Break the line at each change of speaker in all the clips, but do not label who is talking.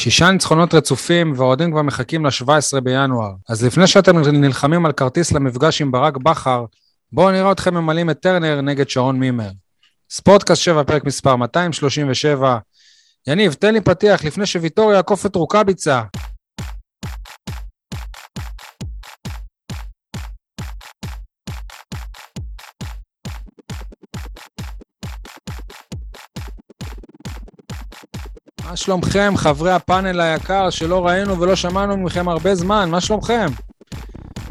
שישה ניצחונות רצופים והאוהדים כבר מחכים ל-17 בינואר. אז לפני שאתם נלחמים על כרטיס למפגש עם ברק בכר, בואו נראה אתכם ממלאים את טרנר נגד שרון מימר. ספורטקאסט 7, פרק מספר 237. יניב, תן לי פתיח לפני שוויטוריה יעקוף את רוקאביצה. מה שלומכם, חברי הפאנל היקר שלא ראינו ולא שמענו מכם הרבה זמן, מה שלומכם?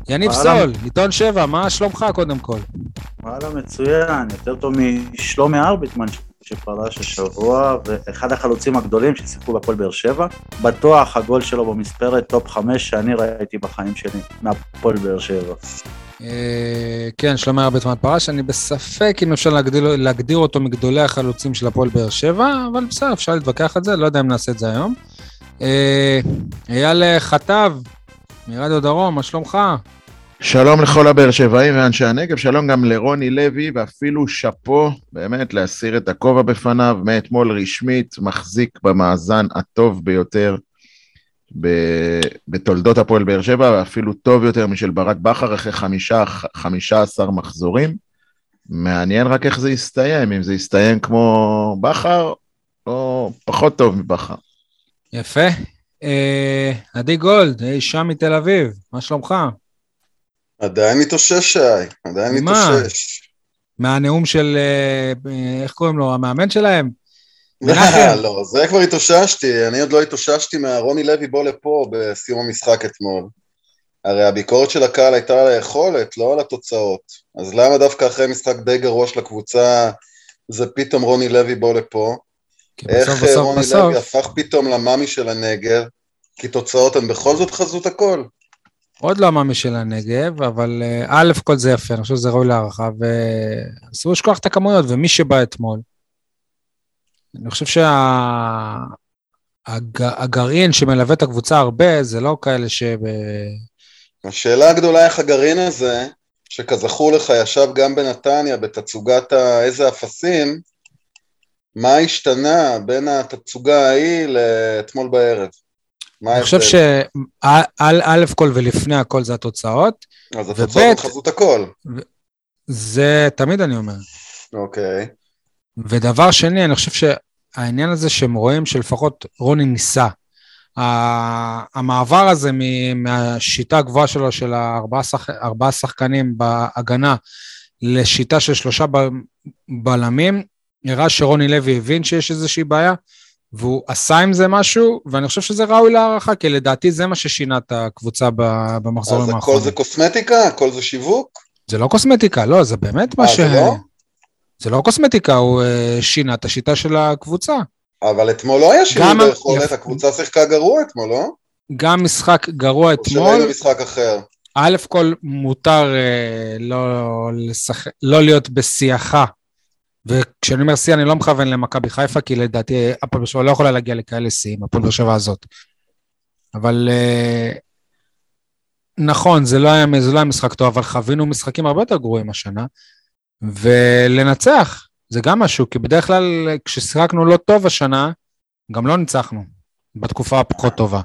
יניב סול, עיתון 7, מה שלומך קודם כל?
וואלה, מצוין, יותר טוב משלומי ארביטמן שפרש השבוע, ואחד החלוצים הגדולים ששיחקו בפועל באר שבע. בטוח הגול שלו במספרת top 5 שאני ראיתי בחיים שלי, מהפועל באר שבע.
אה, כן, שלומי ארביטמן פרש, אני בספק אם אפשר להגדיר, להגדיר אותו מגדולי החלוצים של הפועל באר שבע, אבל בסדר, אפשר להתווכח על זה, לא יודע אם נעשה את זה היום. אה, אייל חטב, מרדיו דרום, מה שלומך?
שלום לכל הבאר שבעים ואנשי הנגב, שלום גם לרוני לוי, ואפילו שאפו, באמת, להסיר את הכובע בפניו, מאתמול רשמית, מחזיק במאזן הטוב ביותר ב- בתולדות הפועל באר שבע, ואפילו טוב יותר משל ברק בכר אחרי חמישה, חמישה עשר מחזורים. מעניין רק איך זה יסתיים, אם זה יסתיים כמו בכר, או פחות טוב מבכר.
יפה. אה, עדי גולד, אי שם מתל אביב, מה שלומך?
עדיין מתאושש, שי, עדיין מתאושש.
מהנאום של, אה, איך קוראים לו, המאמן שלהם?
לא, זה כבר התאוששתי, אני עוד לא התאוששתי מהרוני לוי בוא לפה בסיום המשחק אתמול. הרי הביקורת של הקהל הייתה על היכולת, לא על התוצאות. אז למה דווקא אחרי משחק די גרוע של הקבוצה, זה פתאום רוני לוי בוא לפה? איך בסוף, בסוף, רוני בסוף. לוי הפך פתאום למאמי של הנגב, כי תוצאות הן בכל זאת חזות הכל.
עוד לא המאמי של הנגב, אבל אה, א', כל זה יפה, אני חושב שזה ראוי להערכה, ואסור לשכוח את הכמויות, ומי שבא אתמול, אני חושב שהגרעין שה... שמלווה את הקבוצה הרבה, זה לא כאלה ש...
השאלה הגדולה איך הגרעין הזה, שכזכור לך ישב גם בנתניה בתצוגת איזה אפסים, מה השתנה בין התצוגה ההיא לאתמול בערב?
אני חושב שא' כל ולפני הכל זה התוצאות.
אז התוצאות הן חזות הכל.
זה תמיד אני אומר.
אוקיי.
ודבר שני, אני חושב שהעניין הזה שהם רואים שלפחות רוני ניסה. המעבר הזה מהשיטה הגבוהה שלו של הארבעה שח... שחקנים בהגנה לשיטה של שלושה בלמים, הראה שרוני לוי הבין שיש איזושהי בעיה, והוא עשה עם זה משהו, ואני חושב שזה ראוי להערכה, כי לדעתי זה מה ששינה את הקבוצה במחזורים האחרונים.
אז הכל זה קוסמטיקה? הכל זה שיווק?
זה לא קוסמטיקה, לא, זה באמת מה ש... זה לא? זה לא קוסמטיקה, הוא uh, שינה את השיטה של הקבוצה.
אבל אתמול לא היה שינוי ביכולת, יפ... הקבוצה שיחקה גרוע אתמול, לא?
גם משחק גרוע אתמול.
או שראינו משחק אחר.
א' כל מותר uh, לא, לשח... לא להיות בשיחה וכשאני אומר שיא, אני לא מכוון למכבי חיפה, כי לדעתי הפועל באר שבע לא יכולה להגיע לכאלה שיאים, הפועל באר שבע הזאת. אבל uh, נכון, זה לא, היה, זה לא היה משחק טוב, אבל חווינו משחקים הרבה יותר גרועים השנה, ולנצח, זה גם משהו, כי בדרך כלל כששיחקנו לא טוב השנה, גם לא ניצחנו, בתקופה הפחות טובה.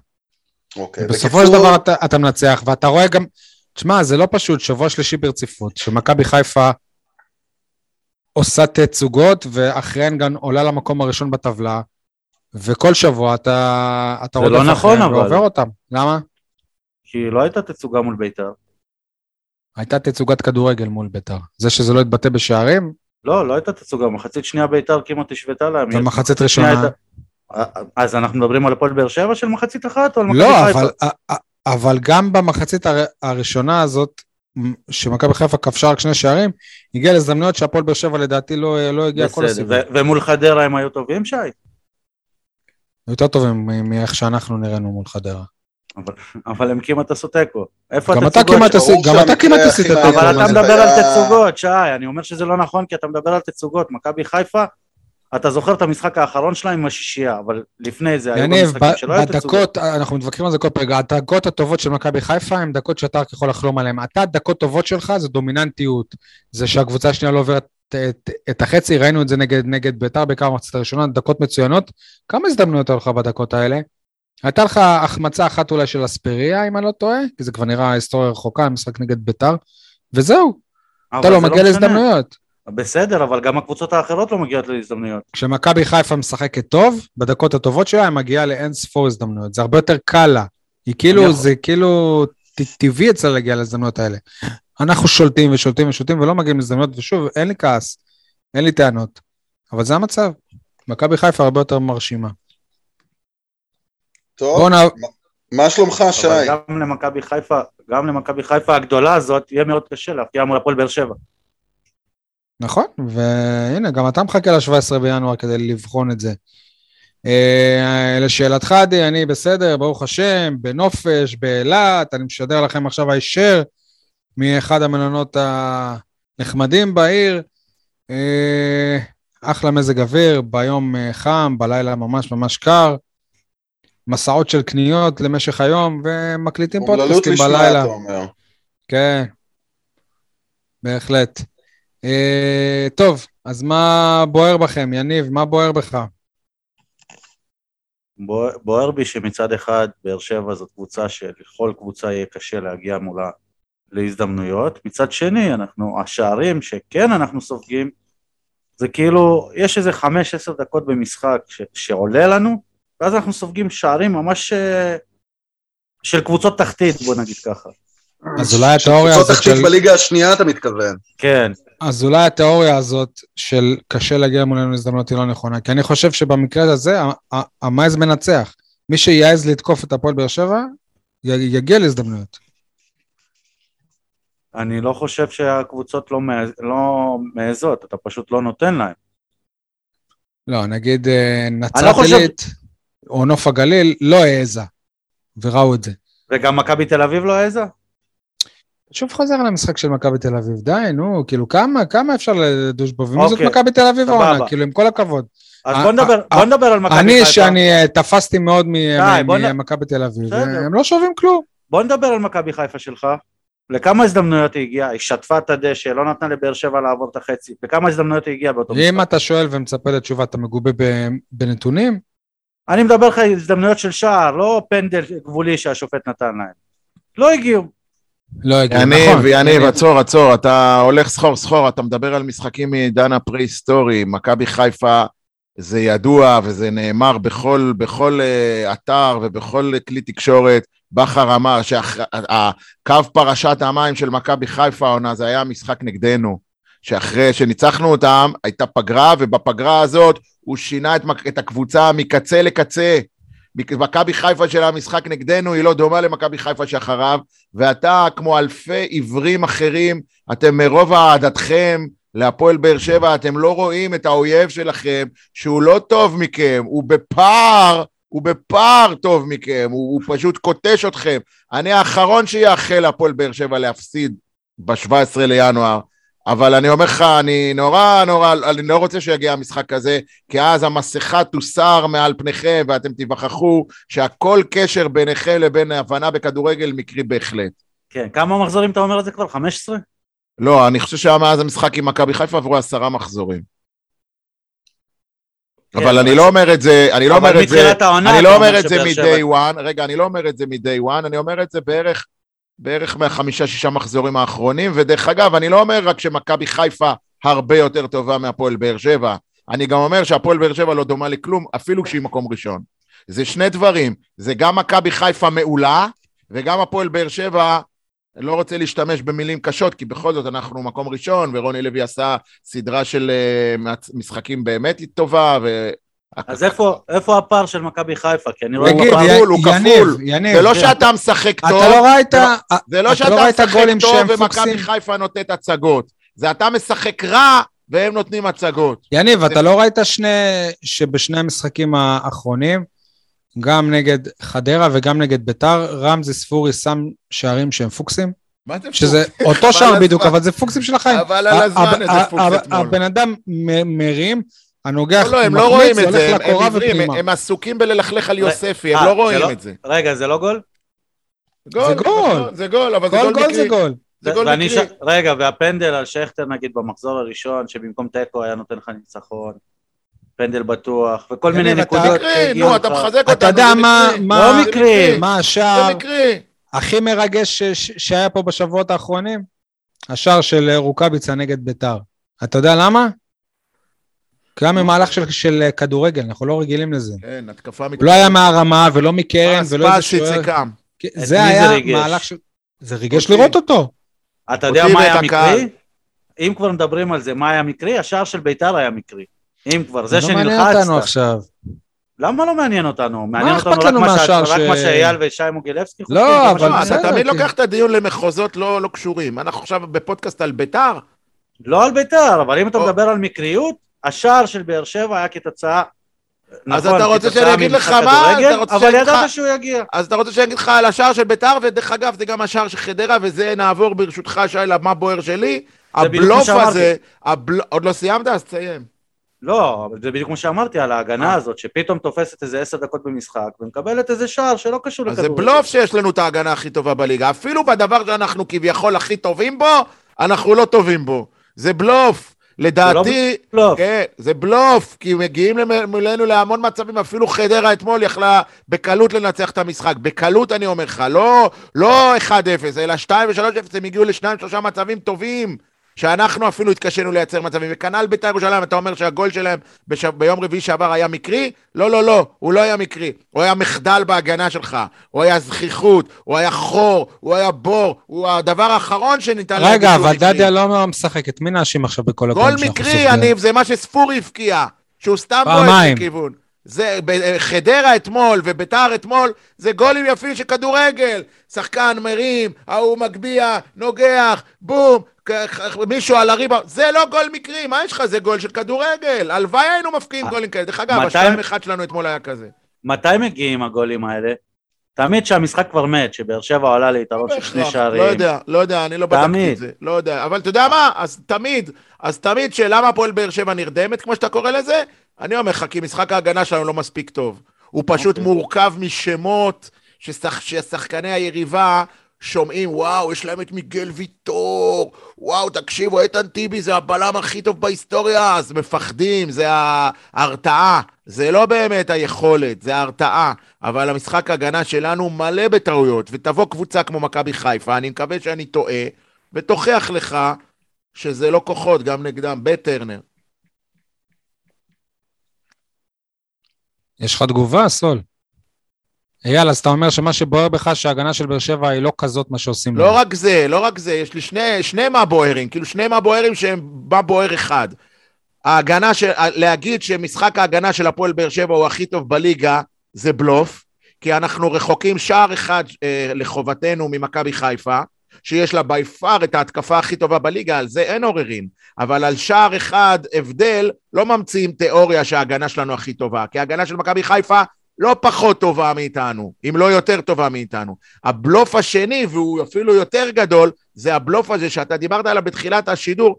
אוקיי,
בסופו בקיצור... של דבר אתה, אתה מנצח, ואתה רואה גם, תשמע, זה לא פשוט, שבוע שלישי ברציפות, שמכבי חיפה עושה תצוגות, ואחריהן גם עולה למקום הראשון בטבלה, וכל שבוע אתה, אתה
רודף לא נכון, אבל...
ועובר אותם. למה?
כי לא הייתה תצוגה מול בית"ר.
הייתה תצוגת כדורגל מול בית"ר. זה שזה לא התבטא בשערים?
לא, לא הייתה תצוגה, מחצית שנייה בית"ר כמעט השוותה להם.
ומחצית ראשונה?
אז אנחנו מדברים על הפועל באר שבע של מחצית אחת או על
מכבי לא, חיפה? לא, אבל, אבל גם במחצית הראשונה הזאת, שמכבי חיפה כבשה רק שני שערים, הגיע להזדמנויות שהפועל באר שבע לדעתי לא, לא הגיע כל הסיבוב.
ומול חדרה הם היו טובים, שי?
יותר טובים מאיך שאנחנו נראינו מול חדרה.
אבל, אבל הם כמעט עשו תיקו.
איפה התצוגות? גם אתה כמעט עשית תיקו.
אבל אתה מדבר על תצוגות, שי, אני אומר שזה לא נכון כי אתה מדבר על תצוגות. מכבי חיפה אתה זוכר את המשחק האחרון שלהם עם השישייה, אבל לפני זה היו משחקים שלא היו
תצוגות. אנחנו מתווכחים על זה כל פרק, הדקות הטובות של מכבי חיפה הן דקות שאתה רק יכול לחלום עליהן. אתה, הדקות טובות שלך זה דומיננטיות, זה שהקבוצה השנייה לא עוברת את, את, את החצי, ראינו את זה נגד, נגד ביתר בעיקר במחצית הראשונה, דקות מצוינות. כמה הזדמנויות היו לך בדקות האלה? הייתה לך החמצה אחת אולי של אספריה, אם אני לא טועה, כי זה כבר נראה היסטוריה רחוקה, משחק נגד ביתר, וזהו, אתה לא
זה
מגיע. להזדמנויות.
בסדר, אבל גם הקבוצות האחרות לא מגיעות להזדמנויות.
כשמכבי חיפה משחקת טוב, בדקות הטובות שלה, היא מגיעה לאין ספור הזדמנויות. זה הרבה יותר קל לה. היא כאילו, זה כאילו טבעי אצלה להגיע להזדמנויות האלה. אנחנו שולטים ושולטים ושולטים ולא מגיעים להזדמנויות, ושוב, אין לי כעס, אין לי טענות. אבל זה המצב. מכבי חיפה הרבה יותר מרשימה.
טוב,
בואו נע...
מה שלומך, שי?
אבל גם למכבי חיפה, גם למכבי חיפה הגדולה הזאת, יהיה מאוד קשה להפתיע מול הפועל באר שבע.
נכון, והנה, גם אתה מחכה ל-17 בינואר כדי לבחון את זה. אה, לשאלתך, עדי, אני בסדר, ברוך השם, בנופש, באילת, אני משדר לכם עכשיו הישר מאחד המלונות הנחמדים בעיר. אה, אחלה מזג אוויר, ביום אה, חם, בלילה ממש ממש קר. מסעות של קניות למשך היום, ומקליטים
אומללות
פודקאסטים
לשמה,
בלילה.
אתה אומר.
כן, בהחלט. אה, טוב, אז מה בוער בכם, יניב? מה בוער בך?
בוער- בוער בי שמצד אחד באר שבע זאת קבוצה שלכל קבוצה יהיה קשה להגיע מולה להזדמנויות, מצד שני אנחנו, השערים שכן אנחנו סופגים, זה כאילו, יש איזה חמש עשר דקות במשחק ש, שעולה לנו, ואז אנחנו סופגים שערים ממש אה, של קבוצות תחתית, בוא נגיד ככה.
אז אולי התיאוריה
קבוצות
הזאת
תחתית
של...
בליגה השנייה, אתה מתכוון.
כן,
אז אולי התיאוריה הזאת של קשה להגיע מולנו להזדמנות היא לא נכונה, כי אני חושב שבמקרה הזה המייז מנצח. מי שיעז לתקוף את הפועל באר שבע, י- יגיע להזדמנויות.
אני לא חושב שהקבוצות לא, מעז, לא מעזות, אתה פשוט לא נותן להם.
לא, נגיד אה,
לא
נצרת
חושב-
עילית או נוף הגליל לא העזה, וראו את זה.
וגם מכבי תל אביב לא העזה?
שוב חוזר למשחק של מכבי תל אביב, די, נו, כאילו כמה, כמה אפשר לדוש בו, ומי זאת
אוקיי,
מכבי תל אביב. העונה, כאילו עם כל הכבוד.
אז
אה,
בוא נדבר,
אה,
בוא נדבר על מכבי חיפה.
אני, שאני אה, תפסתי מאוד ממכבי תל אביב,
בסדר.
הם לא שווים כלום.
בוא נדבר על מכבי חיפה שלך. לכמה הזדמנויות היא הגיעה? היא שטפה את הדשא, לא נתנה לבאר שבע לעבור את החצי. לכמה הזדמנויות היא הגיעה באותו
אם
משחק?
אתה שואל ומצפה לתשובה, אתה מגובה בנתונים?
אני מדבר לך על הזדמנויות של שער, לא פנדל גבולי שהשופט נתן להם. לא הגיעו.
לא הגיע,
יניב,
נכון.
יניב, עצור, עצור, אתה הולך סחור סחור, אתה מדבר על משחקים מעידן הפרה-היסטורי, מכבי חיפה זה ידוע וזה נאמר בכל, בכל uh, אתר ובכל כלי תקשורת, בכר אמר שהקו פרשת המים של מכבי חיפה העונה זה היה משחק נגדנו, שאחרי שניצחנו אותם הייתה פגרה ובפגרה הזאת הוא שינה את, את הקבוצה מקצה לקצה. מכבי חיפה של המשחק נגדנו היא לא דומה למכבי חיפה שאחריו, ואתה, כמו אלפי עיוורים אחרים, אתם מרוב אהדתכם להפועל באר שבע, אתם לא רואים את האויב שלכם, שהוא לא טוב מכם, הוא בפער, הוא בפער טוב מכם, הוא, הוא פשוט קוטש אתכם. אני האחרון שיאחל להפועל באר שבע להפסיד ב-17 לינואר, אבל אני אומר לך, אני נורא נורא, אני לא רוצה שיגיע המשחק הזה, כי אז המסכה תוסר מעל פניכם ואתם תיווכחו שהכל קשר ביניכם לבין הבנה בכדורגל מקרי בהחלט.
כן, כמה מחזורים אתה אומר את זה כבר? 15?
לא, אני חושב שהיה מאז המשחק עם מכבי חיפה עברו עשרה מחזורים. אבל
כן,
אני לא אומר את זה, אני לא
אבל
אומר את זה, אני לא
אומר
את זה מ-day one, רגע, אני לא אומר את זה מ-day one, אני אומר את זה בערך, בערך מהחמישה-שישה מחזורים האחרונים, ודרך אגב, אני לא אומר רק שמכבי חיפה הרבה יותר טובה מהפועל באר שבע, אני גם אומר שהפועל באר שבע לא דומה לכלום, אפילו כשהיא מקום ראשון. זה שני דברים, זה גם מכבי חיפה מעולה, וגם הפועל באר שבע, לא רוצה להשתמש במילים קשות, כי בכל זאת אנחנו מקום ראשון, ורוני לוי עשה סדרה של uh, משחקים באמת טובה.
אז איפה, איפה הפער של מכבי חיפה? כי אני רואה...
תגיד,
כפול, הוא כפול.
יניב, יניב,
זה לא. שאתה משחק טוב,
אתה לא ראית,
זה לא- זה לא
אתה
שאתה
לא ראית
משחק
גולים
טוב ומכבי? חיפה נותנת הצגות. זה אתה משחק רע והם נותנים הצגות.
יניב,
זה-
אתה לא ראית שני, שבשני המשחקים האחרונים, גם נגד חדרה וגם נגד ביתר, רמזי ספורי שם שערים שהם פוקסים?
מה זה
שזה
פוקס?
אותו
חבל
שער בדיוק. אבל זה פוקסים של החיים.
אבל על הזמן איזה פוקס אתמול.
הבן אדם מ- מרים, הנוגח,
לא, לא, הם לא רואים
זה
את זה, הם- עיוורים. הם עסוקים בללכלך על יוספי, הם
אה,
לא
זה
רואים
לא-
את זה.
רגע, זה לא גול?
גול,
זה גול.
זה גול, אבל זה
כל
גול
גול זה
מקרי.
גול.
זה גול מקרי.
ש... רגע, והפנדל על שכטר נגיד במחזור הראשון, שבמקום תיקו היה נותן לך ניצחון. פנדל בטוח, וכל מיני
יניב, אתה-
נקודות.
מקרי,
שהגיעו
נו, אתה. מחזק אותנו,
אתה יודע
זה
מה-
מקרי.
מה-
זה
לא מקרי.
מה
זה
השער
מקרי.
הכי מרגש שהיה פה בשבועות האחרונים? השער של אה, רוקאביצה נגד ביתר. אתה יודע למה? כי היה ממהלך של, של כדורגל, אנחנו לא רגילים לזה.
כן, התקפה
הוא לא היה מהרמה ולא מקרן ולא איזה שוער.
זה קם.
כן,
את
זה היה? מהלך של... זה ריגש
אותי.
לראות אותו.
אתה יודע מה היה. מקרי? אם כבר מדברים על זה, מה היה מקרי? השער של ביתר היה מקרי. אם כבר, זה
לא מעניין אותנו
שנלחצת.
עכשיו.
למה לא מעניין אותנו? מעניין אותנו רק
לנו
מה ש- רק
ש-
מה שאייל ושי מוגילבסקי
לא,
חושבים, מה
אבל בסדר,
אתה תמיד
כי-
לוקח את הדיון למחוזות לא לא קשורים. אנחנו עכשיו בפודקאסט על ביתר,
לא על ביתר, אבל אם אתה. מדבר על מקריות, השער של באר שבע היה כתוצאה...
אז
נכון,
אתה רוצה שאני אגיד לך מה?
אבל ידעת שהוא יגיע.
אז אתה רוצה שאני אגיד לך על השער של ביתר, ודרך אגב, זה גם השער של חדרה, וזה נעבור ברשותך, שי, למה בוער שלי. הבלוף. הזה, הבל... עוד לא סיימת? אז תסיים.
לא, זה בדיוק מה שאמרתי על ההגנה
אה.
הזאת, שפתאום תופסת איזה עשר דקות במשחק, ומקבלת איזה שער שלא קשור
אז זה. בלוף שיש לנו את ההגנה הכי טובה בליגה. אפילו בדבר שאנחנו כביכול הכי טובים בו, אנחנו לא טובים בו. זה בלוף. לדעתי,
בלוף.
כן, זה בלוף, כי מגיעים מולנו להמון מצבים, אפילו חדרה אתמול יכלה בקלות לנצח את המשחק. בקלות אני אומר לך, לא, לא 1-0, אלא 2 ו-3-0, הם הגיעו לשניים, שלושה מצבים טובים, שאנחנו אפילו התקשינו לייצר מצבים. וכנ"ל בית"ר ירושלים, אתה אומר שהגול שלהם בש... ביום רביעי שעבר היה מקרי? לא, לא, לא, הוא לא היה מקרי. הוא היה מחדל בהגנה שלך, הוא היה זכיחות, הוא היה חור, הוא היה בור, הוא הדבר האחרון שניתן להגיד
רגע, אבל. דדיה לא משחק, את מי נאשים עכשיו בכל
גול
הגולים שאנחנו
מקרי? יניב, זה מה שספורי הבקיע, שהוא סתם בועט. לכיוון. זה ב- חדרה אתמול וביתר אתמול, זה גולים יפים של כדורגל. שחקן מרים, ההוא מגביה, נוגח, בום, מישהו על הריבה, זה לא גול מקרי, מה יש לך? זה גול של כדורגל. הלוואי היינו מפקיעים
אה,
גולים כאלה. דרך אגב, השתיים אחד שלנו אתמול היה כזה.
מתי מגיעים הגולים האלה? תמיד שהמשחק כבר מת, שבאר שבע עולה ליתרון של שני שערים.
לא יודע, לא יודע, אני לא בדקתי. את זה. לא יודע, אבל אתה יודע מה? אז תמיד, אז תמיד שלמה הפועל באר שבע נרדמת, כמו שאתה קורא לזה, אני אומר לך, כי משחק ההגנה שלנו לא מספיק טוב. הוא פשוט
אוקיי.
מורכב משמות ששח, ששחקני היריבה שומעים, וואו, יש להם את מיגל ויטור, וואו, תקשיבו, איתן טיבי זה הבלם הכי טוב בהיסטוריה, אז מפחדים, זה ההרתעה. זה לא באמת היכולת, זה ההרתעה. אבל המשחק ההגנה שלנו מלא בטעויות, ותבוא קבוצה כמו מכבי חיפה, אני מקווה שאני טועה, ותוכיח לך שזה לא כוחות, גם נגדם, בטרנר.
יש לך תגובה, סול? אייל, אז אתה אומר שמה שבוער בך שההגנה של באר שבע היא לא כזאת מה שעושים
לא
להם.
רק זה, לא רק זה, יש לי שני, שני מה בוערים, כאילו שני מה בוערים שהם מה בוער אחד. ההגנה, של, להגיד שמשחק ההגנה של הפועל באר שבע הוא הכי טוב בליגה, זה בלוף, כי אנחנו רחוקים שער אחד אה, לחובתנו ממכבי חיפה, שיש לה בי פאר את ההתקפה הכי טובה בליגה, על זה אין עוררין. אבל על שער אחד הבדל, לא ממציאים תיאוריה שההגנה שלנו הכי טובה, כי ההגנה של מכבי חיפה לא פחות טובה מאיתנו, אם לא יותר טובה מאיתנו. הבלוף השני, והוא אפילו יותר גדול, זה הבלוף הזה שאתה דיברת עליו בתחילת השידור,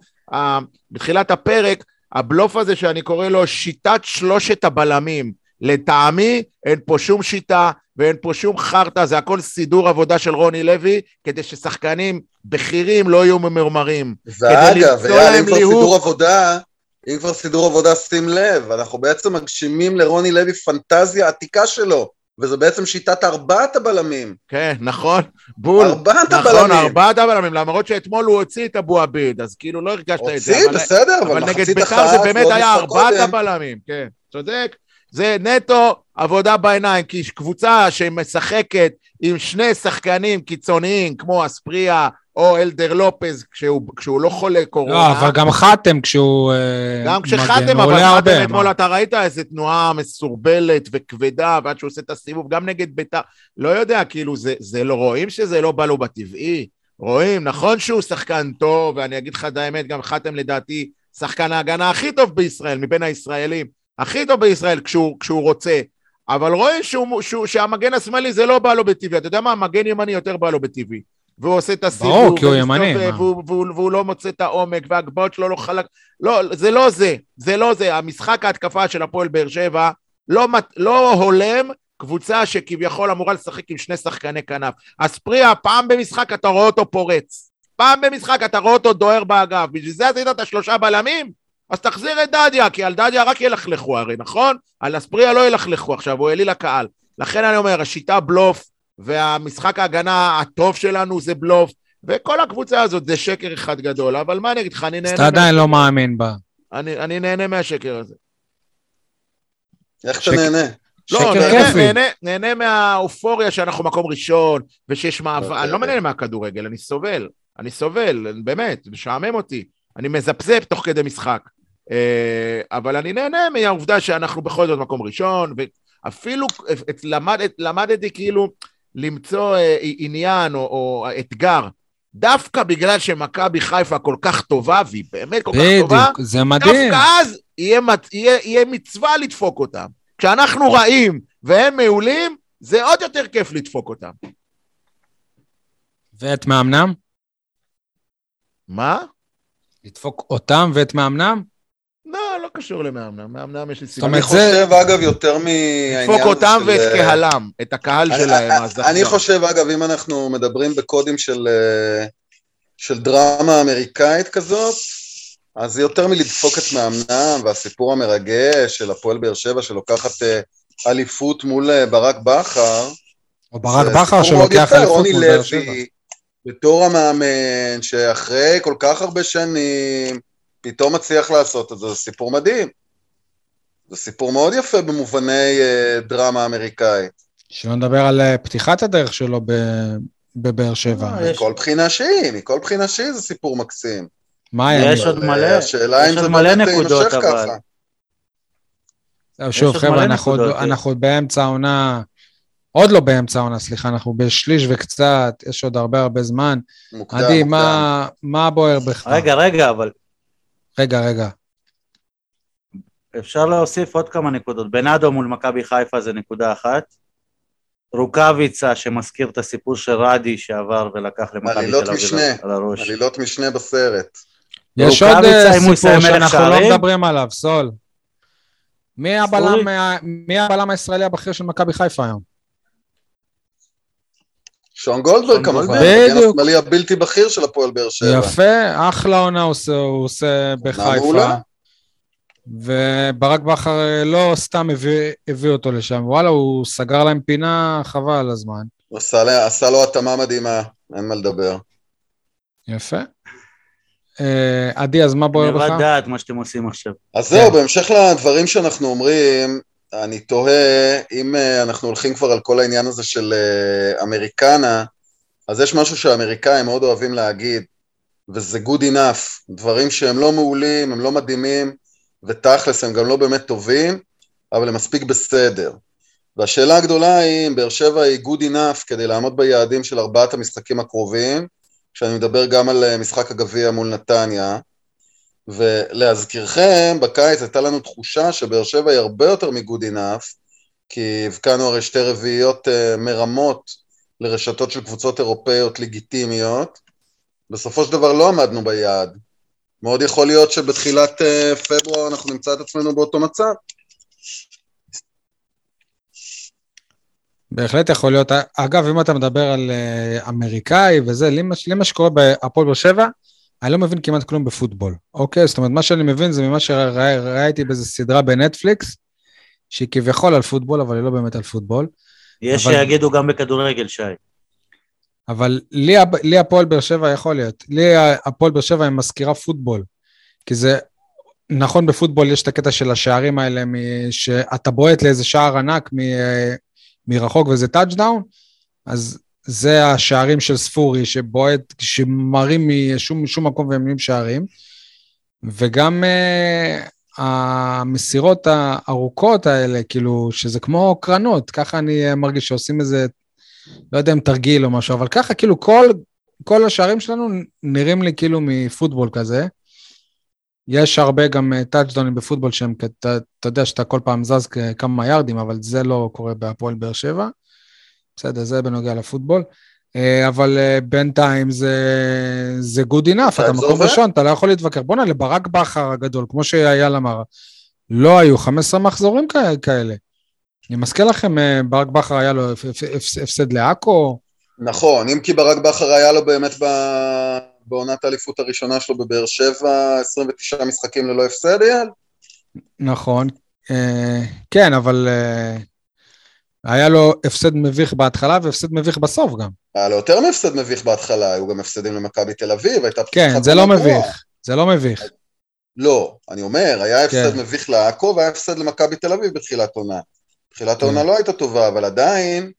בתחילת הפרק, הבלוף הזה שאני קורא לו שיטת שלושת הבלמים. לטעמי אין פה שום שיטה ואין פה שום חרטא, זה הכל סידור עבודה של רוני לוי, כדי ששחקנים בכירים לא יהיו ממורמרים.
ואגב, אייל,
להם
כבר
ליהוק.
סידור עבודה, אם כבר סידור עבודה, שים לב, אנחנו בעצם מגשימים לרוני לוי פנטזיה עתיקה שלו, וזה בעצם שיטת ארבעת הבלמים.
כן, נכון, בול.
ארבעת
נכון,
הבלמים.
ארבעת הבלמים, למרות שאתמול הוא הוציא את אבו עביד, אז כאילו לא הרגשת את זה.
הוציא, בסדר, אבל
אבל נגד ביתר זה באמת היה ארבעת
קודם.
הבלמים, כן, צודק. זה נטו עבודה בעיניים, כי קבוצה שמשחקת עם שני שחקנים קיצוניים, כמו אספריה או אלדר לופז, כשהוא, כשהוא לא חולה קורונה.
לא, אבל גם חתם כשהוא אה,
גם כשחתם, אבל חתם אתמול? אתה ראית איזה תנועה מסורבלת וכבדה, ועד שהוא עושה את הסיבוב, גם נגד ביתר, לא יודע, כאילו, זה, זה לא, רואים שזה לא בא לו בטבעי, רואים, נכון שהוא שחקן טוב, ואני אגיד לך את האמת, גם חתם לדעתי שחקן ההגנה הכי טוב בישראל, מבין הישראלים, הכי טוב בישראל כשהוא, כשהוא רוצה, אבל רואים שהוא, שהוא, שהמגן השמאלי זה לא בא לו בטבעי, אתה יודע מה, מגן ימני יותר בא לו בטבעי. והוא עושה את הסיבוב,
ברור, כי הוא ימני, מה?
והוא, והוא, והוא לא מוצא את העומק, והגבהות שלו לא חלק, לא, זה לא זה, זה לא זה. המשחק ההתקפה של הפועל באר שבע לא, מת- לא הולם קבוצה שכביכול אמורה לשחק עם שני שחקני כנף. אספריה, פעם במשחק אתה רואה אותו פורץ. פעם במשחק אתה רואה אותו דוהר באגף. בשביל זה עשית את השלושה בלמים? אז תחזיר את דדיה, כי על דדיה רק ילכלכו הרי, נכון? על אספריה לא ילכלכו עכשיו, הוא העליל לקהל. לכן אני אומר, השיטה בלוף, והמשחק ההגנה הטוב שלנו זה בלוף, וכל הקבוצה הזאת זה שקר אחד גדול, אבל מה אני אגיד לך, אני נהנה...
אז אתה עדיין לא מאמין בה.
אני, אני נהנה מהשקר הזה.
איך אתה נהנה?
לא, נהנה,
כיפי.
נהנה, נהנה מהאופוריה שאנחנו מקום ראשון, ושיש מעבר,
אוקיי.
אני לא נהנה מהכדורגל, אני סובל, אני סובל, באמת, משעמם אותי. אני מזפזפ תוך כדי משחק. אה, אבל אני נהנה מהעובדה שאנחנו בכל זאת מקום ראשון, ואפילו למד, למדתי כאילו למצוא אה, עניין או, או אתגר. דווקא בגלל שמכבי חיפה כל כך טובה, והיא באמת כל כך טובה,
בדיוק, זה מדהים.
דווקא אז יהיה, יהיה, יהיה מצווה לדפוק אותם. כשאנחנו רעים והם מעולים, זה עוד יותר כיף לדפוק אותם.
ואת מאמנם?
מה?
לדפוק אותם ואת מאמנם?
לא, קשור למאמנם. מאמנם יש לי
זאת
סיבה.
אני חושב, אגב, יותר מהעניין
לדפוק
הזה
אותם ואת
אה,
קהלם, את הקהל שלהם.
אני- חושב, אגב, אם אנחנו מדברים בקודים של, אה, של דרמה אמריקאית כזאת, אז זה יותר מלדפוק את מאמנם, והסיפור המרגש של הפועל באר שבע שלוקחת אה, אליפות מול אה, ברק בכר.
או ברק בכר שלוקח אליפות מול באר שבע.
לוי, בתור המאמן, שאחרי כל כך הרבה שנים, פתאום מצליח לעשות את זה, זה סיפור מדהים. זה סיפור מאוד יפה במובני אה, דרמה אמריקאית.
שלא נדבר על אה, פתיחת הדרך שלו ב- בבאר שבע.
אה, יש-
מכל בחינה שהיא, מכל בחינה שהיא זה סיפור מקסים.
מה היה?
יש עוד מלא,
השאלה
יש
אם
עוד
זה באמת
נקודות,
יימשך
אבל.
ככה.
שוב,
עוד
חבר'ה, אנחנו עוד-
נקודות,
אנחנו עוד באמצע העונה, עוד לא באמצע העונה, סליחה, אנחנו בשליש וקצת, יש עוד הרבה הרבה זמן.
מוקדם,
עדי,
מוקדם.
מה- מה בוער בך?
רגע, רגע, אבל
רגע, רגע.
אפשר להוסיף עוד כמה נקודות. בנאדו מול מכבי חיפה זה נקודה אחת. רוקאביצה שמזכיר את הסיפור של רדי שעבר ולקח למכבי תל אביב. על הראש.
עלילות משנה בסרט.
יש עוד אה, סיפור שאנחנו לא? מדברים עליו, סול. מי הבלם, ה- מי הבלם הישראלי הבכיר של מכבי חיפה היום?
שון גולדברג כמובן,
בדיוק.
השמאלי הבלתי בכיר של הפועל באר שבע.
יפה, אחלה עונה הוא עושה- הוא עושה בחיפה.
מעולה.
וברק בכר אה, לא סתם הביא, הביא אותו לשם, וואלה, הוא סגר להם פינה חבל על הזמן.
הוא עשה לה- עשה לו התאמה מדהימה, אין מה לדבר.
יפה. אה, עדי, אז מה בוער
נראה
בך?
דעת מה שאתם עושים עכשיו.
אז זהו. בהמשך לדברים שאנחנו אומרים, אני תוהה, אם אה, אנחנו הולכים כבר על כל העניין הזה של אה, אמריקנה, אז יש משהו שהאמריקאים מאוד אוהבים להגיד, וזה good enough, דברים שהם לא מעולים, הם לא מדהימים, ותכלס הם גם לא באמת טובים, אבל הם מספיק בסדר. והשאלה הגדולה היא אם באר שבע היא good enough כדי לעמוד ביעדים של ארבעת המשחקים הקרובים, כשאני מדבר גם על אה, משחק הגביע מול נתניה, ולהזכירכם, בקיץ הייתה לנו תחושה שבאר שבע היא הרבה יותר מגוד אינאף, כי הבקענו הרי שתי רביעיות uh, מרמות לרשתות של קבוצות אירופאיות לגיטימיות. בסופו של דבר לא עמדנו ביעד. מאוד יכול להיות שבתחילת uh, פברואר אנחנו נמצא את עצמנו באותו מצב.
בהחלט יכול להיות. אגב, אם אתה מדבר על אה, אמריקאי וזה, לי מה שקורה בהפועל באר שבע, אני לא מבין כמעט כלום בפוטבול, אוקיי? זאת אומרת, מה שאני מבין זה ממה שראיתי באיזה סדרה בנטפליקס, שהיא כביכול על פוטבול, אבל היא לא באמת על פוטבול.
יש
אבל-
שיגידו גם בכדורגל, שי.
אבל לי, לי הפועל באר שבע יכול להיות. לי הפועל באר שבע היא מזכירה פוטבול. כי זה, נכון בפוטבול יש את הקטע של השערים האלה, שאתה בועט לאיזה שער ענק מ, מרחוק וזה טאצ'דאון, אז זה השערים של ספורי, שבועט, שמראים משום, משום מקום והם נהיים שערים. וגם אה, המסירות הארוכות האלה, כאילו, שזה כמו קרנות, ככה אני אה, מרגיש שעושים איזה לא יודע אם תרגיל או משהו, אבל ככה, כאילו, כל, כל השערים שלנו נראים לי כאילו מפוטבול כזה. יש הרבה גם טאצ'דונים בפוטבול שהם, אתה, יודע שאתה כל פעם זז כמה יארדים, אבל זה לא קורה בהפועל באר שבע. בסדר, זה בנוגע לפוטבול. אה, אבל אה, בינתיים זה, זה good enough, אתה מקום? ראשון, אתה לא יכול להתווכח. בוא'נה, לברק בכר הגדול, כמו שאייל אמר, לא היו 15 מחזורים כאלה. אני מזכיר לכם, אה, ברק בכר היה לו הפ- הפ- הפס- הפסד לעכו,
נכון, אם כי ברק בכר היה לו באמת. בעונת האליפות הראשונה שלו בבאר שבע, 29 משחקים ללא הפסד, אייל?
נכון. כן, אבל היה לו הפסד מביך בהתחלה והפסד מביך בסוף גם.
היה לו יותר מהפסד מביך בהתחלה, היו גם הפסדים למכבי תל אביב, הייתה
כן,
פתיחת
זה לא. מביך. זה לא מביך.
לא, אני אומר, היה הפסד
כן.
מביך לעכו והיה הפסד למכבי תל אביב בתחילת עונה. תחילת
כן.
העונה לא הייתה טובה, אבל עדיין,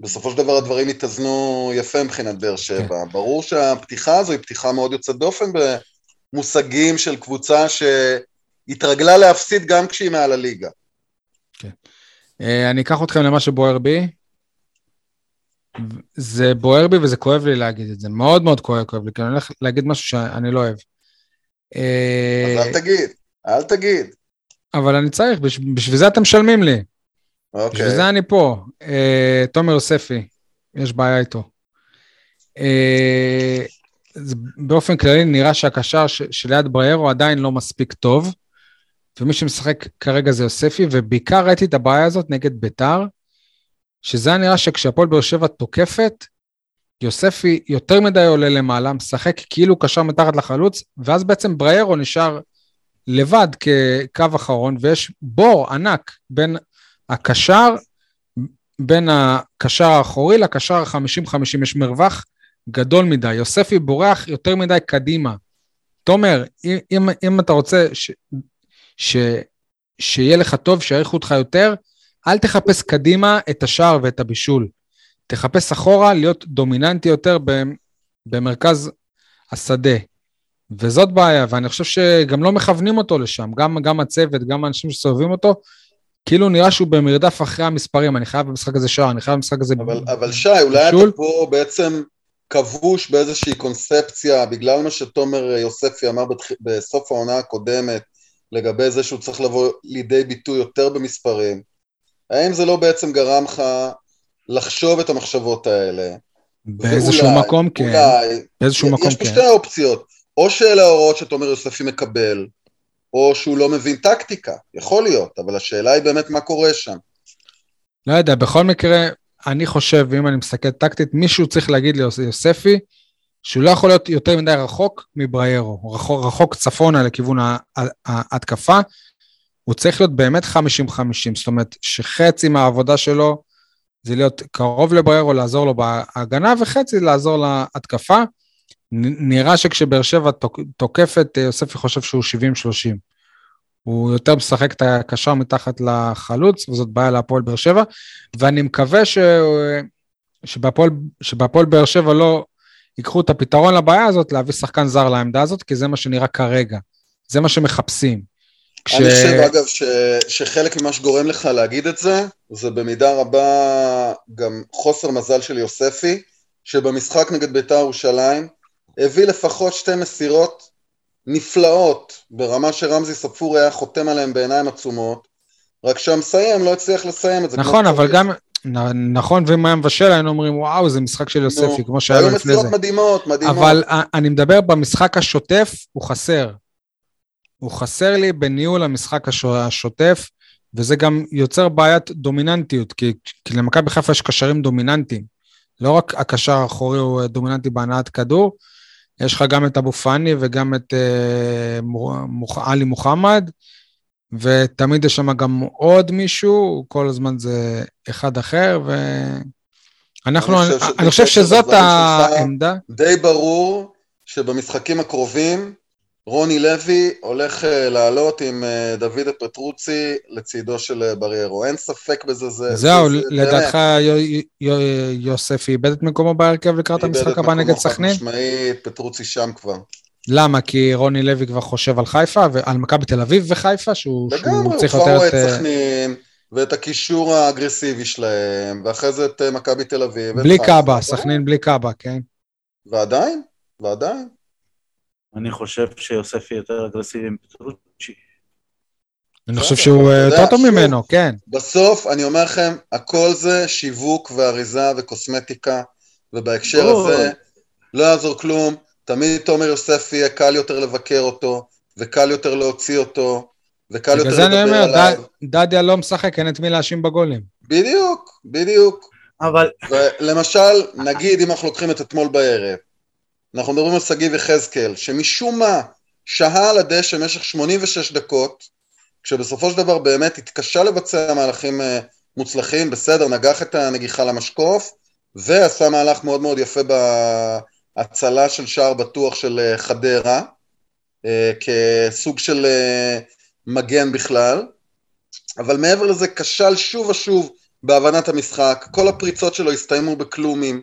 בסופו של דבר הדברים התאזנו יפה מבחינת באר שבע.
כן.
ברור שהפתיחה הזו היא פתיחה מאוד יוצאת דופן במושגים של קבוצה שהתרגלה להפסיד גם כשהיא מעל הליגה.
אה, אני אקח אתכם למה שבוער בי. זה בוער בי וזה כואב לי להגיד את זה. מאוד מאוד כואב, כואב לי, כי אני הולך להגיד משהו שאני לא אוהב. אה,
אז אל תגיד, אל תגיד.
אבל אני צריך, בש- בשביל זה אתם משלמים לי. בשביל
אוקיי.
זה אני פה. אה, תומר יוספי, יש בעיה איתו. אה, זה באופן כללי נראה שהקשר ש- שליד בריירו עדיין לא מספיק טוב, ומי שמשחק כרגע זה יוספי, ובעיקר ראיתי את הבעיה הזאת נגד ביתר, שזה היה נראה שכשהפועל באר שבע תוקפת, יוספי יותר מדי עולה למעלה, משחק כאילו קשר מתחת לחלוץ, ואז בעצם בריירו נשאר לבד כקו אחרון, ויש בור ענק בין הקשר, בין הקשר האחורי לקשר ה-50-50, יש מרווח גדול מדי. יוספי בורח יותר מדי קדימה. תומר, אם, אם, אתה רוצה ש, ש, שיהיה לך טוב, שיעריכו אותך יותר, אל תחפש קדימה את השער ואת הבישול. תחפש אחורה להיות דומיננטי יותר ב- במרכז השדה. וזאת בעיה, ואני חושב שגם לא מכוונים אותו לשם, גם, גם הצוות, גם האנשים שסובבים אותו, כאילו נראה שהוא במרדף אחרי המספרים, אני חייב במשחק הזה שער, אני חייב במשחק הזה...
אבל, אבל שי, אולי
בישול?
אתה פה בעצם כבוש באיזושהי קונספציה, בגלל מה שתומר יוספי אמר בתח... בסוף העונה הקודמת, לגבי זה שהוא צריך לבוא לידי ביטוי יותר במספרים. האם זה לא בעצם גרם לך לחשוב את המחשבות האלה?
באיזשהו
ואולי,
מקום כן,
אולי,
באיזשהו מקום
יש פה
כן.
שתי אופציות, או שאלה ההוראות שתומר יוספי מקבל, או שהוא לא מבין טקטיקה, יכול להיות, אבל השאלה היא באמת מה קורה שם.
לא יודע, בכל מקרה, אני חושב, ואם אני מסתכל טקטית, מישהו צריך להגיד ליוספי שהוא לא יכול להיות יותר מדי רחוק מבריירו, רחוק, רחוק צפונה לכיוון ההתקפה. הוא צריך להיות באמת 50-50, זאת אומרת שחצי מהעבודה שלו זה להיות קרוב לבריירו, לעזור לו בהגנה, וחצי לעזור להתקפה. נראה שכשבאר שבע תוק- תוקפת, אה, יוספי חושב שהוא 70-30. הוא יותר משחק את הקשר מתחת לחלוץ, וזאת בעיה להפועל באר שבע, ואני מקווה ש... שבהפועל, שבהפועל באר שבע לא ייקחו את הפתרון לבעיה הזאת, להביא שחקן זר לעמדה הזאת, כי זה מה שנראה כרגע. זה מה שמחפשים. כש...
אני חושב, אגב, ש, שחלק ממה שגורם לך להגיד את זה, זה במידה רבה גם חוסר מזל של יוספי, שבמשחק נגד בית"ר ירושלים הביא לפחות שתי מסירות נפלאות, ברמה שרמזי ספור היה חותם עליהן בעיניים עצומות, רק שהמסיים לא הצליח לסיים את זה.
נכון, אבל. גם, נכון, ואם היה מבשל היינו אומרים, וואו, זה משחק של יוספי, כמו שהיה לו
היו
לפני
מסירות
זה.
מדהימות, מדהימות.
אבל אני מדבר במשחק השוטף, הוא חסר. הוא חסר לי בניהול המשחק הש- השוטף, וזה גם יוצר בעיית דומיננטיות, כי, כי למכבי חיפה יש קשרים דומיננטיים. לא רק הקשר האחורי הוא דומיננטי בהנעת כדור, יש לך גם את אבו פאני וגם את אה, מור- מוח- עלי מוחמד, ותמיד יש שם גם עוד מישהו, כל הזמן זה אחד אחר, ואנחנו,
אני
אני,
חושב
אני חושב
שבקשר
שזאת העמדה.
די ברור שבמשחקים הקרובים רוני לוי הולך אה, לעלות עם אה, דוד פטרוצי לצידו של אה, בריירו. אין ספק בזה. זה,
זהו,
זה,
לדעתך יו- יו- יוסף איבד את מקומו בהרכב לקראת
איבד
המשחק
את
הבא
מקומו
נגד
חד
סכנין?
משמעית, פטרוצי שם כבר.
למה? כי רוני לוי כבר חושב על חיפה, ועל מכבי תל אביב וחיפה, שהוא שהוא
לגמרי, הוא
צריך
כבר
יותר
רואה
את...
את
אה,
סכנין, ואת הקישור האגרסיבי שלהם, ואחרי זה את אה, מכבי תל אביב.
בלי. קאבה. סכנין בלי קאבה, כן?
ועדיין, ועדיין.
אני חושב שיוספי יותר אגרסיבי מפטרוצ'י.
אני
בסדר,
חושב שהוא אה, יותר טוב ממנו, כן.
בסוף, אני אומר לכם, הכל זה שיווק ואריזה וקוסמטיקה, ובהקשר. הזה לא יעזור כלום, תמיד תומר יוספי יהיה קל יותר לבקר אותו, וקל יותר להוציא אותו, וקל
בגלל
יותר
זה אני
לדבר
אומר,
עליו.
ד- דדיה לא משחק, אין את מי להאשים בגולים.
בדיוק, בדיוק.
אבל
ולמשל, נגיד אם אנחנו לוקחים את אתמול בערב, אנחנו מדברים על שגיב יחזקאל, שמשום מה שהה על הדשא במשך 86 דקות, כשבסופו של דבר באמת התקשה לבצע מהלכים אה, מוצלחים, בסדר, נגח את הנגיחה למשקוף, ועשה מהלך מאוד מאוד יפה בהצלה של שער בטוח של אה, חדרה, אה, כסוג של מגן בכלל, אבל מעבר לזה כשל שוב ושוב בהבנת המשחק, כל הפריצות שלו הסתיימו בכלומים,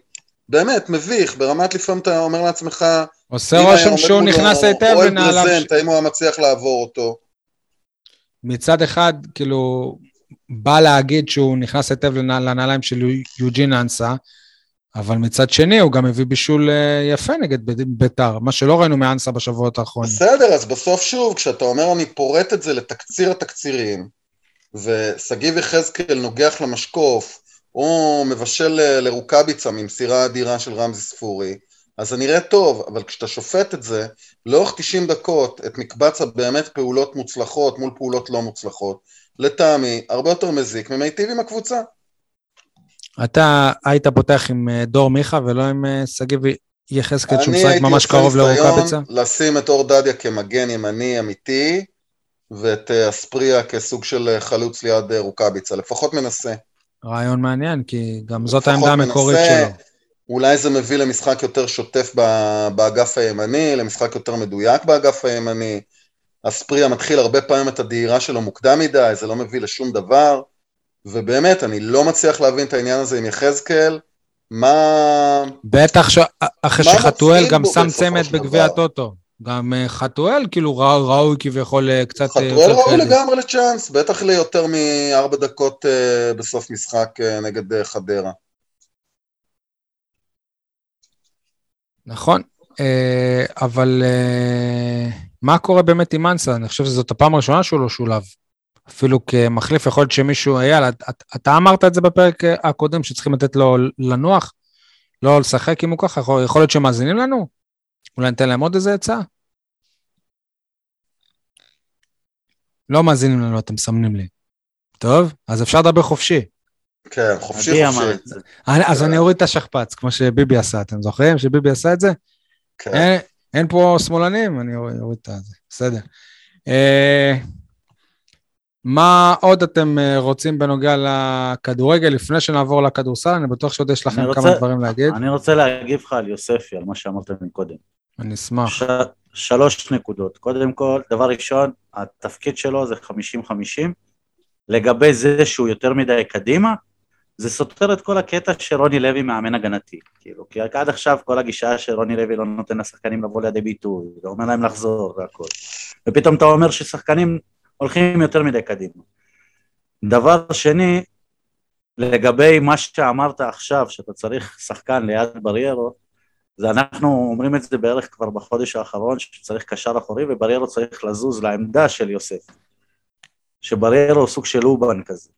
באמת, מביך, ברמת לפעמים אתה אומר לעצמך...
עושה רושם שהוא נכנס היטב
לנעליו... אוהב ברזנט, האם הוא היה מצליח לעבור אותו?
מצד אחד, כאילו, בא להגיד שהוא נכנס היטב לנעליים של יוג'ין אנסה, אבל מצד שני הוא גם הביא בישול אה, יפה נגד ביתר, מה שלא ראינו מאנסה בשבועות האחרונים.
בסדר, אז בסוף שוב, כשאתה אומר אני פורט את זה לתקציר התקצירים, ושגיב יחזקאל נוגח למשקוף, או מבשל אה, לרוקאביצה ממסירה אדירה של רמזי ספורי, אז זה נראה טוב, אבל כשאתה שופט את זה, לאורך 90 דקות, את מקבץ הבאמת פעולות מוצלחות מול פעולות לא מוצלחות, לטעמי, הרבה יותר מזיק ממיטיב עם הקבוצה.
אתה היית פותח עם אה, דור מיכה ולא עם אה, שגיב יחזקאל שהוא משחק ממש קרוב לרוקאביצה? אני הייתי
ניסיון לשים את אור דדיה כמגן ימני אמיתי, ואת אספריה כסוג של חלוץ ליד רוקאביצה, לפחות מנסה.
רעיון מעניין, כי גם זאת העמדה המקורית שלו.
אולי זה מביא למשחק יותר שוטף באגף הימני, למשחק יותר מדויק באגף הימני. אספריה מתחיל הרבה פעמים את הדהירה שלו מוקדם מדי, זה לא מביא לשום דבר. ובאמת, אני לא מצליח להבין את העניין הזה עם יחזקאל. מה...
בטח ש... אחרי שחתואל גם שם צמד בגביע הטוטו. גם אה, חתואל כאילו ראוי כביכול אה, קצת...
אה, חתואל ראוי לגמרי לצ'אנס, בטח ליותר מארבע דקות בסוף משחק נגד חדרה.
נכון, אבל מה קורה באמת עם אנסה? אני חושב שזאת הפעם הראשונה שהוא לא שולב. אפילו כמחליף, יכול להיות שמישהו, אייל, אתה אמרת את זה בפרק הקודם, שצריכים לתת לו לנוח, לא לשחק אם הוא ככה, יכול להיות שמאזינים לנו? אולי ניתן להם עוד איזה עצה? לא מאזינים לנו, אתם מסמנים לי. טוב, אז אפשר לדבר חופשי.
כן, חופשי חופשי.
אז אני אוריד את השכפ"ץ, כמו שביבי עשה, אתם זוכרים שביבי עשה את זה? כן. אין, אין פה שמאלנים, אני אוריד את זה, בסדר. אה, מה עוד אתם אה, רוצים בנוגע לכדורגל לפני שנעבור לכדורסל? אני בטוח שעוד יש לכם רוצה, כמה דברים להגיד.
אני רוצה להגיב לך על יוספי, על מה שאמרת מקודם.
אני אשמח. ש...
שלוש נקודות. קודם כל, דבר ראשון, התפקיד שלו זה 50-50. לגבי זה שהוא יותר מדי קדימה, זה סותר את כל הקטע שרוני לוי מאמן הגנתי. כאילו, כי עד עכשיו כל הגישה שרוני לוי לא נותן לשחקנים לבוא לידי ביטוי, ואומר להם לחזור והכל. ופתאום אתה אומר ששחקנים הולכים יותר מדי קדימה. דבר שני, לגבי מה שאמרת עכשיו, שאתה צריך שחקן ליד בריירו, זה אנחנו אומרים את זה בערך כבר בחודש האחרון, שצריך קשר אחורי, ובריירו צריך לזוז לעמדה של יוסף. שבריירו הוא סוג של אובן כזה.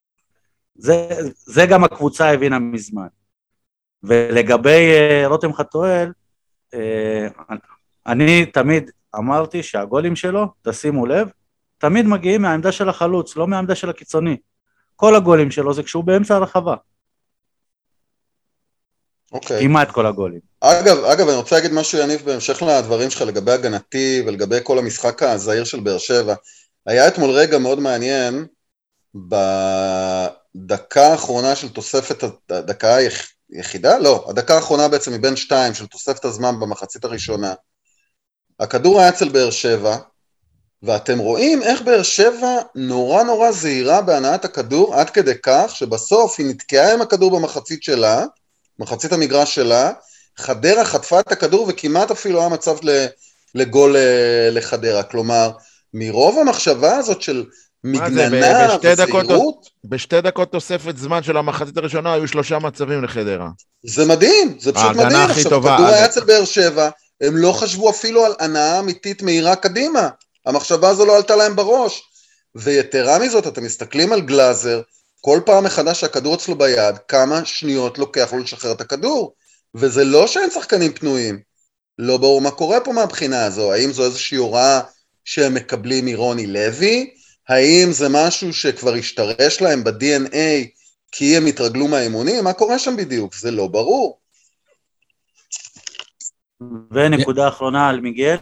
זה, זה גם הקבוצה הבינה מזמן. ולגבי uh, רותם חתואל, uh, אני תמיד אמרתי שהגולים שלו, תשימו לב, תמיד מגיעים מהעמדה של החלוץ, לא מהעמדה של הקיצוני. כל הגולים שלו זה כשהוא באמצע הרחבה.
אוקיי.
כמעט כל הגולים.
אגב, אגב, אני רוצה להגיד משהו, יניב, בהמשך לדברים שלך לגבי הגנתי ולגבי כל המשחק הזהיר של באר שבע. היה אתמול רגע מאוד מעניין, בדקה האחרונה של תוספת, הדקה היחידה? לא, הדקה האחרונה בעצם מבין שתיים של תוספת הזמן במחצית הראשונה. הכדור היה אצל באר שבע, ואתם רואים איך באר שבע נורא נורא זהירה בהנעת הכדור, עד כדי כך שבסוף היא נתקעה עם הכדור במחצית שלה, מחצית המגרש שלה, חדרה חטפה את הכדור וכמעט אפילו היה מצב לגול אה, לחדרה. כלומר, מרוב המחשבה הזאת של מגננה וזהירות...
בשתי דקות תוספת זמן של המחצית הראשונה היו שלושה מצבים לחדרה.
זה מדהים, זה פשוט מדהים. עכשיו, כדור היה אצל באר שבע, הם לא חשבו אפילו על הנאה אמיתית מהירה קדימה. המחשבה הזו לא עלתה להם בראש. ויתרה מזאת, אתם מסתכלים על גלאזר, כל פעם מחדש שהכדור אצלו ביד, כמה שניות לוקח לו לשחרר את הכדור. וזה לא שאין שחקנים פנויים. לא ברור מה קורה פה מהבחינה הזו, האם זו איזושהי הוראה שהם מקבלים מרוני לוי? האם זה משהו שכבר השתרש להם ב-DNA כי הם התרגלו מהאימונים? מה קורה שם בדיוק? זה לא ברור.
ונקודה אחרונה על מיגל,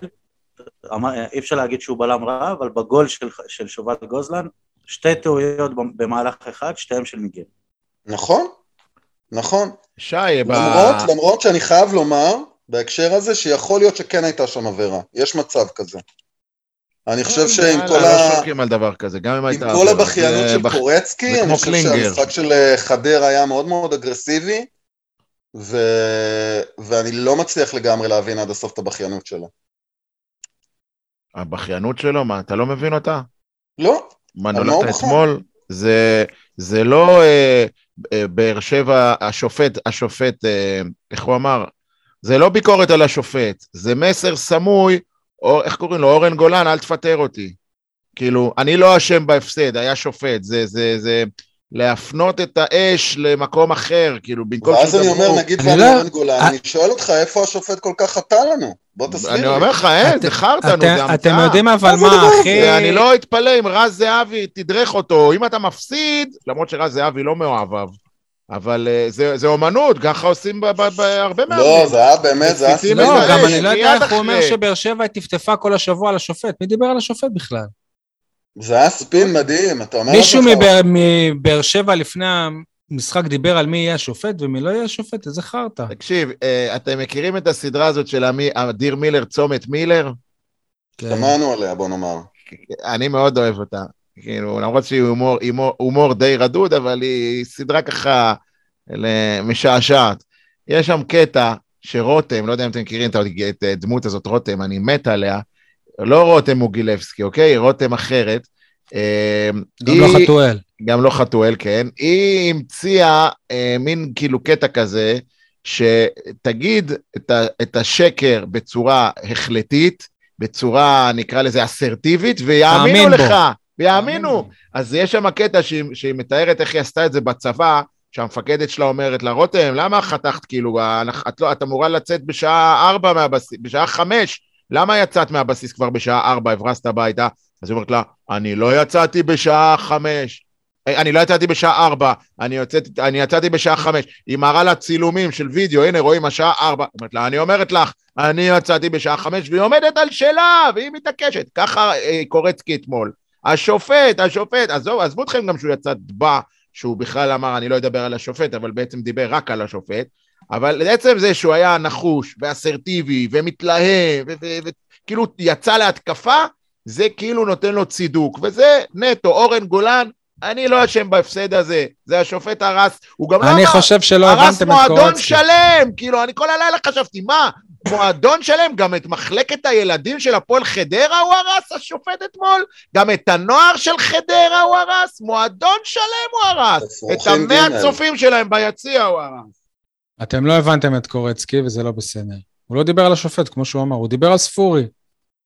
אי אפשר להגיד שהוא בלם רע, אבל בגול של, של שובל גוזלן, שתי טעויות במהלך אחד, שתיהם של מיגל.
נכון, נכון.
שי, ב...
למרות, למרות שאני חייב לומר, בהקשר הזה, שיכול להיות שכן הייתה שם עבירה. יש מצב כזה. אני חושב שעם
יאללה,
כל
לא
ה...
שולחים על דבר כזה, גם אם
עם
הייתה...
כל
עבירה.
הבכיינות של קורצקי,
זה
אני חושב. שהמשחק של אה, חדרה היה מאוד מאוד אגרסיבי. ואני לא מצליח לגמרי להבין עד הסוף את הבכיינות שלו.
הבכיינות שלו, מה, אתה לא מבין אותה?
לא,
מה נולדת
בכר?
אתמול? זה, זה לא אה, אה, באר שבע, השופט, השופט, אה, איך הוא אמר? זה לא ביקורת על השופט, זה מסר סמוי, או איך קוראים לו? אורן גולן, אל תפטר אותי. כאילו, אני לא אשם בהפסד, היה שופט, זה, זה, זה להפנות את האש למקום אחר, כאילו, במקום
ואז אני אומר, נגיד
אני
ואני
לא-
גולן, אני שואל אותך, איפה השופט כל כך חטא לנו? בוא תסביר
אני
לי.
אומר לך, אין, זה חרטא, נו,
אתם-
זה
אתם
המצאה.
יודעים אבל
מה?
הכי...
ואני לא אתפלא אם רז זהבי תדרך אותו, אם אתה מפסיד, למרות שרז זהבי לא מאוהביו, אבל אה, זה, זה אומנות, ככה עושים בהרבה
לא, זה היה באמת, זה היה
מפיצים
לא, גם אני לא יודע איך הוא אומר. שבאר שבע טפטפה כל השבוע על השופט. מי דיבר על השופט בכלל?
זה היה ספין מדהים, אתה אומר
מישהו מבאר- מבאר שבע לפני המשחק דיבר על מי יהיה השופט ומי לא יהיה השופט? איזה חרטא.
תקשיב, אה, אתם מכירים את הסדרה הזאת של אדיר מילר, צומת מילר?
כן.
שמענו עליה, בוא נאמר.
אני מאוד אוהב אותה. כאילו, למרות שהיא הומור, הומור, הומור די רדוד, אבל היא סדרה ככה משעשעת. יש שם קטע שרותם, לא יודע אם אתם מכירים את את הדמות הזאת, רותם, אני מת עליה. לא רותם מוגילבסקי, אוקיי? רותם אחרת. אה,
גם לא
היא-
חתואל.
גם לא חתואל, כן. היא המציאה אה, מין כאילו קטע כזה, שתגיד את, ה, את השקר בצורה החלטית, בצורה, נקרא לזה, אסרטיבית, ויאמינו לך,
בו.
ויאמינו. אז יש שם קטע שהיא, שהיא מתארת איך היא עשתה את זה בצבא, שהמפקדת שלה אומרת לה, רותם, למה חתכת כאילו, את, לא, את אמורה לצאת בשעה ארבע מהבסיס, בשעה חמש, למה יצאת מהבסיס כבר בשעה ארבע, הברסת הביתה? אז היא אומרת לה, אני לא יצאתי בשעה חמש. "אה, אני לא יצאתי בשעה ארבע, אני, יוצאת, אני יצאתי בשעה חמש. היא מראה לה צילומים של וידאו, הנה רואים השעה ארבע. אומרת לה, אני אומרת לך, אני יצאתי בשעה חמש, והיא עומדת על שלה, והיא מתעקשת. ככה אה, קורצקי אתמול. השופט, השופט, עזוב, עזבו אתכם גם שהוא יצא דבע, שהוא בכלל אמר, אני לא אדבר על השופט, אבל בעצם דיבר רק על השופט. אבל לעצם זה שהוא היה נחוש ואסרטיבי ומתלהם, וכאילו יצא להתקפה, זה כאילו נותן לו צידוק, וזה נטו, אורן גולן, אני לא אשם בהפסד הזה, זה השופט הרס, הוא גם לא
אני
אמר,
חושב שלא
הרס
הבנתם את
מועדון
קורצקי.
שלם, כאילו, אני כל הלילה חשבתי, מה, מועדון שלם, גם את מחלקת הילדים של הפועל חדרה הוא הרס, השופט אתמול, גם את הנוער של חדרה הוא הרס, מועדון שלם הוא הרס, את המאה. צופים שלהם ביציע הוא הרס.
אתם לא הבנתם את קורצקי וזה לא בסדר. הוא לא דיבר על השופט, כמו שהוא אמר, הוא דיבר על ספורי.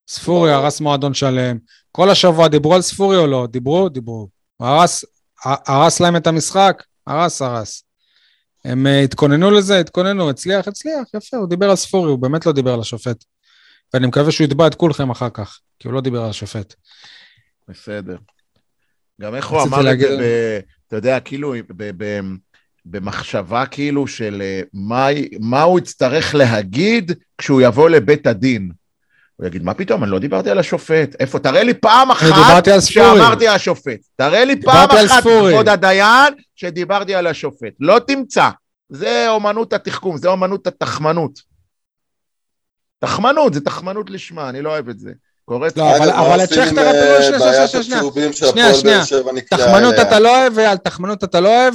ספורי. הרס מועדון שלם. כל השבוע דיברו על ספורי או לא? דיברו? דיברו. הוא הרס, הרס להם את המשחק? הרס, הרס. הם uh, התכוננו לזה, התכוננו, הצליח, הצליח, יפה, הוא דיבר על ספורי, הוא באמת לא דיבר על השופט. ואני מקווה שהוא יתבע את כולכם אחר כך, כי הוא לא דיבר על השופט.
בסדר. גם איך הוא אמר את זה, ב- אתה יודע, כאילו, ב- ב- במחשבה כאילו של אה, מה, מה הוא יצטרך להגיד כשהוא יבוא לבית הדין. הוא יגיד, מה פתאום, אני לא דיברתי על השופט. איפה, תראה לי פעם אחת
דיברתי על ספורי.
שאמרתי על השופט. תראה לי פעם אחת. כבוד הדיין, שדיברתי על השופט. לא תמצא. זה אומנות התחכום, זה אומנות התחמנות. תחמנות, זה תחמנות לשמה, אני לא אוהב את זה. קוראת...
לא, אבל- אבל את שכטר, אתה לא-
אה,
שנייה,
בעיית
שנייה, שנייה, שנייה. תחמנות? אתה לא אוהב ועל תחמנות אתה לא אוהב?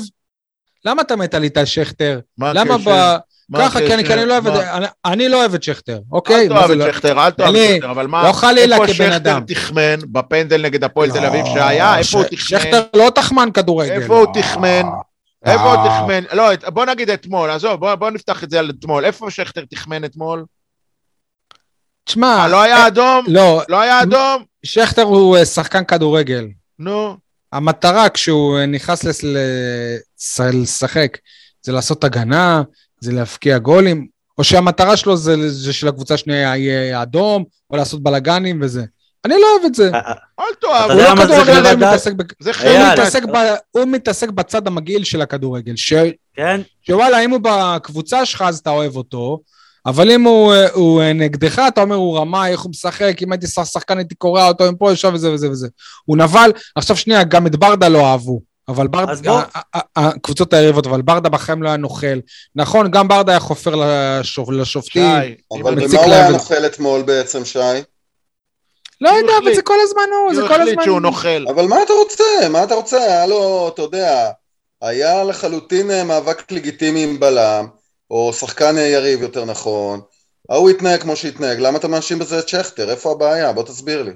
למה אתה מת על איתי שכטר?
מה
למה
הקשר?
ב... ככה, כי אני אני לא אוהב את? זה. אני- לא אוהב את שכטר, אוקיי?
אל תאהב את
לא-
שכטר, אל תאהב את שכטר, אבל מה,
לא חלילה
איפה
כבן
שכטר
אדם.
תחמן בפנדל נגד הפועל תל אביב שהיה?
לא,
איפה הוא תחמן?
שכטר לא תחמן כדורגל.
איפה הוא תחמן? איפה הוא
אה.
תחמן? לא, בוא נגיד אתמול, עזוב, בוא נפתח את זה על אתמול. איפה שכטר תחמן אתמול?
תשמע,
אה, לא היה אדום?
לא,
לא היה אדום?
שכטר הוא אה, שחקן כדורגל.
נו.
המטרה כשהוא אה, נכנס לשחק זה לעשות הגנה, זה להבקיע גולים, או שהמטרה שלו זה, זה שלקבוצה השנייה יהיה אדום, או לעשות בלאגנים וזה. אני לא אוהב את זה.
אה,
אל תאהב.
הוא לא כדורגל, הוא? מתעסק הוא בצד המגעיל של הכדורגל. ש-
כן?
שוואלה, אם הוא בקבוצה שלך אז אתה אוהב אותו, אבל אם הוא, אה, הוא אה, נגדך, אתה אומר, הוא רמאי, איך הוא משחק, אם הייתי שחקן הייתי קורע אותו מפה, יושב וזה וזה וזה. הוא נבל, עכשיו שנייה, גם את ברדה לא אהבו. אבל ברדה,
אז בוא-
הקבוצות היריבות, אבל ברדה בחיים לא היה נוכל. נכון, גם ברדה היה חופר לשופ, לשופטים.
שי,
אבל במה הוא היה. נוכל אתמול בעצם, שי?
לא
הוא
יודע, אבל
החליט.
זה כל הזמן הוא, זה
הוא
כל
החליט
הזמן...
שהוא נוכל.
אבל מה אתה רוצה? מה אתה רוצה? היה לו, אתה יודע, היה לחלוטין אה, מאבק לגיטימי עם בלם, או שחקן אה, יריב יותר נכון. ההוא התנהג כמו שהתנהג, למה אתה מאשים בזה את שכטר? איפה הבעיה? בוא תסביר לי.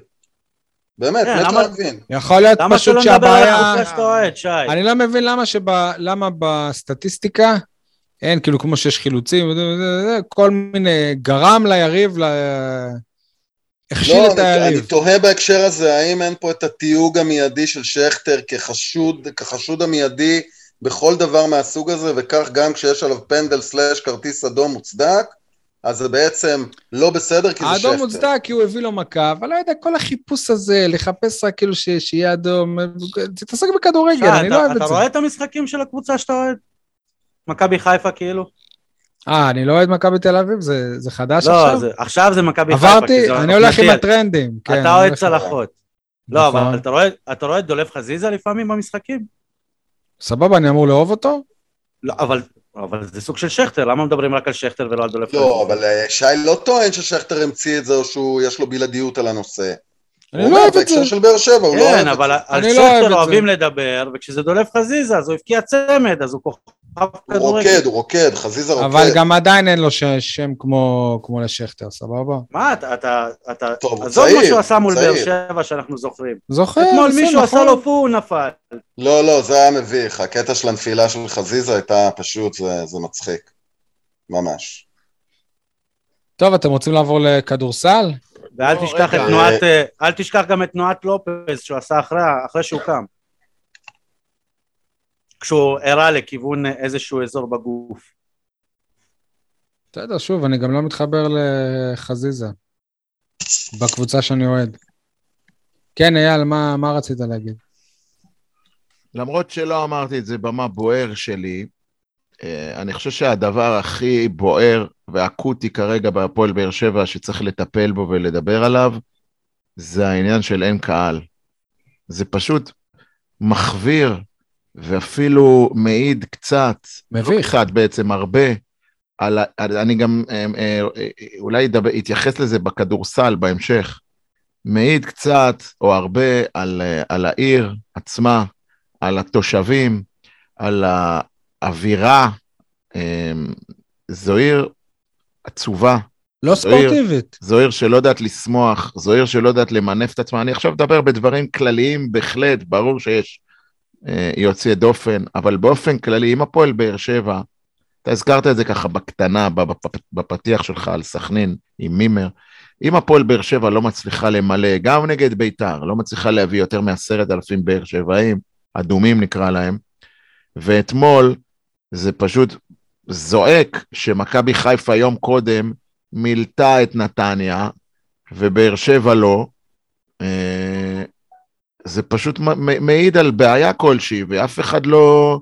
באמת,
כן,
מת
למה-
להבין.
יכול להיות
למה
פשוט
שלא נדבר על
שהבעיה...
הקבוצה שאתה אוהד, שי?
אני לא מבין למה, שב, למה בסטטיסטיקה אין, כאילו כמו שיש חילוצים, כל מיני, גרם ליריב, ל... הכשיל
לא,
את
אני, אני
היריב.
תוהה בהקשר הזה, האם אין פה את התיוג המיידי של שכטר כחשוד, כחשוד המיידי בכל דבר מהסוג הזה, וכך גם כשיש עליו פנדל סלאש כרטיס אדום מוצדק, אז זה בעצם לא בסדר כי זה שכטר.
האדום מוצדק כי הוא הביא לו מכה, אבל לא יודע, כל החיפוש הזה, לחפש רק כאילו. שיהיה אדום, תתעסק בכדורגל, אני
אתה-
לא אוהב
אתה
את זה.
רואה את המשחקים של הקבוצה שאתה אוהד? מכבי חיפה כאילו?
אה, אני לא אוהד מכבי תל אביב? זה זה חדש
לא,
עכשיו?
זה- עכשיו זה מכבי חיפה.
עברתי, אני הולך עם. הטרנדים. כן,
אתה
אני
אוהד צלחות. לא,
נכון.
אבל אתה רואה- אתה רואה את דולף חזיזה לפעמים במשחקים?
סבבה, אני אמור לאהוב אותו?
לא, אבל אבל זה סוג של שכטר, למה מדברים רק על שכטר ולא על דולף?
לא, אבל אה, שי לא טוען ששכטר המציא את זה או שיש לו בלעדיות על הנושא.
אני לא אוהב את זה.
בהקשר של באר שבע, הוא לא אוהב
כן,
את
אבל
זה.
על
אני לא אוהב את
שכטר
זה.
אוהבים לדבר, וכשזה דולף חזיזה אז הוא הבקיע צמד, אז הוא כוכב
הוא. רוקד, הוא רוקד, חזיזה רוקד.
אבל גם עדיין אין לו שם כמו כמו לשכטר, סבבה?
מה, אתה, אתה, אתה,
טוב, הוא
עזוב מה
צעיר,
שהוא עשה מול באר. שבע שאנחנו זוכרים.
זוכר,
אתמול מישהו
נכון.
עשה לו פו, הוא נפל.
לא, לא, זה היה מביך. הקטע של הנפילה של חזיזה הייתה פשוט, זה, זה מצחיק. ממש.
טוב, אתם רוצים לעבור לכדורסל?
ואל
לא,
תשכח את. תנועת, אה, אל תשכח גם את תנועת לופז שהוא עשה אחרי שהוא קם. כשהוא הראה לכיוון איזשהו אזור בגוף.
בסדר, שוב, אני גם לא מתחבר לחזיזה. בקבוצה שאני אוהד. כן, אייל, מה, מה רצית להגיד?
למרות שלא אמרתי את זה במה בוער שלי, אה, אני חושב שהדבר הכי בוער ואקוטי כרגע בהפועל באר שבע שצריך לטפל בו ולדבר עליו, זה העניין של אין קהל. זה פשוט מחוויר ואפילו מעיד קצת, לא
מביך.
קצת בעצם, הרבה, על, על, אני גם אה, אה, אה, אולי אתייחס לזה בכדורסל בהמשך, מעיד קצת או הרבה על, על העיר עצמה, על התושבים, על האווירה. זו עיר עצובה,
לא
זו עיר-
ספורטיבית.
זו עיר שלא יודעת לשמוח, זו עיר שלא יודעת למנף את עצמה. אני עכשיו מדבר בדברים כלליים בהחלט, ברור שיש אה, יוצאי דופן, אבל באופן כללי, אם הפועל באר שבע, אתה הזכרת את זה ככה בקטנה, בפ- בפתיח שלך על סכנין עם מימר, אם הפועל באר שבע לא מצליחה למלא, גם נגד ביתר, לא מצליחה להביא יותר מעשרת אלפים באר שבעים, אדומים נקרא להם, ואתמול זה פשוט זועק שמכבי חיפה יום קודם מילתה את נתניה, ובאר שבע לא. זה פשוט מעיד על בעיה כלשהי, ואף אחד לא...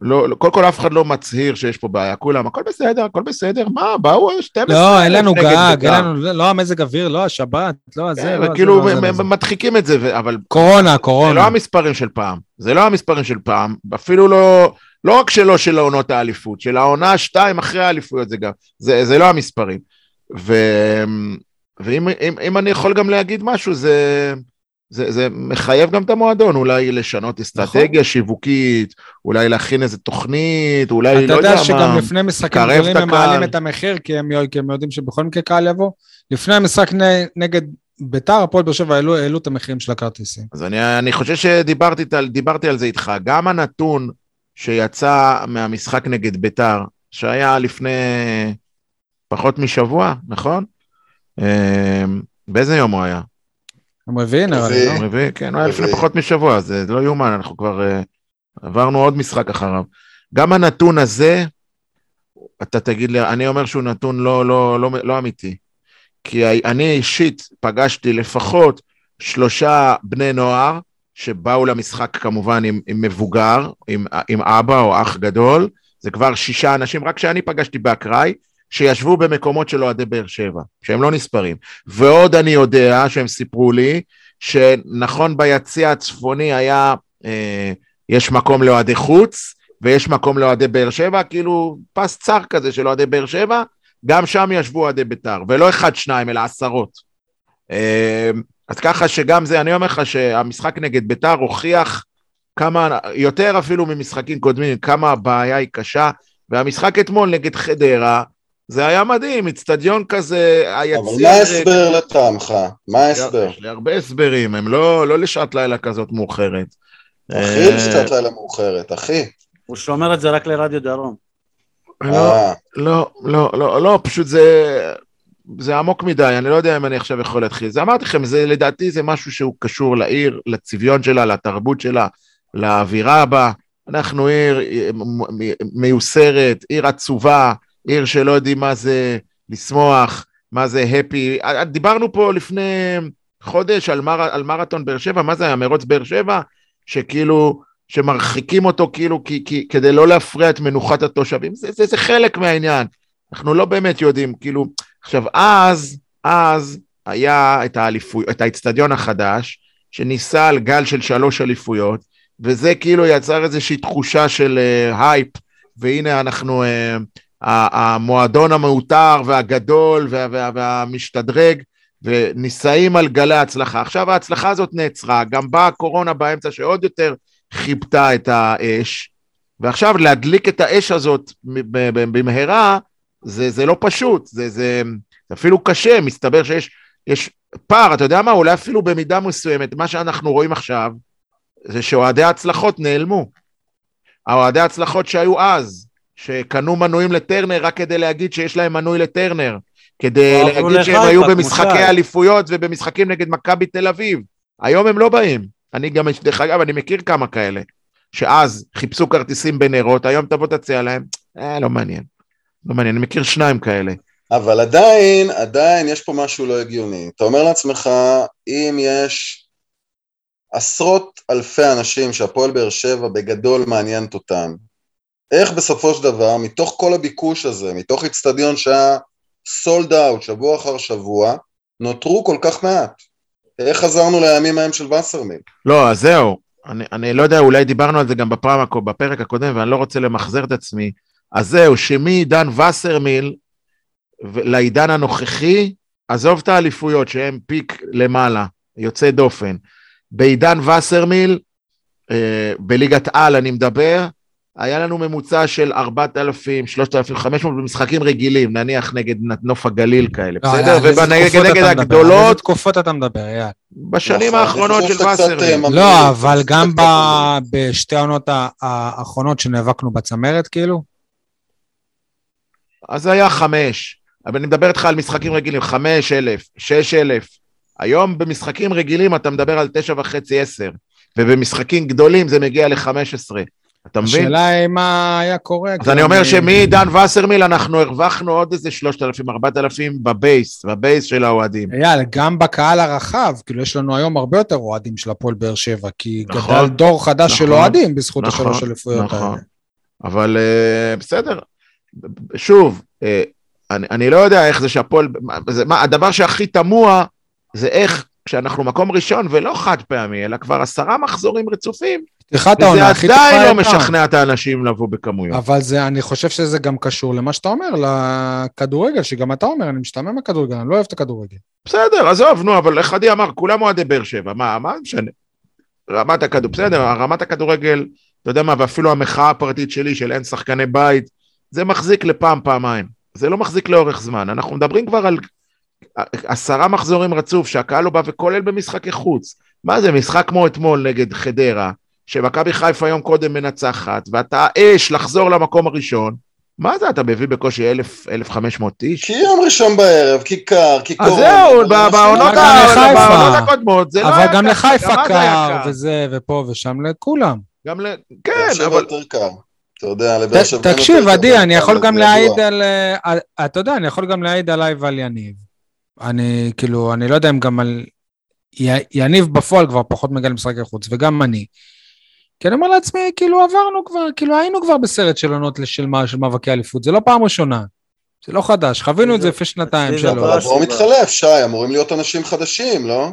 לא, לא- קודם כל אף אחד לא מצהיר שיש פה בעיה, כולם, הכל בסדר, הכל בסדר, מה, באו 12
לא, אין לנו גג,
בית"ר.
אין לנו, לא המזג אוויר, לא השבת, לא זה,
כן,
לא זה,
וכאילו
לא זה, לא זה.
מ- מדחיקים את זה, אבל
קורונה,
זה לא
קורונה.
המספרים של פעם, זה לא המספרים של פעם, אפילו לא, לא רק שלא של העונות האליפות, של העונה שתיים אחרי האליפויות זה גם, זה, זה לא המספרים. ו, ואם אם, אם אני יכול גם להגיד משהו, זה, זה, זה מחייב גם את המועדון, אולי לשנות אסטרטגיה שיווקית, אולי להכין איזה תוכנית, אולי
אתה
לא יודע
יודע
מה.
שגם לפני משחקים גדולים הם. מעלים את המחיר, כי הם כי הם יודעים שבכל מקרה קהל יבוא. לפני המשחק נגד ביתר, הפועל באר שבע העלו העלו את המחירים של הכרטיסים.
אז אני, אני חושב שדיברתי על, על זה איתך. גם הנתון שיצא מהמשחק נגד ביתר, שהיה לפני פחות משבוע, נכון? אה, באיזה יום הוא היה?
הם רביעי נראה לי. לא?
יום רביעי? כן, הוא היה לפני. פחות משבוע, זה לא יאומן, אנחנו כבר אה, עברנו עוד משחק אחריו. גם הנתון הזה, אתה תגיד לי, אני אומר שהוא נתון לא, לא, לא, לא אמיתי. כי אני אישית פגשתי לפחות שלושה בני נוער שבאו למשחק כמובן עם, עם מבוגר, עם, עם אבא או אח גדול, זה כבר שישה אנשים, רק שאני פגשתי באקראי, שישבו במקומות של אוהדי באר שבע, שהם לא נספרים. ועוד אני יודע, שהם סיפרו לי, שנכון ביציע הצפוני היה, אה, יש מקום לאוהדי חוץ, ויש מקום לאוהדי באר שבע, כאילו פס צר כזה של אוהדי באר שבע, גם שם ישבו אוהדי בית"ר, ולא אחד, שניים, אלא עשרות. אה, אז ככה שגם זה, אני אומר לך שהמשחק נגד בית"ר הוכיח כמה, יותר אפילו ממשחקים קודמים, כמה הבעיה היא קשה, והמשחק אתמול נגד חדרה, זה היה מדהים, אצטדיון כזה, היציע...
אבל מה ההסבר לטעמך? מה ההסבר?
יש לי הרבה הסברים, הם לא, לא לשעת לילה כזאת מאוחרת.
אחי, לשעת לילה מאוחרת, אחי.
הוא שומר את זה רק לרדיו דרום.
לא, לא, לא, לא, לא, פשוט זה... זה עמוק מדי, אני לא יודע אם אני עכשיו יכול להתחיל. זה אמרתי לכם, זה לדעתי זה משהו שהוא קשור לעיר, לצביון שלה, לתרבות שלה, לאווירה בה. אנחנו עיר מיוסרת, עיר עצובה, עיר שלא יודעים מה זה לשמוח, מה זה happy. דיברנו פה לפני חודש על, מר, על מרתון באר שבע, מה זה היה, מרוץ באר שבע? שכאילו, שמרחיקים אותו כאילו כי, כי, כדי לא להפריע את מנוחת התושבים, זה, זה, זה חלק מהעניין. אנחנו לא באמת יודעים, כאילו, עכשיו אז, אז היה את האליפות, את האצטדיון החדש, שנישא על גל של שלוש אליפויות, וזה כאילו יצר איזושהי תחושה של אה, הייפ, והנה אנחנו, uh, המועדון המעוטר והגדול וה, וה, והמשתדרג, ונישאים על גלי ההצלחה. עכשיו ההצלחה הזאת נעצרה, גם באה הקורונה באמצע שעוד יותר חיבתה את האש, ועכשיו להדליק את האש הזאת במהרה, זה, זה לא פשוט, זה, זה, אפילו קשה, מסתבר שיש יש פער, אתה יודע מה, אולי אפילו במידה מסוימת, מה שאנחנו רואים עכשיו, זה שאוהדי ההצלחות נעלמו. האוהדי ההצלחות שהיו אז, שקנו מנויים לטרנר רק כדי להגיד שיש להם מנוי לטרנר, כדי להגיד שהם היו במשחקי אליפויות ובמשחקים נגד מכבי תל אביב. היום הם לא באים. אני גם, דרך אגב, אני מכיר כמה כאלה, שאז חיפשו כרטיסים בנרות, היום תבוא תציע להם, אה, לא מעניין. לא מעניין, אני מכיר שניים כאלה.
אבל עדיין, עדיין יש פה משהו לא הגיוני. אתה אומר לעצמך, אם יש עשרות אלפי אנשים שהפועל באר שבע בגדול מעניינת אותם, איך בסופו של דבר, מתוך כל הביקוש הזה, מתוך איצטדיון שהיה סולד אאוט שבוע אחר שבוע, נותרו כל כך מעט. איך חזרנו לימים ההם של וסרמיל?
לא, אז זהו. אני, אני לא יודע, אולי דיברנו על זה גם בפעם, בפרק הקודם, ואני לא רוצה למחזר את עצמי. אז זהו, שמעידן וסרמיל לעידן הנוכחי, עזוב את האליפויות שהם פיק למעלה, יוצא דופן. בעידן וסרמיל, אה, בליגת על אני מדבר, היה לנו ממוצע של 4,000, 3,500 במשחקים רגילים, נניח נגד נוף הגליל כאלה, לא, בסדר? ונגד הגדולות... על איזה
תקופות אתה מדבר, אייל?
בשנים האחרונות של וסרמיל.
אה, לא, אבל גם בשתי העונות האחרונות שנאבקנו בצמרת, כאילו?
אז היה חמש. אבל אני מדבר איתך על משחקים רגילים, חמש אלף, שש אלף. היום במשחקים רגילים אתה מדבר על תשע וחצי, עשר. ובמשחקים גדולים זה מגיע לחמש עשרה. אתה מבין?
השאלה היא מה היה קורה.
אז אני אומר שמעידן וסרמיל אנחנו הרווחנו עוד איזה שלושת אלפים, ארבעת אלפים בבייס, בבייס של האוהדים.
אייל, גם בקהל הרחב, כאילו יש לנו היום הרבה יותר אוהדים של הפועל באר שבע, כי נכון, גדל דור חדש נכון, של אוהדים בזכות נכון, השלוש אליפויות נכון. האלה.
אבל uh, בסדר, שוב, uh, אני, אני לא יודע איך זה שהפועל, זה, מה, הדבר שהכי תמוה זה איך כשאנחנו מקום ראשון ולא חד פעמי, אלא כבר עשרה מחזורים רצופים,
פתיחת העונה
הכי טובה. זה עדיין לא משכנע את האנשים לבוא בכמויות.
אבל זה, אני חושב שזה גם קשור למה שאתה אומר, לכדורגל, שגם אתה אומר, אני משתמם מהכדורגל, אני לא אוהב את הכדורגל.
בסדר, עזוב, נו, אבל איך עדי אמר, כולם אוהדי באר שבע, מה, מה משנה? רמת הכדור, בסדר, רמת הכדורגל, אתה יודע מה, ואפילו המחאה הפרטית שלי של אין שחקני בית, זה מחזיק לפעם, פעמיים. זה לא מחזיק לאורך זמן. אנחנו מדברים כבר על עשרה מחזורים רצוף שהקהל לא בא וכולל במשחקי חוץ. מה זה, משחק כמו אתמול נגד חדרה, שמכבי חיפה יום קודם מנצחת, ואתה אש לחזור למקום הראשון, מה זה, אתה מביא בקושי אלף, אלף חמש מאות איש?
כי יום ראשון בערב, כי קר, כי קורונה.
אז זהו, בעונות הקודמות זה לא
היה קר. אבל גם לחיפה קר, וזה, ופה ושם, לכולם.
גם ל... כן, אבל... יותר
קר. אתה יודע, לבאר שבע...
תקשיב, עדי, אני יכול גם להעיד על... אה, אתה יודע, אני יכול גם להעיד עליי ועל יניב. אני, כאילו, אני לא יודע אם גם על... יניב בפועל כבר פחות מגיע למשחקי חוץ, וגם אני. כי אני אומר לעצמי, כאילו עברנו כבר, כאילו היינו כבר בסרט של עונות של, של מאבקי אליפות, זה לא פעם ראשונה. זה לא חדש, חווינו את זה לפני שנתיים
אצלי זה
שלו.
לא.
מתחלף, שי, אמורים להיות אנשים חדשים, לא?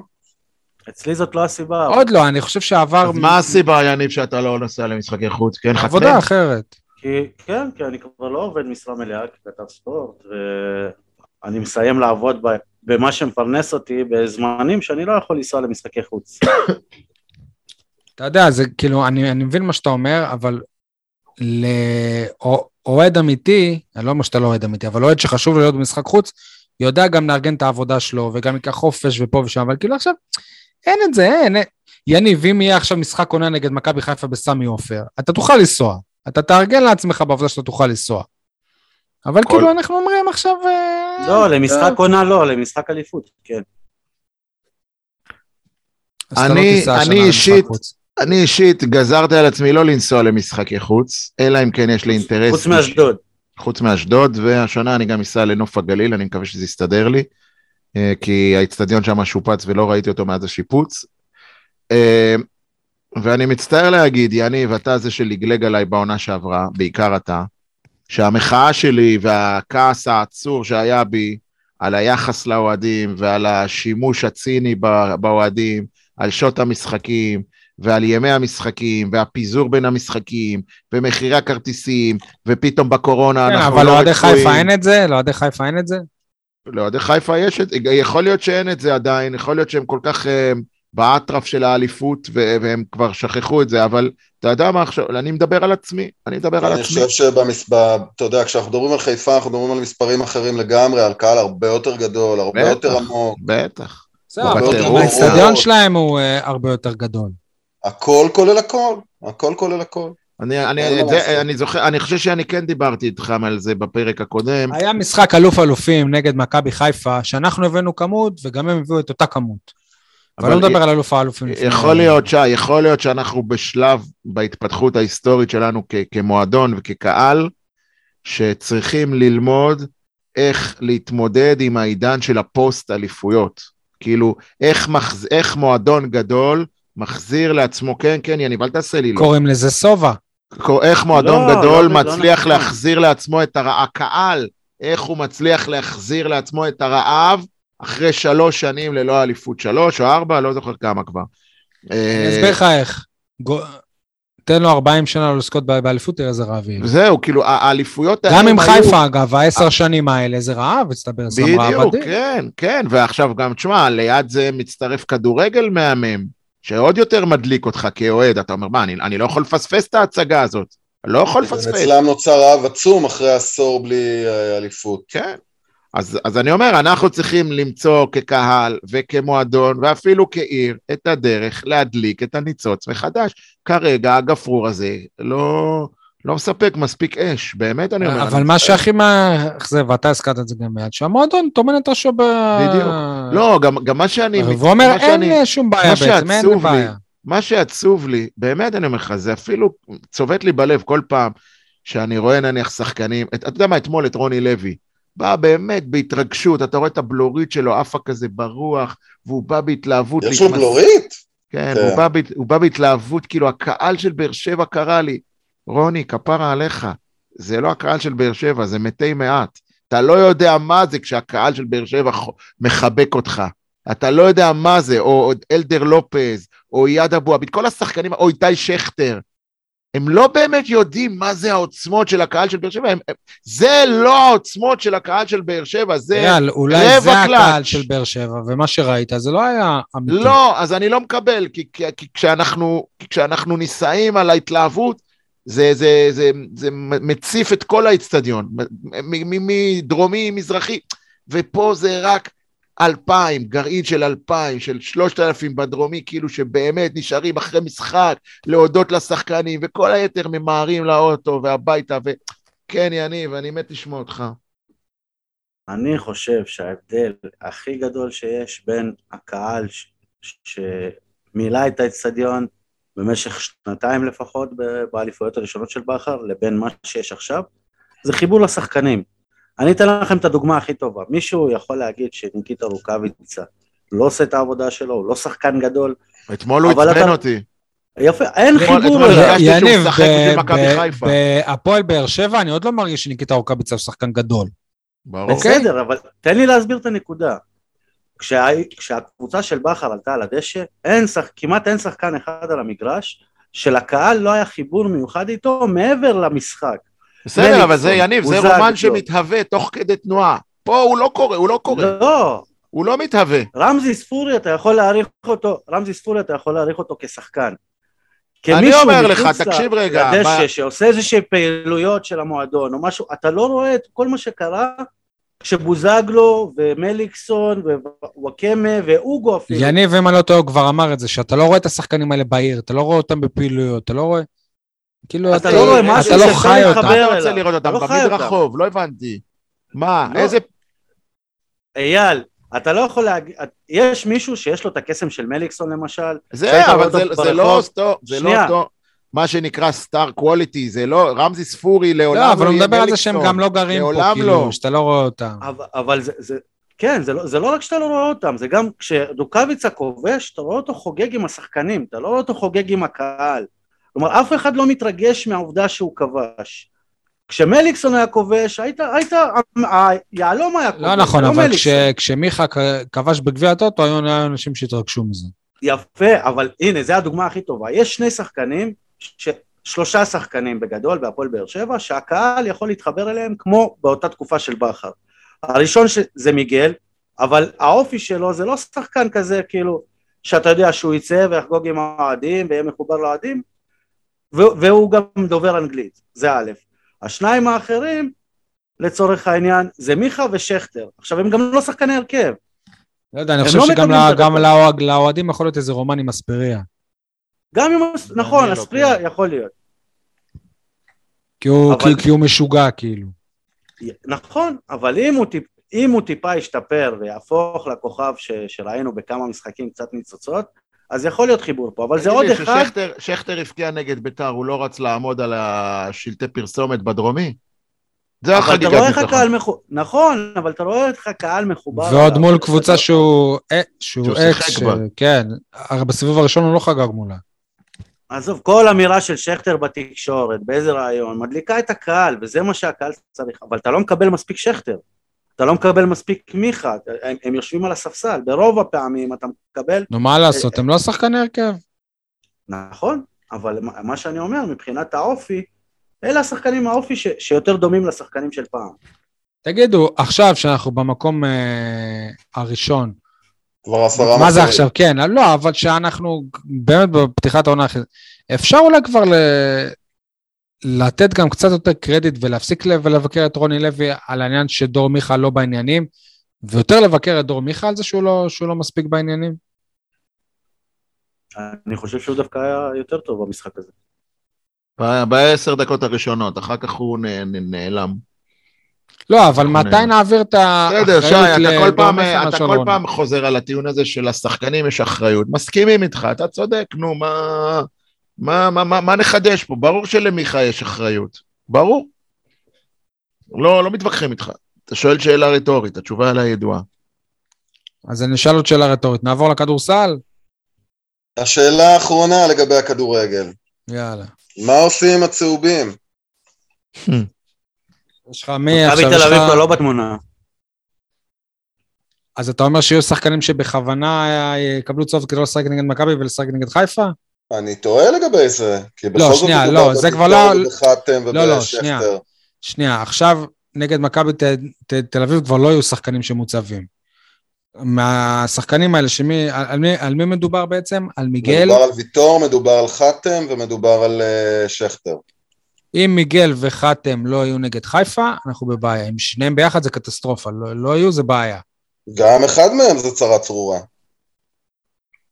אצלי זאת לא הסיבה.
עוד לא, אני חושב שעבר
אז מה הסיבה, יניב, שאתה לא נוסע למשחקי חוץ? אין לך
עבודה? אחרת.
כן, כי אני כבר לא עובד משרה מלאה ככתב ספורט, ואני מסיים לעבוד ב, במה שמפרנס אותי בזמנים שאני לא יכול לנסוע למשחקי חוץ.
אתה יודע, זה כאילו, אני, אני מבין מה שאתה אומר, אבל לאוהד אמיתי, אני לא אומר שאתה לא אוהד אמיתי, אבל אוהד שחשוב להיות במשחק חוץ, יודע גם לארגן את העבודה שלו, וגם ייקח חופש ופה ושם, אבל כאילו עכשיו, אין את זה, אין. אין. יניב, אם יהיה עכשיו משחק עונה נגד מכבי חיפה בסמי עופר, אתה תוכל לנסוע. אתה תארגן לעצמך בעבודה שאתה תוכל לנסוע. אבל
כל-
כאילו אנחנו אומרים עכשיו... אה,
לא, למשחק עונה לא, למשחק אליפות, כן.
אז אתה לא
אני-
תיסע
אני
השנה למשחק
אישית-
חוץ.
אני אישית גזרתי על עצמי לא לנסוע למשחקי חוץ, אלא אם כן יש לי אינטרס.
חוץ מאשדוד.
חוץ מאשדוד, והשנה אני גם אסע לנוף הגליל, אני מקווה שזה יסתדר לי, אה, כי האיצטדיון שם שופץ ולא ראיתי אותו מאז השיפוץ. אה, ואני מצטער להגיד, יניב, אתה זה שלגלג עליי בעונה שעברה, בעיקר אתה, שהמחאה שלי והכעס העצור שהיה בי על היחס לאוהדים ועל השימוש הציני באוהדים, על שעות המשחקים ועל ימי המשחקים והפיזור בין המשחקים ומחירי הכרטיסים ופתאום בקורונה
כן,
אנחנו
אבל
לא
לאוהדי
רצויים.
חיפה אין את זה? לאוהדי חיפה אין את זה?
לאוהדי חיפה יש את זה, יכול להיות שאין את זה עדיין, יכול להיות שהם כל כך אה, באטרף של האליפות והם כבר שכחו את זה, אבל אתה יודע מה עכשיו, אני מדבר על עצמי, אני מדבר על
אני
עצמי.
חושב שבמס... ב- אתה יודע, כשאנחנו מדברים על חיפה, אנחנו מדברים על מספרים אחרים לגמרי, על קהל הרבה יותר גדול, הרבה
בטח.
יותר עמוק.
בטח.
זהו, אבל
בטירוף.
האצטדיון שלהם הוא אה, הרבה יותר גדול.
הכל כולל הכל, הכל כולל הכל.
אני, אני, את זה. אני זוכר, אני חושב שאני כן דיברתי איתכם על זה בפרק הקודם.
היה משחק אלוף אלופים נגד מכבי חיפה, שאנחנו הבאנו כמות וגם הם הביאו את אותה כמות. אבל לא מדבר על אלוף האלופים.
יכול להיות, שי, יכול להיות שאנחנו בשלב בהתפתחות ההיסטורית שלנו כ- כמועדון וכקהל, שצריכים ללמוד איך להתמודד עם העידן של הפוסט אליפויות. כאילו, איך, מחז... איך מועדון גדול מחזיר לעצמו, כן, כן, יניב, אל תעשה לי לא.
קוראים לזה סובה.
איך מועדון
לא,
גדול
לא, לא
מצליח
נכון.
להחזיר לעצמו את הרעב, הקהל, איך הוא מצליח להחזיר לעצמו את הרעב אחרי שלוש שנים ללא אליפות, שלוש או ארבע, לא זוכר כמה כבר.
אני
אה,
אסביר לך איך. גו- תן לו 40 שנה לא לזכות ב- באליפות, תראה איזה רעב יהיה.
זהו, כאילו, האליפויות
גם
האלה
עם
היו-
חיפה, אגב, העשר שנים האלה, זה רעב, הצטבר, שם רעב
בדיוק. כן, כן, ועכשיו גם, תשמע, ליד זה מצטרף כדורגל מהמם, שעוד יותר מדליק אותך כאוהד, אתה אומר, מה, אני, אני לא יכול לפספס את ההצגה הזאת, לא יכול לפספס.
אצלם נוצר רעב עצום אחרי עשור בלי אה, אליפות.
כן. אז, אז אני אומר, אנחנו צריכים למצוא כקהל וכמועדון ואפילו כעיר את הדרך להדליק את הניצוץ מחדש. כרגע הגפרור הזה לא, לא מספק מספיק אש, באמת אני אומר.
אבל
אני
מה. שהכי מאכזב, ואתה הזכרת את זה גם מיד, שהמועדון טומן את ראשו ב...
בדיוק. לא, גם, גם מה שאני...
והוא אומר,
מה
אין
שאני-
שום בעיה
מה
בעצם, אין
שעצוב לי,
בעיה.
מה שעצוב לי, באמת אני אומר לך, זה אפילו צובט לי בלב כל פעם שאני רואה נניח שחקנים, את- אתה יודע מה, אתמול את רוני לוי, בא באמת בהתרגשות, אתה רואה את הבלורית שלו עפה כזה ברוח, והוא בא בהתלהבות.
יש לו בלורית?
כן,
כן.
הוא בא, הוא בא בהתלהבות, כאילו הקהל של באר שבע קרא לי, רוני, כפרה עליך, זה לא הקהל של באר שבע, זה מתי מעט. אתה לא יודע מה זה כשהקהל של באר שבע מחבק אותך. אתה לא יודע מה זה, או אלדר לופז, או אייד אבו עביד, כל השחקנים, או איתי שכטר. הם לא באמת יודעים מה זה העוצמות של הקהל של באר שבע, הם, הם, זה לא העוצמות של הקהל של באר שבע, זה...
אייל, אולי
רבע
זה הקהל
קלאץ'.
של באר שבע, ומה שראית זה לא היה אמיתי.
לא, אז אני לא מקבל, כי, כי, כי, כשאנחנו, כי כשאנחנו נישאים על ההתלהבות, זה, זה, זה, זה מציף את כל האיצטדיון, מדרומי, מזרחי, ופה זה רק אלפיים, גרעין של אלפיים, של שלושת אלפים בדרומי, כאילו שבאמת נשארים אחרי משחק להודות לשחקנים, וכל היתר ממהרים לאוטו והביתה, וכן, יניב, אני מת לשמוע אותך.
אני חושב שההבדל הכי גדול שיש בין הקהל שמילא את האצטדיון במשך שנתיים לפחות ב- באליפויות הראשונות של בכר, לבין מה שיש עכשיו, זה חיבור לשחקנים. אני אתן לכם את הדוגמה הכי טובה. מישהו יכול להגיד שניקיטה רוקאביצה לא עושה את העבודה שלו, הוא לא שחקן גדול.
אתמול הוא עצבן
אתה-
אותי.
יפה, אין
אתמול-
חיבור
יניב. בהפועל באר שבע, אני עוד לא מרגיש שניקיטה רוקאביצה הוא שחקן גדול.
ברור.
אוקיי.
בסדר, אבל תן לי להסביר את הנקודה. כשה, כשהקבוצה של בכר עלתה על הדשא, אין שח, כמעט אין שחקן אחד על המגרש, שלקהל לא היה חיבור מיוחד איתו מעבר למשחק.
בסדר, אבל זה יניב, זה. רומן שמתהווה תוך כדי תנועה. פה הוא לא קורה, הוא לא קורה,
לא,
הוא לא מתהווה.
רמזי ספורי אתה יכול להעריך אותו, רמזי ספורי אתה יכול להעריך אותו כשחקן.
אני
כמישהו
אומר לך,
מחוץ
תקשיב רגע,
לדשא
ב-
שעושה איזושהי פעילויות של המועדון או משהו, אתה לא רואה את כל מה שקרה כשבוזגלו ומליקסון ווואקמה ואוגו אפילו.
יניב, אם אני לא טועה, הוא כבר אמר את זה, שאתה לא רואה את השחקנים האלה בעיר, אתה לא רואה אותם בפעילויות, אתה לא רואה... כאילו,
אתה לא רואה
אתה
משהו
לא
שאפשר
חי
להתחבר
אותם.
אתה
אליו.
רוצה לראות אותם?
אתה לא
במדרחוב, לא הבנתי. מה,
לא.
איזה...
אייל, אתה לא יכול להגיד, יש מישהו שיש לו את הקסם של מליקסון למשל,
זה, אבל זה- זה לא? אותו, זה לא
שנייה.
אותו, מה שנקרא סטאר קווליטי, זה לא, רמזי ספורי לעולם
לא, אבל הוא
יהיה
מדבר על זה שהם
מליקסון.
גם לא גרים פה, כאילו,
לא.
שאתה לא רואה אותם.
אבל, אבל זה, זה, כן, זה לא, זה לא רק שאתה לא רואה אותם, זה גם כשדוקאביצה כובש, אתה רואה אותו חוגג עם השחקנים, אתה לא רואה אותו חוגג עם הקהל. כלומר, אף אחד לא מתרגש מהעובדה שהוא כבש. כשמליקסון היה כובש, היית, היית, היהלום היה כובש,
לא נכון,
לא
אבל כש-
מליקסון.
כשמיכה כבש בגביע הטוטו, היו אנשים שהתרגשו מזה.
יפה, אבל הנה, זו הדוגמה הכי טובה. יש שני שחקנים, ש... שלושה שחקנים בגדול בהפועל באר שבע, שהקהל יכול להתחבר אליהם כמו באותה תקופה של בכר. הראשון ש... זה מיגל, אבל האופי שלו זה לא שחקן כזה, כאילו, שאתה יודע שהוא יצא ויחגוג עם האוהדים ויהיה מחובר לאוהדים. והוא גם דובר אנגלית, זה א'. השניים האחרים, לצורך העניין, זה מיכה ושכטר. עכשיו, הם גם לא שחקני הרכב.
לא יודע, אני חושב
לא
שגם לאוהדים יכול להיות איזה רומן עם אספריה.
גם אם, נכון,
לא,
אספריה
כן.
יכול להיות.
כי הוא-
אבל-
כי- הוא משוגע, כאילו.
נכון, אבל אם הוא, טיפ, אם הוא טיפה ישתפר ויהפוך לכוכב ש, שראינו בכמה משחקים קצת ניצוצות, אז יכול להיות חיבור פה, אבל זה עוד אחד,
ששכטר- שכטר הבקיע נגד ביתר, הוא לא רץ לעמוד על השלטי פרסומת בדרומי? זה
אבל אתה
החגיגת
רואה איך
ניצחון.
הקהל מחובר, נכון, אבל אתה רואה איך הקהל מחובר.
ועוד. מול קבוצה שהוא שהוא
שהוא
אקס. ש- כן, הרי בסיבוב הראשון הוא לא חגג מולה.
עזוב, כל אמירה של שכטר בתקשורת, באיזה רעיון, מדליקה את הקהל, וזה מה שהקהל צריך, אבל אתה לא מקבל מספיק שכטר. אתה לא מקבל מספיק מיכה, הם, הם יושבים על הספסל, ברוב הפעמים אתה מקבל
נו, מה לעשות, הם לא שחקני הרכב.
נכון, אבל מה מה שאני אומר, מבחינת האופי, אלה השחקנים האופי ש, שיותר דומים לשחקנים של פעם.
תגידו, עכשיו שאנחנו במקום אה, הראשון,
כבר עשרה
מה זה
מחזורים.
עכשיו? כן, לא, אבל שאנחנו באמת בפתיחת העונה אחרת, אפשר אולי כבר ל... לתת גם קצת יותר קרדיט ולהפסיק ל- ולבקר את רוני לוי על העניין שדור מיכה לא בעניינים, ויותר לבקר את דור מיכה על זה שהוא לא, שהוא לא מספיק בעניינים?
אני חושב שהוא דווקא היה יותר טוב במשחק הזה.
ב- בעשר דקות הראשונות, אחר כך הוא נ- נ- נעלם.
לא, אבל
נכון.
מתי נעביר את
בסדר, שי,
האחריות
אתה כל
לדור
פעם,
מיכה
אתה כל? פעם חוזר על הטיעון הזה שלשחקנים יש אחריות. מסכימים איתך, אתה צודק, נו, מה, מה, מה, מה, מה נחדש פה? ברור שלמיכה יש אחריות. ברור. לא, לא מתווכחים איתך. אתה שואל שאלה רטורית, התשובה עליה ידועה.
אז אני אשאל עוד שאלה רטורית, נעבור לכדורסל?
השאלה האחרונה לגבי הכדורגל.
יאללה.
מה עושים עם הצהובים?
יש לך מי
מכבי
עכשיו?
תל
יש
אביב
לך...
כבר לא בתמונה.
אז אתה אומר שיהיו שחקנים שבכוונה אה, יקבלו צהוב כדי לא לשחק נגד מכבי ולשחק נגד חיפה?
אני טועה לגבי זה. כי בכל זאת
שנייה, לא, זה כבר
בבית"ר
לא-
ובחתם
לא, לא, שנייה. שנייה, עכשיו נגד מכבי ת- ת- תל אביב כבר לא יהיו שחקנים שמוצבים. מהשחקנים האלה, שמי, על, על, מי, על מי מדובר בעצם? על מיגל?
מדובר על ויטור, מדובר על חתם ומדובר על אה, שכטר.
אם מיגל וחתם לא יהיו נגד חיפה, אנחנו בבעיה. אם שניהם ביחד זה קטסטרופה, לא, לא יהיו זה בעיה.
גם אחד מהם זה צרה צרורה.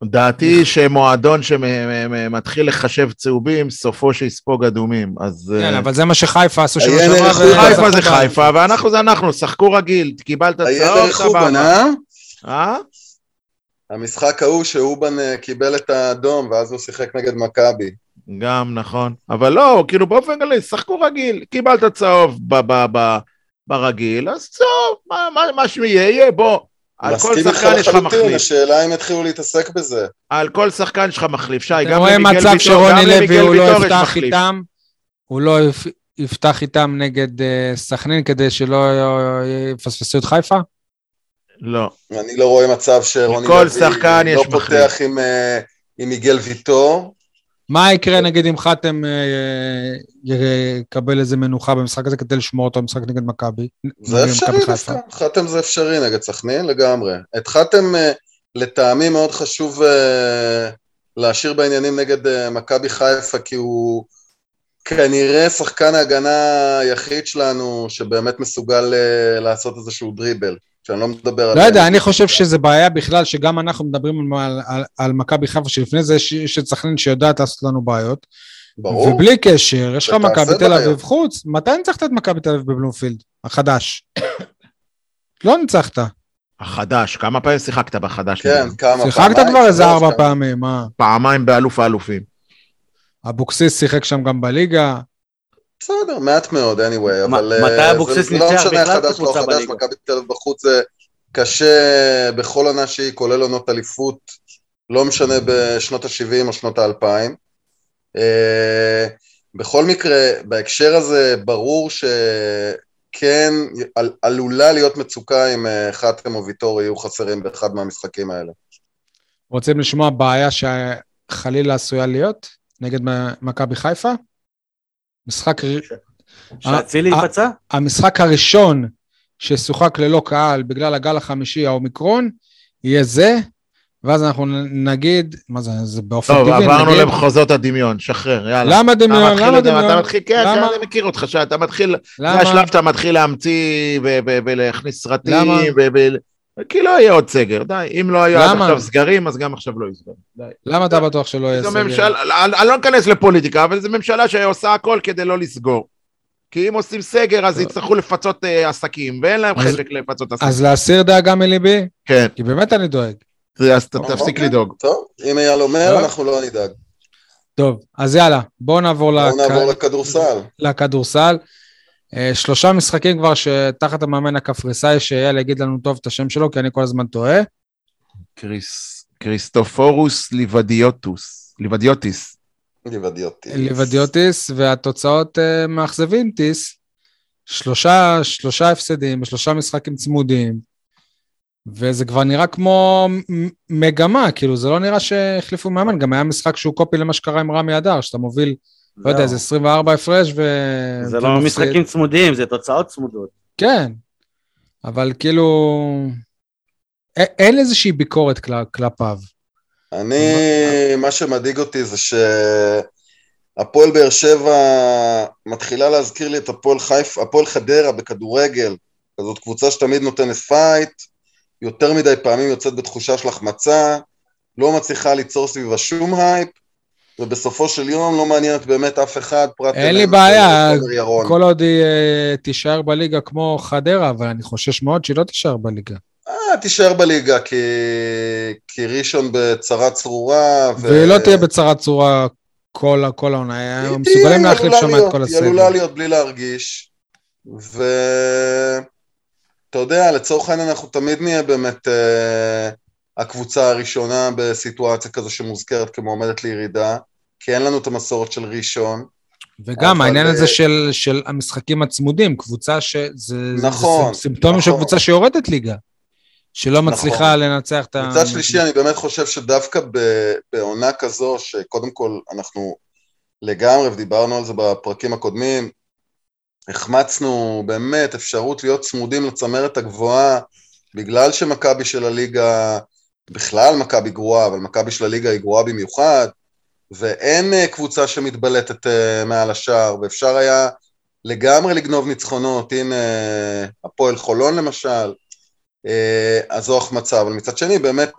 דעתי שמועדון שמתחיל לחשב צהובים, סופו שיספוג אדומים. אז...
כן, אבל זה מה שחיפה עשו.
ערך
ו-
חיפה זה. חיפה, ואנחנו זה אנחנו, שחקו רגיל, קיבלת צהוב,
חובן,
סבבה.
אה?
אה?
המשחק ההוא שאובן אה, קיבל את האדום ואז הוא שיחק נגד מכבי.
גם נכון. אבל לא, כאילו באופן כללי, שחקו רגיל, קיבלת צהוב ב- ב- ב- ברגיל, אז צהוב, מה- מה- מה שיהיה, יהיה, בוא. על כל שחקן יש לך
לחלוטין,
מחליף.
השאלה אם יתחילו להתעסק בזה.
על כל שחקן יש לך מחליף. שי, גם למיגל
מצב
ויטור,
שרוני
גם
לוי
למיגל
הוא לא
ויטור יש
יפתח
מחליף.
איתם, הוא לא, יפ- יפתח איתם נגד אה, סכנין כדי שלא יפספסו את חיפה?
לא.
אני לא רואה מצב שרוני לוי לא. פותח אה, עם מיגל ויטור.
מה יקרה נגיד אם חתם אה, יקבל איזה מנוחה במשחק הזה כדי לשמור אותו במשחק נגד מכבי?
זה אפשרי דווקא, חתם זה אפשרי נגד סכנין לגמרי. את חתם אה, לטעמי מאוד חשוב אה, להשאיר בעניינים נגד אה, מכבי חיפה, כי הוא כנראה שחקן ההגנה היחיד שלנו שבאמת מסוגל אה, לעשות איזשהו דריבל. שאני לא מדבר על...
לא יודע, אני חושב שזה בעיה בכלל שגם אנחנו מדברים על- על- על מכבי חיפה שלפני זה יש- יש את סכנין שיודעת לעשות לנו בעיות.
ברור.
ובלי קשר, יש לך מכבי תל. אביב חוץ, מתי ניצחת את מכבי תל אביב בבלומפילד? החדש. לא ניצחת.
החדש, כמה פעמים שיחקת בחדש?
כן, כמה
שיחקת
פעמיים,
כבר איזה ארבע. פעמים, מה?
פעמיים באלוף האלופים.
אבוקסיס שיחק שם גם בליגה.
בסדר, מעט מאוד, anyway, אבל...
מתי
אה,
אבוקסיס
זה לא
ניצח
משנה,
בכלל את
חדש, לא
הקבוצה
חדש,
בליגה?
מכבי תל אביב בחוץ זה קשה בכל עונה שהיא, כולל עונות אליפות, לא משנה בשנות ה-70 או שנות ה-2000. בכל מקרה, בהקשר הזה, ברור שכן על, עלולה להיות מצוקה אם אה, חתם או ויטור יהיו חסרים באחד מהמשחקים האלה.
רוצים לשמוע בעיה שחלילה עשויה להיות נגד מכבי חיפה? משחק,
שאצילי ייפצע?
המשחק הראשון ששוחק ללא קהל בגלל הגל החמישי, האומיקרון, יהיה זה, ואז אנחנו נגיד, מה זה, זה באופן
טוב,
טבעי,
עברנו
נגיד,
למחוזות הדמיון, שחרר, יאללה.
למה
אתה
דמיון?
מתחיל
למה דמיון?
אתה מתחיל, כן,
למה?
כן, אני מכיר אותך, שאתה מתחיל, זה? השלב שאתה מתחיל להמציא ולהכניס סרטים, כי לא יהיה עוד סגר, די, אם לא היו עד? עכשיו סגרים, אז גם עכשיו לא סגרים, די.
למה אתה בטוח שלא יהיה סגר?
ממשלה, אני לא אכנס לפוליטיקה, אבל זו ממשלה שעושה הכל כדי לא לסגור. כי אם עושים סגר, אז יצטרכו לפצות אה, עסקים, ואין להם
אז-
חלק לפצות עסקים.
אז להסיר דאגה מליבי?
כן,
כי באמת אני דואג.
אז ת- תפסיק
אוקיי,
לדאוג.
טוב, אם אייל אומר,
טוב.
אנחנו לא נדאג.
טוב, אז יאללה, בואו נעבור
בואו
לכ-
נעבור לכדורסל.
לכדורסל. אה, שלושה משחקים כבר שתחת המאמן הקפריסאי, שאייל יגיד לנו טוב את השם שלו, כי אני כל הזמן טועה.
קריס- קריסטופורוס ליבדיוטוס, ליבדיוטיס.
ליבדיוטיס.
ליבדיוטיס, והתוצאות אה, מאכזבים טיס. שלושה, שלושה הפסדים בשלושה משחקים צמודים, וזה כבר נראה כמו מגמה, כאילו זה לא נראה שהחליפו מאמן, גם היה משחק שהוא קופי למה שקרה עם רמי אדר, שאתה מוביל, לא יודע, איזה 24 הפרש ו...
זה לא. משחקים צמודים, זה תוצאות צמודות.
כן, אבל כאילו, אין איזושהי ביקורת כל- כלפיו.
אני, מה שמדאיג אותי זה שהפועל באר שבע מתחילה להזכיר לי את הפועל חיפה, הפועל חדרה בכדורגל, כזאת קבוצה שתמיד נותנת פייט, יותר מדי פעמים יוצאת בתחושה של החמצה, לא מצליחה ליצור סביבה שום הייפ, ובסופו של יום לא מעניינת באמת אף אחד, פרט
אין לי בעיה. כל עוד היא אה, תישאר בליגה כמו חדרה, אבל אני חושש מאוד שהיא לא תישאר בליגה.
אה, תישאר בליגה, כי, כי ראשון בצרה צרורה, ו...
והיא לא תהיה בצרת צורה כל כל העונה, הם מסוגלים להחליף שם את כל
היא עלולה
הסגל.
להיות בלי להרגיש, ואתה יודע, לצורך העניין אנחנו תמיד נהיה באמת אה, הקבוצה הראשונה בסיטואציה כזו שמוזכרת כמועמדת לירידה, כי אין לנו את המסורת של ראשון.
וגם העניין הזה
אה,
של, של המשחקים הצמודים, קבוצה שזה
נכון,
זה סימפטומים של
נכון.
קבוצה שיורדת ליגה, שלא מצליחה לנצח את ה...
מצד שלישי, אני באמת חושב שדווקא בעונה כזו, שקודם כל אנחנו לגמרי, ודיברנו על זה בפרקים הקודמים, החמצנו באמת אפשרות להיות צמודים לצמרת הגבוהה, בגלל שמכבי של הליגה, בכלל מכבי גרועה, אבל מכבי של הליגה היא גרועה במיוחד, ואין אה, קבוצה שמתבלטת אה, מעל השאר, ואפשר היה לגמרי לגנוב ניצחונות, הנה אה, הפועל חולון למשל, אז זו החמצה, אבל מצד שני באמת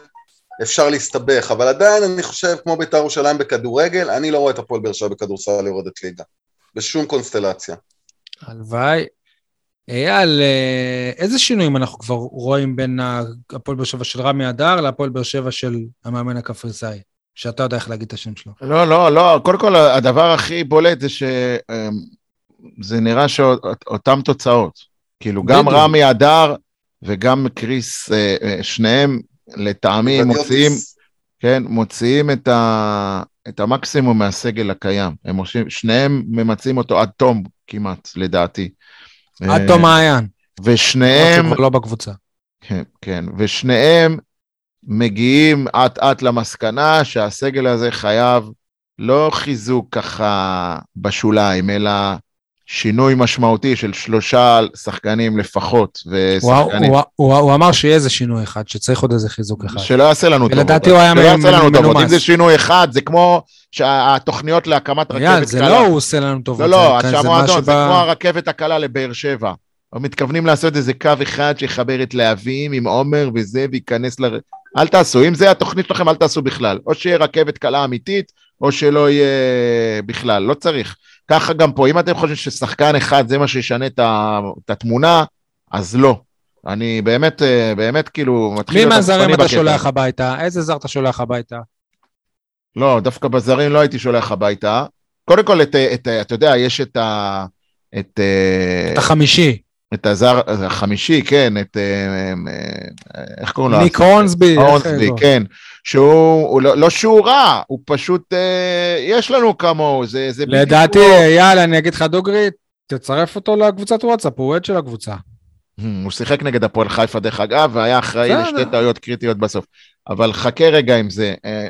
אפשר להסתבך, אבל עדיין אני חושב, כמו בית"ר ירושלים בכדורגל, אני לא רואה את הפועל באר שבע בכדורסל יורדת ליגה, בשום קונסטלציה.
הלוואי. אייל, אה, איזה שינויים אנחנו כבר רואים בין הפועל באר שבע של רמי אדר להפועל באר שבע של המאמן הקפריסאי? שאתה יודע איך להגיד את השם שלו.
לא, לא, לא, קודם כל הדבר הכי בולט זה שזה נראה שאותם תוצאות. כאילו גם. רמי אדר וגם קריס, אה, אה, שניהם לטעמי מוציאים, כן, מוציאים את, ה, את המקסימום מהסגל הקיים. הם עושים, שניהם ממצים אותו עד תום, כמעט, לדעתי.
עד
אה,
תום מעיין.
ושניהם,
לא בקבוצה.
כן, כן, ושניהם מגיעים אט אט למסקנה שהסגל הזה חייב לא חיזוק ככה בשוליים, אלא שינוי משמעותי של שלושה שחקנים לפחות,
הוא,
ושחקנים...
הוא, הוא, הוא אמר שיהיה איזה שינוי אחד, שצריך עוד איזה חיזוק אחד.
שלא יעשה לנו טובות.
ולדעתי הוא היה
שלא יעשה לנו
מנומס.
טובות. אם זה שינוי אחד, זה כמו שהתוכניות להקמת רכבת קלה.
זה לא הוא עושה לנו טובות.
לא, לא,
זה- משהו
זה כמו הרכבת הקלה לבאר שבע. הם מתכוונים לעשות איזה קו אחד שיחבר את להבים עם עומר וזה, וייכנס ל... אל תעשו, אם זה התוכנית שלכם, אל תעשו בכלל. או שיהיה רכבת קלה אמיתית, או שלא יהיה בכלל, לא צריך. ככה גם פה, אם אתם חושבים ששחקן אחד זה מה שישנה את, התמונה, אז לא. אני באמת, אה, באמת כאילו, מתחיל
מי מהזרים אתה שולח. הביתה? איזה זר אתה שולח הביתה?
לא, דווקא בזרים לא הייתי שולח הביתה. קודם כל, את, את, אתה יודע, יש את ה... את, אה,
את החמישי.
את הזר החמישי, כן, את... אה, איך קוראים לו?
ניק הורנסבי.
הורנסבי,
לא?
כן. שהוא, הוא לא, לא שהוא רע, הוא פשוט, אה, יש לנו כמוהו, זה, זה בדיוק
לדעתי, אייל, אני אגיד לך דוגרי, תצרף אותו לקבוצת וואטסאפ, הוא עד של הקבוצה.
הוא שיחק נגד הפועל חיפה דרך אגב, והיה אחראי
בסדר.
לשתי טעויות קריטיות בסוף. אבל חכה רגע עם זה, אה,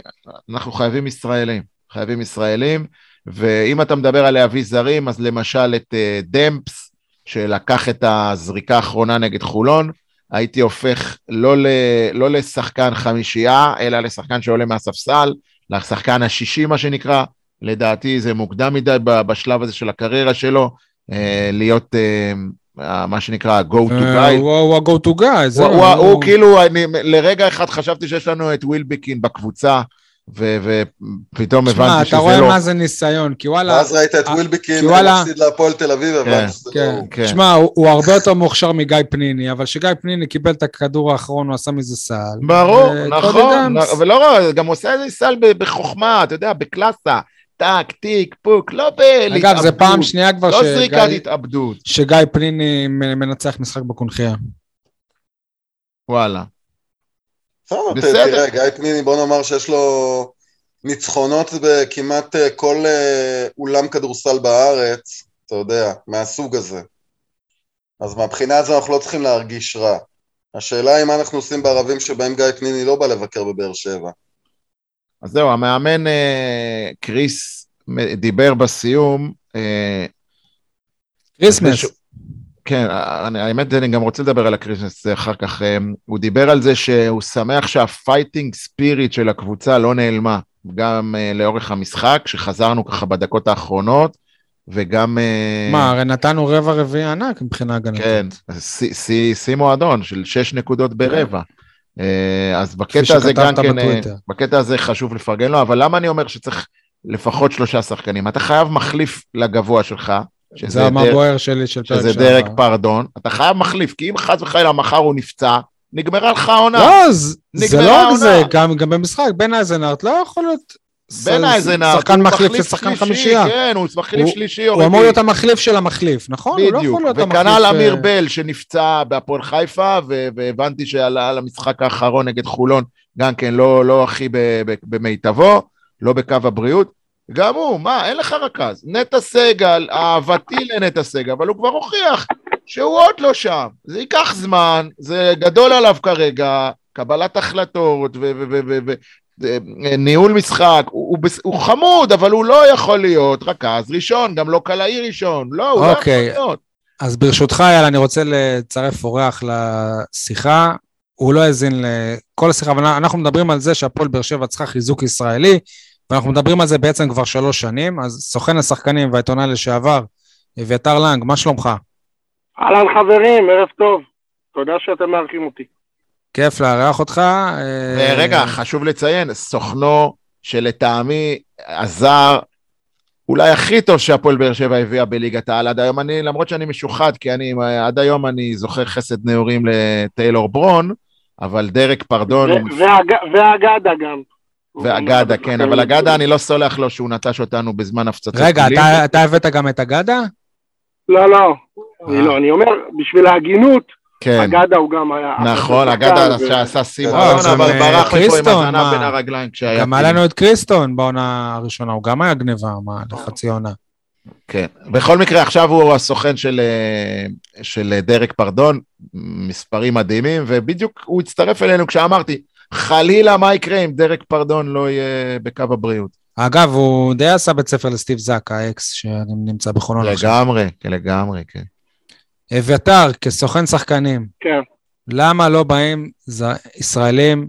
אנחנו חייבים ישראלים, חייבים ישראלים, ואם אתה מדבר על להביא זרים, אז למשל את אה, דמפס, שלקח את הזריקה האחרונה נגד חולון, הייתי הופך לא, ל, לא לשחקן חמישייה, אלא לשחקן שעולה מהספסל, לשחקן השישי מה שנקרא, לדעתי זה מוקדם מדי בשלב הזה של הקריירה שלו, אה, להיות אה, מה שנקרא go to
אה,
guy.
הוא ה-go to guy.
הוא, כאילו, אני, לרגע אחד חשבתי שיש לנו את ווילבקין בקבוצה, ופתאום הבנתי
אתה
שזה
רואה
לא...
מה זה ניסיון, כי וואלה,
ואז ראית את
אה,
ווילבקין
כי וואלה-
מפסיד להפועל תל אביב, הבנת שזה לא
כן,
הוא.
כן.
שמע, הוא הרבה יותר מוכשר מגיא פניני, אבל כשגיא פניני קיבל את הכדור האחרון, הוא עשה מזה סל.
ברור, נכון, ולא רע, גם עושה איזה סל בחוכמה, אתה יודע, בקלאסה, טק, טיק, פוק, לא בהתאבדות.
אגב, זה פעם שנייה כבר
לא
שגיא-
זריקת התאבדות,
שגיא פניני מ- מנצח משחק בקונחייה.
וואלה.
בסדר. תראה, גיא פניני, בוא נאמר שיש לו ניצחונות בכמעט אה, כל אה, אולם כדורסל בארץ, אתה יודע, מהסוג הזה. אז מהבחינה הזו אנחנו לא צריכים להרגיש רע. השאלה היא מה אנחנו עושים בערבים שבהם גיא פניני לא בא לבקר בבאר שבע.
אז זהו, המאמן אה, קריס דיבר בסיום, אה, Christmas. כן, אני- האמת, אני גם רוצה לדבר על ה Christmas אחר כך. אה, הוא דיבר על זה שהוא שמח שה fighting spirit של הקבוצה לא נעלמה, גם אה, לאורך המשחק, שחזרנו ככה בדקות האחרונות, וגם... אה,
מה, הרי נתנו רבע רביעי ענק מבחינה הגנתית.
כן, שיא- מועדון של שש נקודות ברבע. אה, אז בקטע הזה גם כן, אה,
בטוויטר.
בקטע הזה חשוב לפרגן לו, אבל למה אני אומר שצריך לפחות שלושה שחקנים? אתה חייב מחליף לגבוה שלך, שזה
המבוער שלי של פרק
שזה
שעבר.
דרק פרדון, אתה חייב מחליף, כי אם חס וחלילה מחר הוא נפצע, נגמרה לך העונה.
לא, זה- לא רק. זה, גם גם במשחק, בן אייזנארט לא יכול להיות
בין
ש-
האיזנארט,
שחקן מחליף לשחקן חמישייה.
כן, הוא מחליף שלישי או
הוא אמור. להיות המחליף של המחליף, נכון? הוא לא
בדיוק,
יכול להיות המחליף...
וכנ"ל אמיר
אה,
בל שנפצע בהפועל חיפה, והבנתי שעלה על המשחק האחרון נגד חולון, גם כן לא, לא הכי במיטבו, לא בקו הבריאות. גם הוא, מה, אין לך רכז. נטע סגל, אהבתי לנטע סגל, אבל הוא כבר הוכיח שהוא עוד לא שם. זה ייקח זמן, זה גדול עליו כרגע, קבלת החלטות ו- ו- ו- ו- ו- אה, ניהול משחק, הוא, הוא, הוא חמוד, אבל הוא לא יכול להיות רכז ראשון, גם לא קלעי ראשון, לא, הוא
אוקיי.
לא יכול להיות.
אז ברשותך, יאללה, אני רוצה לצרף אורח לשיחה. הוא לא האזין לכל השיחה, אבל אנחנו מדברים על זה שהפועל באר שבע צריכה חיזוק ישראלי, ואנחנו מדברים על זה בעצם כבר שלוש שנים. אז סוכן השחקנים והעיתונאי לשעבר, אביתר לנג, מה שלומך?
אהלן חברים, ערב טוב. תודה שאתם מארחים אותי.
כיף לארח אותך. אה,
רגע, חשוב לציין, סוכנו שלטעמי עזר אולי הכי טוב שהפועל באר שבע הביאה בליגת העל עד היום. אני, למרות שאני משוחד, כי אני, עד היום אני זוכר חסד נעורים לטיילור ברון, אבל דרק פרדון... הוא-
ו- והג- והאגדה גם.
ואגדה, כן, אבל אגדה אני לא סולח לו שהוא נטש אותנו בזמן הפצצות
רגע. אתה- הבאת גם את אגדה?
לא, לא. אני
אה.
לא, אני אומר, בשביל ההגינות,
כן,
אגדה הוא גם היה...
נכון, אגדה
ו-
שעשה
לא,
מועדון,
זה
אבל ברח לי פה עם הזנב? בין הרגליים כשהיה...
גם היה לנו את קריסטון בעונה הראשונה, הוא גם היה גניבה, מה, לחצי עונה.
כן. בכל מקרה, עכשיו הוא הסוכן של, אה, של דרק פרדון, מספרים מדהימים, ובדיוק הוא הצטרף אלינו כשאמרתי, חלילה מה יקרה אם דרק פרדון לא יהיה בקו הבריאות.
אגב, הוא די עשה בית ספר לסטיב זאק, האקס שנמצא בחולון עכשיו.
לגמרי, כן, לגמרי, כן.
אביתר, כסוכן שחקנים,
כן.
למה לא באים ז... ישראלים,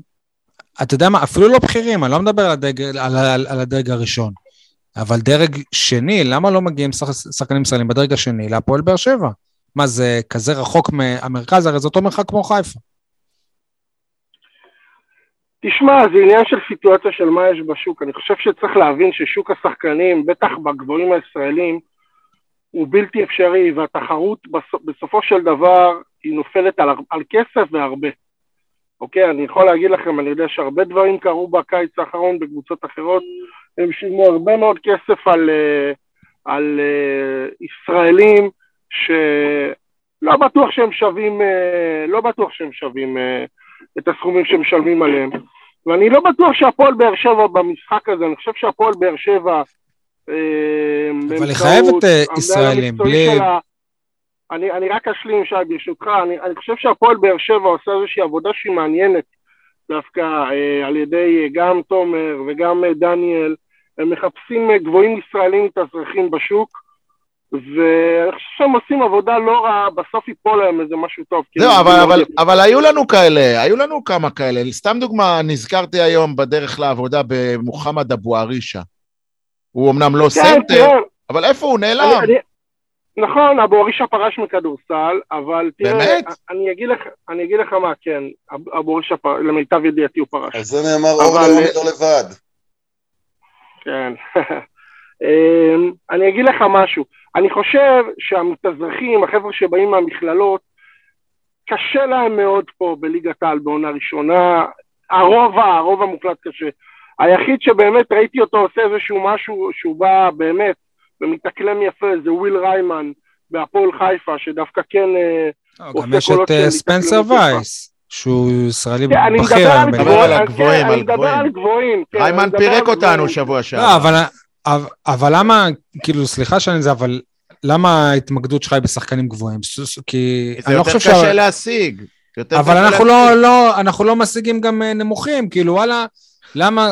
אתה יודע מה, אפילו לא בכירים, אני לא מדבר על הדרג, על, על, על הדרג הראשון, אבל דרג שני, למה לא מגיעים שח, שחקנים ישראלים בדרג השני להפועל באר שבע? מה, זה כזה רחוק מהמרכז? הרי זה אותו מרחק כמו חיפה.
תשמע, זה עניין של סיטואציה של מה יש בשוק. אני חושב שצריך להבין ששוק השחקנים, בטח בגבוהים הישראלים, הוא בלתי אפשרי, והתחרות בסופו של דבר היא נופלת על, על כסף והרבה. אוקיי, אני יכול להגיד לכם, אני יודע שהרבה דברים קרו בקיץ האחרון בקבוצות אחרות, הם שילמו הרבה מאוד כסף על, אה, על uh, ישראלים שלא בטוח שהם שווים, לא בטוח שהם שווים uh, את הסכומים שמשלמים עליהם. ואני לא בטוח שהפועל באר שבע במשחק הזה, אני חושב שהפועל באר שבע...
אבל היא חייבת ישראלים, בלי... שלה,
אני, אני רק אשלים, שי, ברשותך, אני, אני חושב שהפועל באר שבע עושה איזושהי עבודה שהיא מעניינת דווקא אה, על ידי אה, גם תומר וגם אה, דניאל, הם מחפשים אה, גבוהים ישראלים מתאזרחים בשוק, ואני חושב שהם עושים עבודה לא רעה, בסוף ייפול להם איזה משהו טוב.
זהו, אבל, אבל, אבל היו לנו כאלה, היו לנו כמה כאלה. סתם דוגמה, נזכרתי היום בדרך לעבודה במוחמד אבו ערישה. הוא אמנם לא כן, סנטר, כן. אבל איפה הוא נעלם? אני, אני,
נכון, אבו ארישה פרש מכדורסל, אבל תראה, באמת? אני אגיד לך, אני אגיד לך מה, כן, אבו ארישה, פרש, למיטב ידיעתי הוא פרש.
על זה נאמר אור לאומי לא לבד.
כן. אמ, אני אגיד לך משהו, אני חושב שהמתאזרחים, החבר'ה שבאים מהמכללות, קשה להם מאוד פה בליגת העל בעונה ראשונה, הרוב, הרוב המוחלט קשה. היחיד שבאמת ראיתי אותו עושה איזשהו משהו שהוא בא באמת ומתאקלם יפה זה וויל ריימן בהפועל חיפה, שדווקא כן
אה, עושה גם יש את אה, ספנסר וייס. שהוא ישראלי כן, בכיר.
אני מדבר על הגבוהים, על גבוהים.
כן, ריימן פירק אותנו שבוע שעבר.
לא, אבל למה, כאילו, סליחה שאני זה, אבל למה ההתמקדות שלך היא בשחקנים גבוהים? כי
זה לא יותר קשה להשיג.
אבל אנחנו לא, לא, אנחנו לא משיגים גם אה, נמוכים, כאילו, וואלה, למה,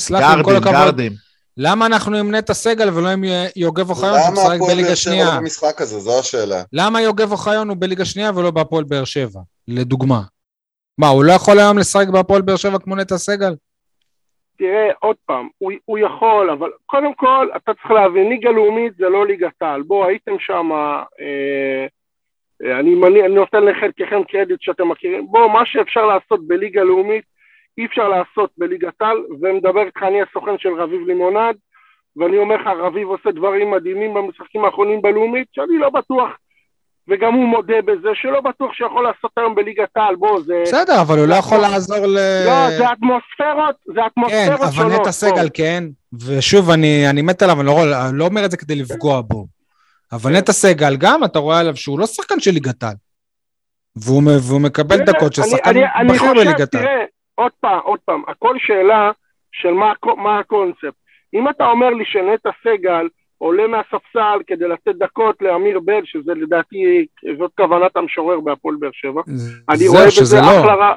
סלח לי, עם כל הכבוד. גרדים. למה אנחנו עם נטע סגל ולא עם יוגב אוחיון שמשחק בליגה שנייה? למה הפועל באר שבע
לא במשחק הזה? זו השאלה.
למה יוגב אוחיון הוא בליגה שנייה ולא בהפועל באר שבע? לדוגמה. מה, הוא לא יכול היום לשחק בהפועל באר שבע כמו נטע סגל?
תראה, עוד פעם, הוא, הוא יכול, אבל קודם כל, אתה צריך להבין, ליגה לאומית זה לא ליגת העל. בואו, הייתם שם, אה, אה, אני, אני, אני נותן לחלקכם קרדיט שאתם מכירים. בואו, מה שאפשר לעשות בליגה לאומית, אי אפשר לעשות בליגת העל, ומדבר איתך אני הסוכן של רביב לימונד, ואני אומר לך, רביב עושה דברים מדהימים במשחקים האחרונים בלאומית, שאני לא בטוח, וגם הוא מודה בזה, שלא בטוח שיכול לעשות היום בליגת העל, בוא, זה...
בסדר, אבל הוא לא יכול לעזור ל...
לא, זה אטמוספירות, זה אטמוספירות
שונות. כן, אבל נטע סגל כן, ושוב, אני, אני מת עליו, אני לא, לא אומר את זה כדי לפגוע בו. אבל נטע סגל, גם אתה רואה עליו שהוא לא שחקן של ליגת העל. והוא, והוא מקבל דקות של שחקן בכיר בליגת העל. תראה,
עוד פעם, עוד פעם, הכל שאלה של מה, מה הקונספט. אם אתה אומר לי שנטע סגל עולה מהספסל כדי לתת דקות לאמיר בל, שזה לדעתי, זאת כוונת המשורר בהפועל באר שבע, אני רואה בזה לא. אחלה רע...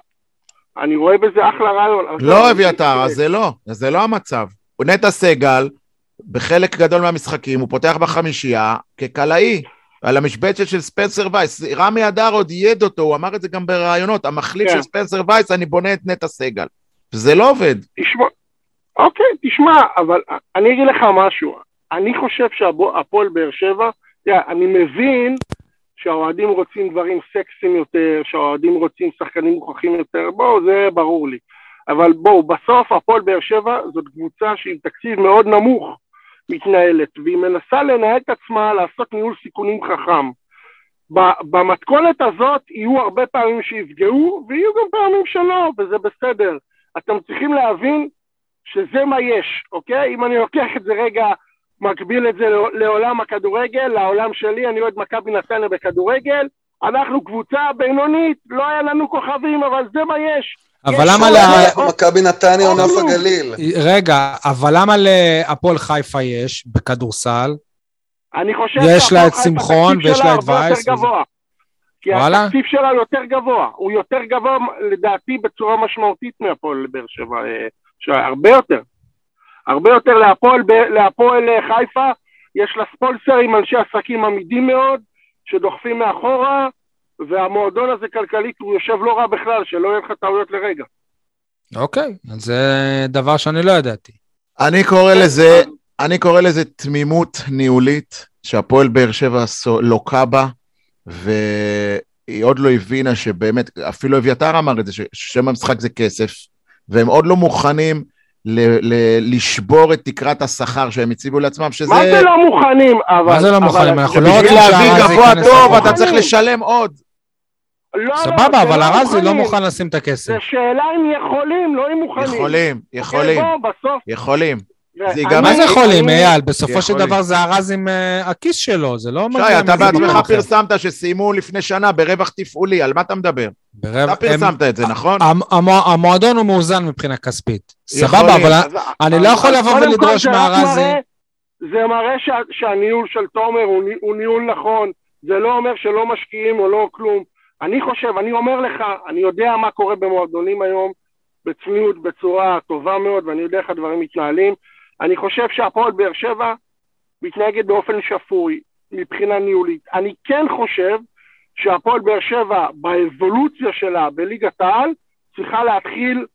אני רואה בזה אחלה רעיון.
לא, אביתר, אז זה לא, זה לא המצב. נטע סגל, בחלק גדול מהמשחקים, הוא פותח בחמישייה כקלעי. על המשבצת של ספנסר וייס. רמי אדר עוד ייד אותו, הוא אמר את זה גם בראיונות, המחליף כן. של ספנסר וייס, אני בונה את נטע סגל. זה לא עובד.
תשמע, אוקיי, תשמע, אבל אני אגיד לך משהו. אני חושב שהפועל באר שבע, תראה, אני מבין שהאוהדים רוצים דברים סקסיים יותר, שהאוהדים רוצים שחקנים מוכחים יותר, בואו, זה ברור לי. אבל בואו, בסוף הפועל באר שבע זאת קבוצה שעם תקציב מאוד נמוך. מתנהלת, והיא מנסה לנהל את עצמה לעשות ניהול סיכונים חכם. במתכונת הזאת יהיו הרבה פעמים שיפגעו, ויהיו גם פעמים שלא, וזה בסדר. אתם צריכים להבין שזה מה יש, אוקיי? אם אני לוקח את זה רגע, מקביל את זה לעולם הכדורגל, לעולם שלי, אני אוהד מכבי נתניה בכדורגל, אנחנו קבוצה בינונית, לא היה לנו כוכבים, אבל זה מה יש.
אבל למה ל...
מכבי נתניה או נוף הגליל.
רגע, אבל למה להפועל חיפה יש בכדורסל,
אני חושב
יש לה את שמחון ויש לה את וייס.
כי
וואלה?
התקציב שלה יותר גבוה, הוא יותר גבוה לדעתי בצורה משמעותית מהפועל באר שבע, אה, הרבה יותר. הרבה יותר להפועל, להפועל אה, חיפה, יש לה ספונסרים, אנשי עסקים עמידים מאוד, שדוחפים מאחורה, והמועדון הזה כלכלית הוא יושב לא רע בכלל, שלא יהיה לך טעויות לרגע.
אוקיי, אז זה דבר שאני לא ידעתי.
אני קורא לזה, אני קורא לזה תמימות ניהולית, שהפועל באר שבע לוקה בה, והיא עוד לא הבינה שבאמת, אפילו אביתר אמר את זה, ששם המשחק זה כסף, והם עוד לא מוכנים ל- ל- לשבור את תקרת השכר שהם הציבו לעצמם, שזה...
מה זה לא מוכנים? אבל...
מה זה לא
אבל-
מוכנים? אנחנו לא
בשביל
רוצים
להביא
שהרזי
גבוה
ייכנס
טוב,
לחוק.
אתה צריך. לשלם עוד.
לא, לא,
סבבה,
זה
אבל ארזי לא. מוכן לשים את הכסף.
זה שאלה אם יכולים, לא אם מוכנים.
יכולים, יכולים,
אוקיי, בוא, בסוף...
יכולים.
מה זה יכולים,
אני-
אייל? בסופו של. דבר זה ארז עם אה, הכיס שלו, זה לא מגיע
שי, אתה בעצמך. פרסמת שסיימו לפני שנה ברווח תפעולי, על מה אתה מדבר? אתה פרסמת את זה, נכון?
המ- המ- המועדון הוא מאוזן מבחינה כספית. סבבה. אבל אני לא יכול לבוא ולדרוש
כל, זה מראה- שהניהול של תומר הוא ניהול נכון, זה לא אומר שלא משקיעים או לא כלום. אני חושב, אני אומר לך, אני יודע מה קורה במועדונים היום, בצניעות, בצורה טובה מאוד, ואני יודע איך הדברים מתנהלים. אני חושב שהפועל באר שבע מתנהגת באופן שפוי מבחינה ניהולית. אני כן חושב שהפועל באר שבע, באבולוציה שלה בליגת העל, צריכה להתחיל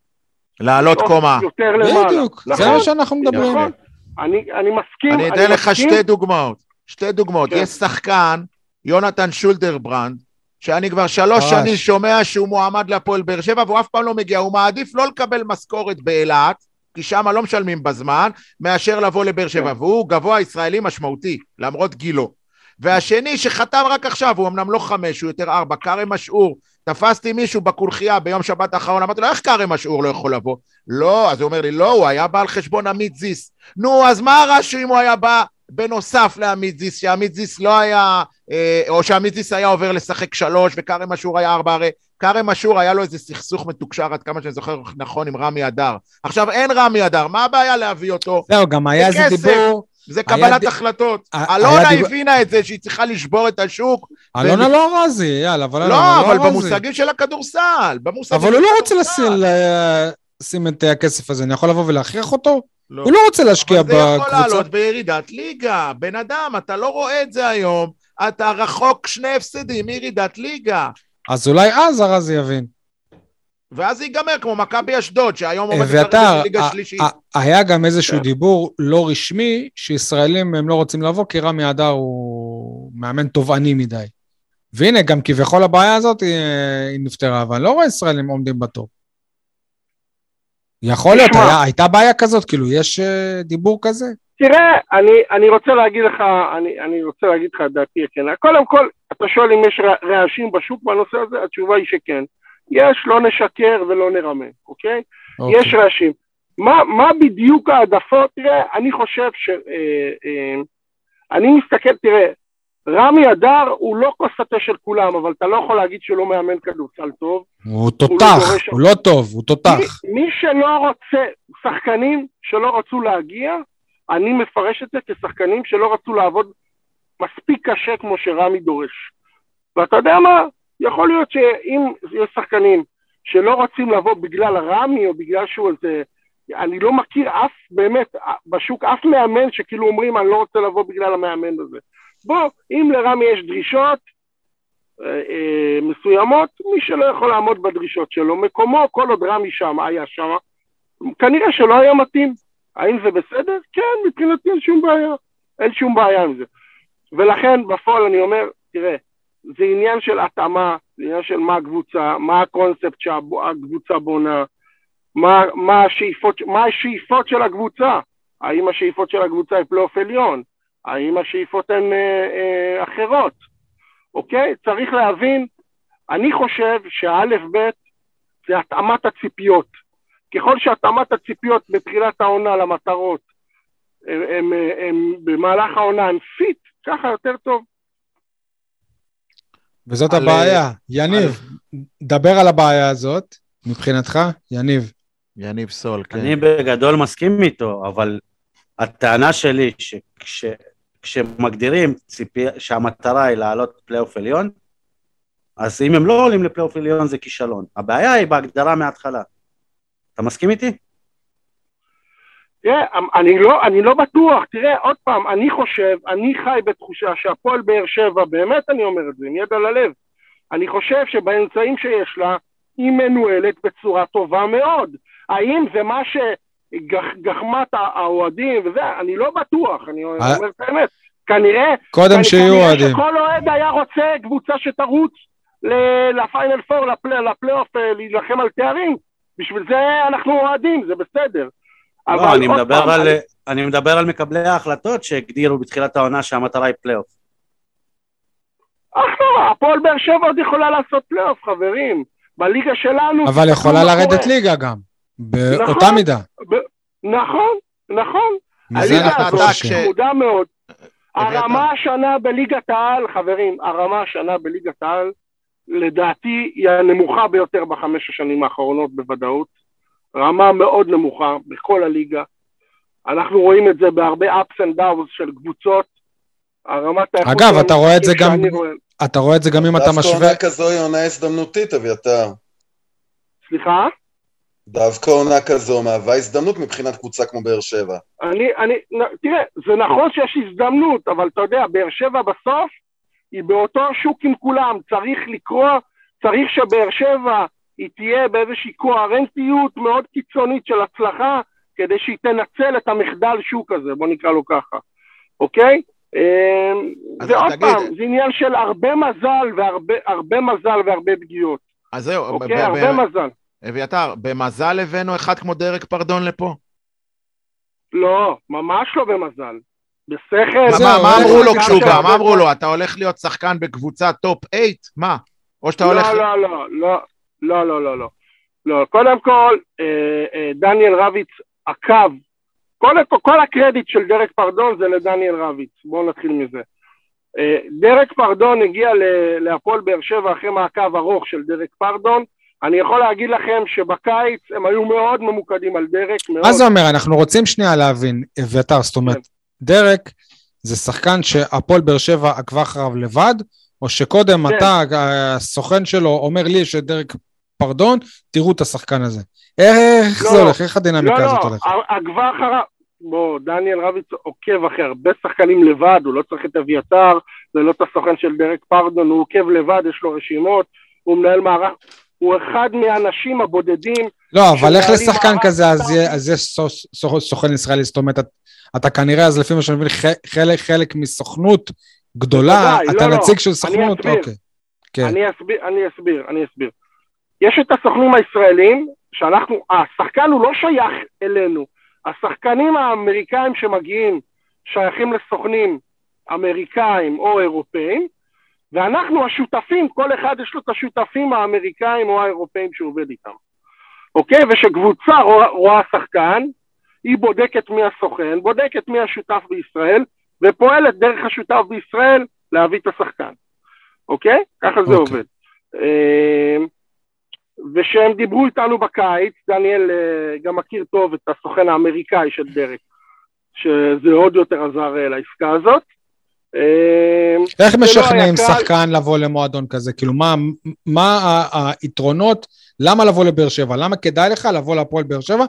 לעלות קומה.
יותר למעלה.
בדיוק, זה
נכון,
מה שאנחנו מדברים.
נכון. אני, אני מסכים.
אני אתן לך
מסכים.
שתי דוגמאות. שתי דוגמאות.
כן.
יש שחקן, יונתן שולדרברנד, שאני כבר שלוש
פרש.
שנים שומע שהוא מועמד להפועל באר שבע, והוא אף פעם לא מגיע. הוא מעדיף לא לקבל משכורת באילת, כי שם לא משלמים בזמן, מאשר לבוא לבאר שבע.
כן.
והוא גבוה ישראלי משמעותי, למרות גילו. והשני שחתם רק עכשיו, הוא אמנם לא חמש, הוא יותר ארבע, כרם משעור. תפסתי מישהו בקונכייה ביום שבת האחרון, אמרתי לו, איך כרם משעור לא יכול לבוא? לא, אז הוא אומר לי, לא, הוא היה בא על חשבון עמית זיס. נו, אז מה רע שאם הוא היה בא בנוסף לעמית זיס, שעמית זיס לא היה, אה, או שעמית זיס היה עובר לשחק שלוש וכרם משעור היה ארבע, הרי כרם משעור היה לו איזה סכסוך מתוקשר, עד כמה שאני זוכר נכון, עם רמי אדר. עכשיו אין רמי אדר, מה הבעיה להביא אותו?
זהו, גם היה איזה. דיבור,
זה
היה
קבלת
ד-
החלטות.
היה
אלונה
דיב-
הבינה את זה שהיא צריכה לשבור את השוק.
אלונה לא רזי, אייל, אבל אלונה
לא, אבל
רזי.
במושגים של הכדורסל, במושגים
אבל הוא לא רוצה
הכדורסל.
לשים- את הכסף הזה, אני יכול לבוא ולהכריח אותו?
לא.
הוא לא רוצה להשקיע
אבל זה יכול
בקבוצה.
לעלות בירידת ליגה. בן אדם, אתה לא רואה את זה היום. אתה רחוק שני הפסדים מירידת ליגה.
אז אולי אז ארזי יבין.
ואז זה ייגמר כמו מכבי אשדוד, שהיום עומדת
ואתה,
בליגה שלישית.
היה גם איזשהו
כן.
דיבור לא רשמי, שישראלים הם לא רוצים לבוא, כי רמי אדר הוא מאמן תובעני מדי. והנה, גם כביכול הבעיה הזאת היא, היא נפתרה, אבל אני לא רואה ישראלים עומדים בתור. יכול להיות. היה, הייתה בעיה כזאת, כאילו, יש אה, דיבור כזה?
תראה, אני, אני רוצה להגיד לך, אני, אני רוצה להגיד לך את דעתי הכנה. קודם כל, אתה שואל אם יש רע- רעשים בשוק בנושא הזה, התשובה היא שכן. יש, לא נשקר ולא נרמה, אוקיי?
אוקיי.
יש רעשים. מה, מה בדיוק העדפות? תראה, אני חושב ש... אה, אה, אני מסתכל, תראה, רמי אדר הוא לא כוס התה של כולם, אבל אתה לא יכול להגיד שהוא לא מאמן כדורסל טוב.
הוא תותח,
דורש-
הוא לא טוב, הוא תותח.
מי, מי שלא רוצה, שחקנים שלא רצו להגיע, אני מפרש את זה כשחקנים שלא רצו לעבוד מספיק קשה כמו שרמי דורש. ואתה יודע מה? יכול להיות שאם יש שחקנים שלא רוצים לבוא בגלל רמי או בגלל שהוא איזה... אני לא מכיר אף, באמת, בשוק אף מאמן שכאילו אומרים אני לא רוצה לבוא בגלל המאמן הזה. בוא, אם לרמי יש דרישות אה, אה, מסוימות, מי שלא יכול לעמוד בדרישות שלו, מקומו, כל עוד רמי שם, היה שם, כנראה שלא היה מתאים. האם זה בסדר? כן, מבחינתי אין שום בעיה. אין שום בעיה עם זה. ולכן, בפועל אני אומר, תראה, זה עניין של התאמה, זה עניין של מה הקבוצה, מה הקונספט שהקבוצה בונה, מה, מה, השאיפות, מה השאיפות של הקבוצה. האם השאיפות של הקבוצה היא פלייאוף עליון? האם השאיפות הן אה, אה, אחרות? אוקיי? צריך להבין, אני חושב שהאלף בית זה התאמת הציפיות. ככל שהתאמת הציפיות בתחילת העונה למטרות הם, הם, הם במהלך העונה הם fit, ככה יותר טוב.
וזאת
על-
הבעיה. יניב, דבר על הבעיה הזאת, מבחינתך, יניב.
יניב סול, כן.
אני בגדול מסכים איתו, אבל הטענה שלי שכש... כשמגדירים ציפי, שהמטרה היא לעלות פלייאוף עליון, אז אם הם לא עולים לפלייאוף עליון זה כישלון. הבעיה היא בהגדרה מההתחלה. אתה מסכים איתי?
תראה, אני לא, אני לא בטוח, תראה, עוד פעם, אני חושב, אני חי בתחושה שהפועל באר שבע, באמת אני אומר את זה, עם יד על הלב, אני חושב שבאמצעים שיש לה, היא מנוהלת בצורה טובה מאוד. האם זה מה שגחמת האוהדים וזה, אני לא בטוח, אני אומר את האמת. כנראה,
קודם שיהיו אוהדים.
שכל אוהד היה רוצה קבוצה שתרוץ לפיינל פור, לפלייאוף, אה, להילחם על תארים. בשביל זה אנחנו אוהדים, זה בסדר.
לא, אני מדבר, פעם, על, אני... אני מדבר על מקבלי ההחלטות שהגדירו בתחילת העונה שהמטרה היא פלייאוף.
אחלה, הפועל באר שבע עוד יכולה לעשות פלייאוף, חברים. בליגה שלנו...
אבל יכולה לרדת קורה. ליגה גם, באותה נכון, מידה. ב...
נכון, נכון. הליגה הזאת צמודה מאוד. הרמה השנה בליגת העל, חברים, הרמה השנה בליגת העל, לדעתי היא הנמוכה ביותר בחמש השנים האחרונות בוודאות. רמה מאוד נמוכה בכל הליגה. אנחנו רואים את זה בהרבה ups and downs של קבוצות. הרמת
האיכות... אגב, אתה רואה את זה גם... רואה... אתה רואה את זה גם אם אתה משווה...
דווקא עונה כזו היא עונה הזדמנותית, אביתר.
סליחה?
דווקא עונה כזו מהווה הזדמנות מבחינת קבוצה כמו באר שבע.
אני, אני, תראה, זה נכון שיש הזדמנות, אבל אתה יודע, באר שבע בסוף היא באותו שוק עם כולם, צריך לקרוא, צריך שבאר שבע היא תהיה באיזושהי קוהרנטיות מאוד קיצונית של הצלחה, כדי שהיא תנצל את המחדל שוק הזה, בוא נקרא לו ככה, אוקיי? אמ, ועוד תגיד... פעם, זה עניין של הרבה מזל והרבה מזל והרבה פגיעות.
אז זהו,
אוקיי, הרבה מזל.
אביתר, במזל הבאנו אחד כמו דרק פרדון לפה?
לא, ממש לא במזל. בשכל.
מה אמרו לו כשהוא בא? מה אמרו לו? אתה הולך להיות שחקן בקבוצה top 8? מה? או שאתה הולך...
לא, לא, לא, לא, לא, לא, לא, לא. לא, קודם כל, אה, אה, דניאל רביץ עקב, כל, כל הקרדיט של דרק פרדון זה לדניאל רביץ, בואו נתחיל מזה. אה, דרק פרדון הגיע להפועל באר שבע אחרי מעקב ארוך של דרק פרדון, אני יכול להגיד לכם שבקיץ הם היו מאוד ממוקדים על דרק, מאוד.
מה זה אומר? אנחנו רוצים שנייה להבין, אביתר, זאת אומרת, כן. דרק זה שחקן שהפועל באר שבע עקבה אחריו לבד, או שקודם כן. אתה, הסוכן שלו, אומר לי שדרק פרדון, תראו את השחקן הזה. איך לא, זה הולך? איך הדינמיקה
לא,
הזאת הולכת?
לא, לא, עקבה אחריו, בוא, דניאל רביץ עוקב אחרי הרבה שחקנים לבד, הוא לא צריך את אביתר, זה לא את הסוכן של דרק פרדון, הוא עוקב לבד, יש לו רשימות, הוא מנהל מערך, הוא אחד מהאנשים הבודדים...
לא, אבל איך לשחקן כזה, אז יש סוכן ישראלי, זאת אומרת, אתה כנראה, אז לפי מה שאני מבין, חלק, מסוכנות גדולה, אתה
לא,
נציג לא. של סוכנות, אוקיי.
כן. אני אסביר, אני אסביר, אני אסביר. יש את הסוכנים הישראלים, שאנחנו, השחקן הוא לא שייך אלינו. השחקנים האמריקאים שמגיעים שייכים לסוכנים אמריקאים או אירופאים, ואנחנו השותפים, כל אחד יש לו את השותפים האמריקאים או האירופאים שהוא עובד איתם. אוקיי? ושקבוצה רואה שחקן, היא בודקת מי הסוכן, בודקת מי השותף בישראל, ופועלת דרך השותף בישראל להביא את השחקן. אוקיי? ככה זה אוקיי. עובד. אמ, ושהם דיברו איתנו בקיץ, דניאל אה, גם מכיר טוב את הסוכן האמריקאי של דרק, שזה עוד יותר עזר אה, לעסקה הזאת.
אמ, איך לא משכנעים לא שחקן לבוא למועדון כזה? כאילו, מה, מה היתרונות? למה לבוא לבאר שבע? למה כדאי לך לבוא להפועל באר שבע?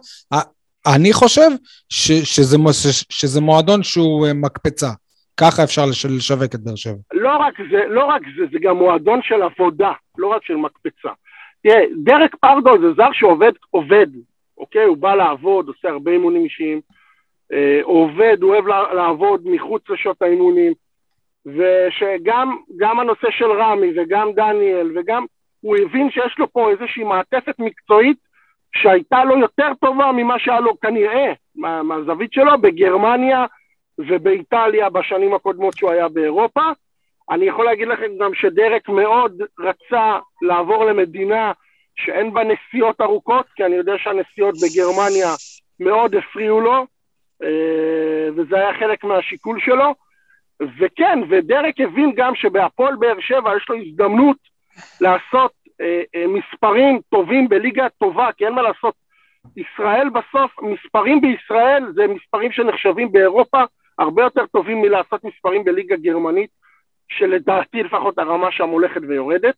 אני חושב ש, שזה, שזה מועדון שהוא אה, מקפצה. ככה אפשר לשווק את באר שבע.
לא רק זה, לא רק זה, זה גם מועדון של עבודה, לא רק של מקפצה. תראה, דרק פרדו זה זר שעובד, עובד, אוקיי? הוא בא לעבוד, עושה הרבה אימונים אישיים, אה, עובד, הוא אוהב לעבוד מחוץ לשעות האימונים, ושגם הנושא של רמי וגם דניאל וגם, הוא הבין שיש לו פה איזושהי מעטפת מקצועית שהייתה לו יותר טובה ממה שהיה לו כנראה, מה, מהזווית שלו, בגרמניה ובאיטליה בשנים הקודמות שהוא היה באירופה. אני יכול להגיד לכם גם שדרק מאוד רצה לעבור למדינה שאין בה נסיעות ארוכות, כי אני יודע שהנסיעות בגרמניה מאוד הפריעו לו, אה, וזה היה חלק מהשיקול שלו. וכן, ודרק הבין גם שבהפועל באר שבע יש לו הזדמנות לעשות אה, אה, מספרים טובים בליגה טובה, כי אין מה לעשות. ישראל בסוף, מספרים בישראל זה מספרים שנחשבים באירופה הרבה יותר טובים מלעשות מספרים בליגה גרמנית, שלדעתי לפחות הרמה שם הולכת ויורדת,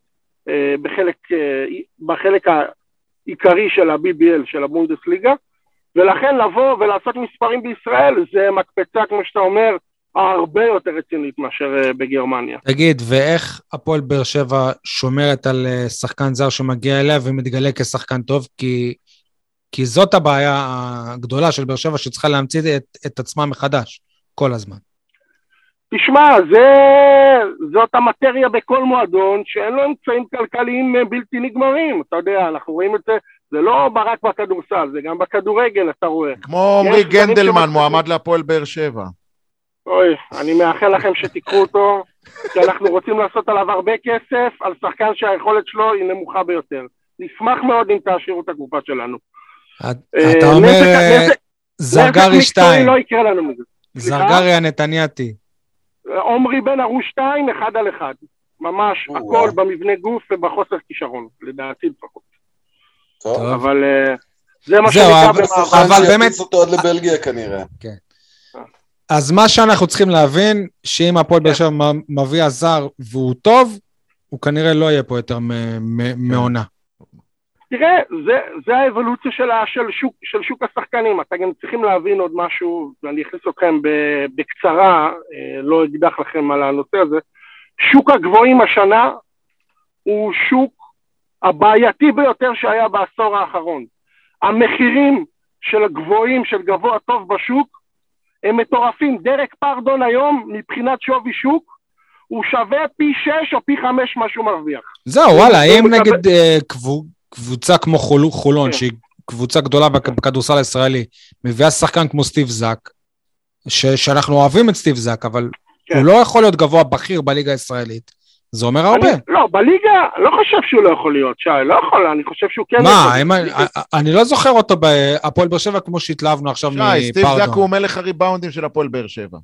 אה, בחלק, אה, בחלק העיקרי של ה-BBL, של הבונדסליגה, ולכן לבוא ולעשות מספרים בישראל זה מקפצה, כמו שאתה אומר, הרבה יותר רצינית מאשר אה, בגרמניה.
תגיד, ואיך הפועל באר שבע שומרת על אה, שחקן זר שמגיע אליה ומתגלה כשחקן טוב? כי, כי זאת הבעיה הגדולה של באר שבע, שצריכה להמציא את, את עצמה מחדש כל הזמן.
תשמע, זה, זאת המטריה בכל מועדון שאין לו אמצעים כלכליים אה, בלתי נגמרים. אתה יודע, אנחנו רואים את זה, זה לא רק בכדורסל, זה גם בכדורגל, אתה רואה.
כמו עמרי גנדלמן, מועמד להפועל באר שבע.
אוי, אני מאחל לכם שתיקחו אותו, כי אנחנו רוצים לעשות עליו הרבה כסף, על שחקן שהיכולת שלו היא נמוכה ביותר. נשמח מאוד אם תעשירו את הקופה שלנו.
אה, אתה אומר אה, זרגרי 2.
לא יקרה לנו מזה.
זרגרי הנתניאתי.
עומרי בן ארוש 2, אחד על אחד. ממש, הכל במבנה גוף ובחוסר כישרון, לדעתי לפחות.
טוב.
אבל אה, זה מה שנקרא
אבל-
במעבר.
אבל באמת-
אותו עד לבלגיה כנראה.
אז מה שאנחנו צריכים להבין, שאם הפועל באר שבע מ- מביא הזר והוא טוב, הוא כנראה לא יהיה פה יותר מ- מעונה.
תראה, זה, זה האבולוציה של, ה- של, שוק, של שוק השחקנים. אתה גם צריכים להבין עוד משהו, ואני אכניס אתכם בקצרה, אה, לא אקדח לכם על הנושא הזה. שוק הגבוהים השנה הוא שוק הבעייתי ביותר שהיה בעשור האחרון. המחירים של הגבוהים, של גבוה טוב בשוק, הם מטורפים. דרק פרדון היום, מבחינת שווי שוק, הוא שווה פי שש או פי חמש מה שהוא מרוויח.
זהו, וואלה, אם נגיד אה, קבו- קבוצה כמו חול- חולון,
כן.
שהיא קבוצה גדולה בכ- בכדורסל הישראלי, מביאה שחקן כמו סטיב זאק, ש- שאנחנו אוהבים את סטיב זאק, אבל
כן.
הוא לא יכול להיות גבוה בכיר בליגה הישראלית, זה אומר הרבה.
אני, לא, בליגה, לא חושב שהוא לא יכול להיות, שי, לא יכול, אני חושב שהוא כן
מה, אני- אני לא זוכר אותו בהפועל באר שבע כמו שהתלהבנו עכשיו
שי, סטיב זאק
מפרדון.
הוא מלך הריבאונדים של הפועל באר שבע.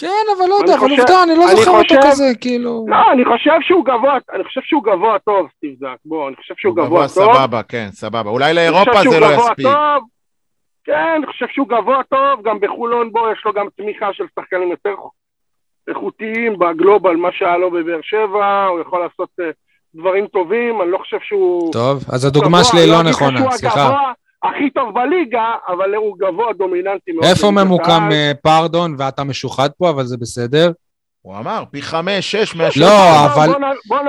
כן, אבל לא יודע, אבל עובדה, אני לא
אני
זוכר אותו כזה, כאילו...
לא, אני חושב שהוא גבוה, אני חושב שהוא גבוה טוב, סטיב זאק, בוא, אני חושב שהוא גבוה טוב.
סבבה, כן, סבבה. אולי לאירופה זה לא יספיק.
טוב. כן, אני חושב שהוא גבוה טוב, גם בחולון בו יש לו גם תמיכה של שחקנים יותר איכותיים בגלובל, מה שהיה לו בבאר שבע, הוא יכול לעשות אה, דברים טובים, אני לא חושב שהוא...
טוב, אז הדוגמה שלי לא
לך
נכונה, סליחה.
הכי טוב בליגה, אבל הוא גבוה דומיננטי מאוד.
איפה ממוקם. אה, פרדון, ואתה משוחד פה, אבל זה בסדר.
הוא אמר, פי חמש, שש מהשני.
לא, אבל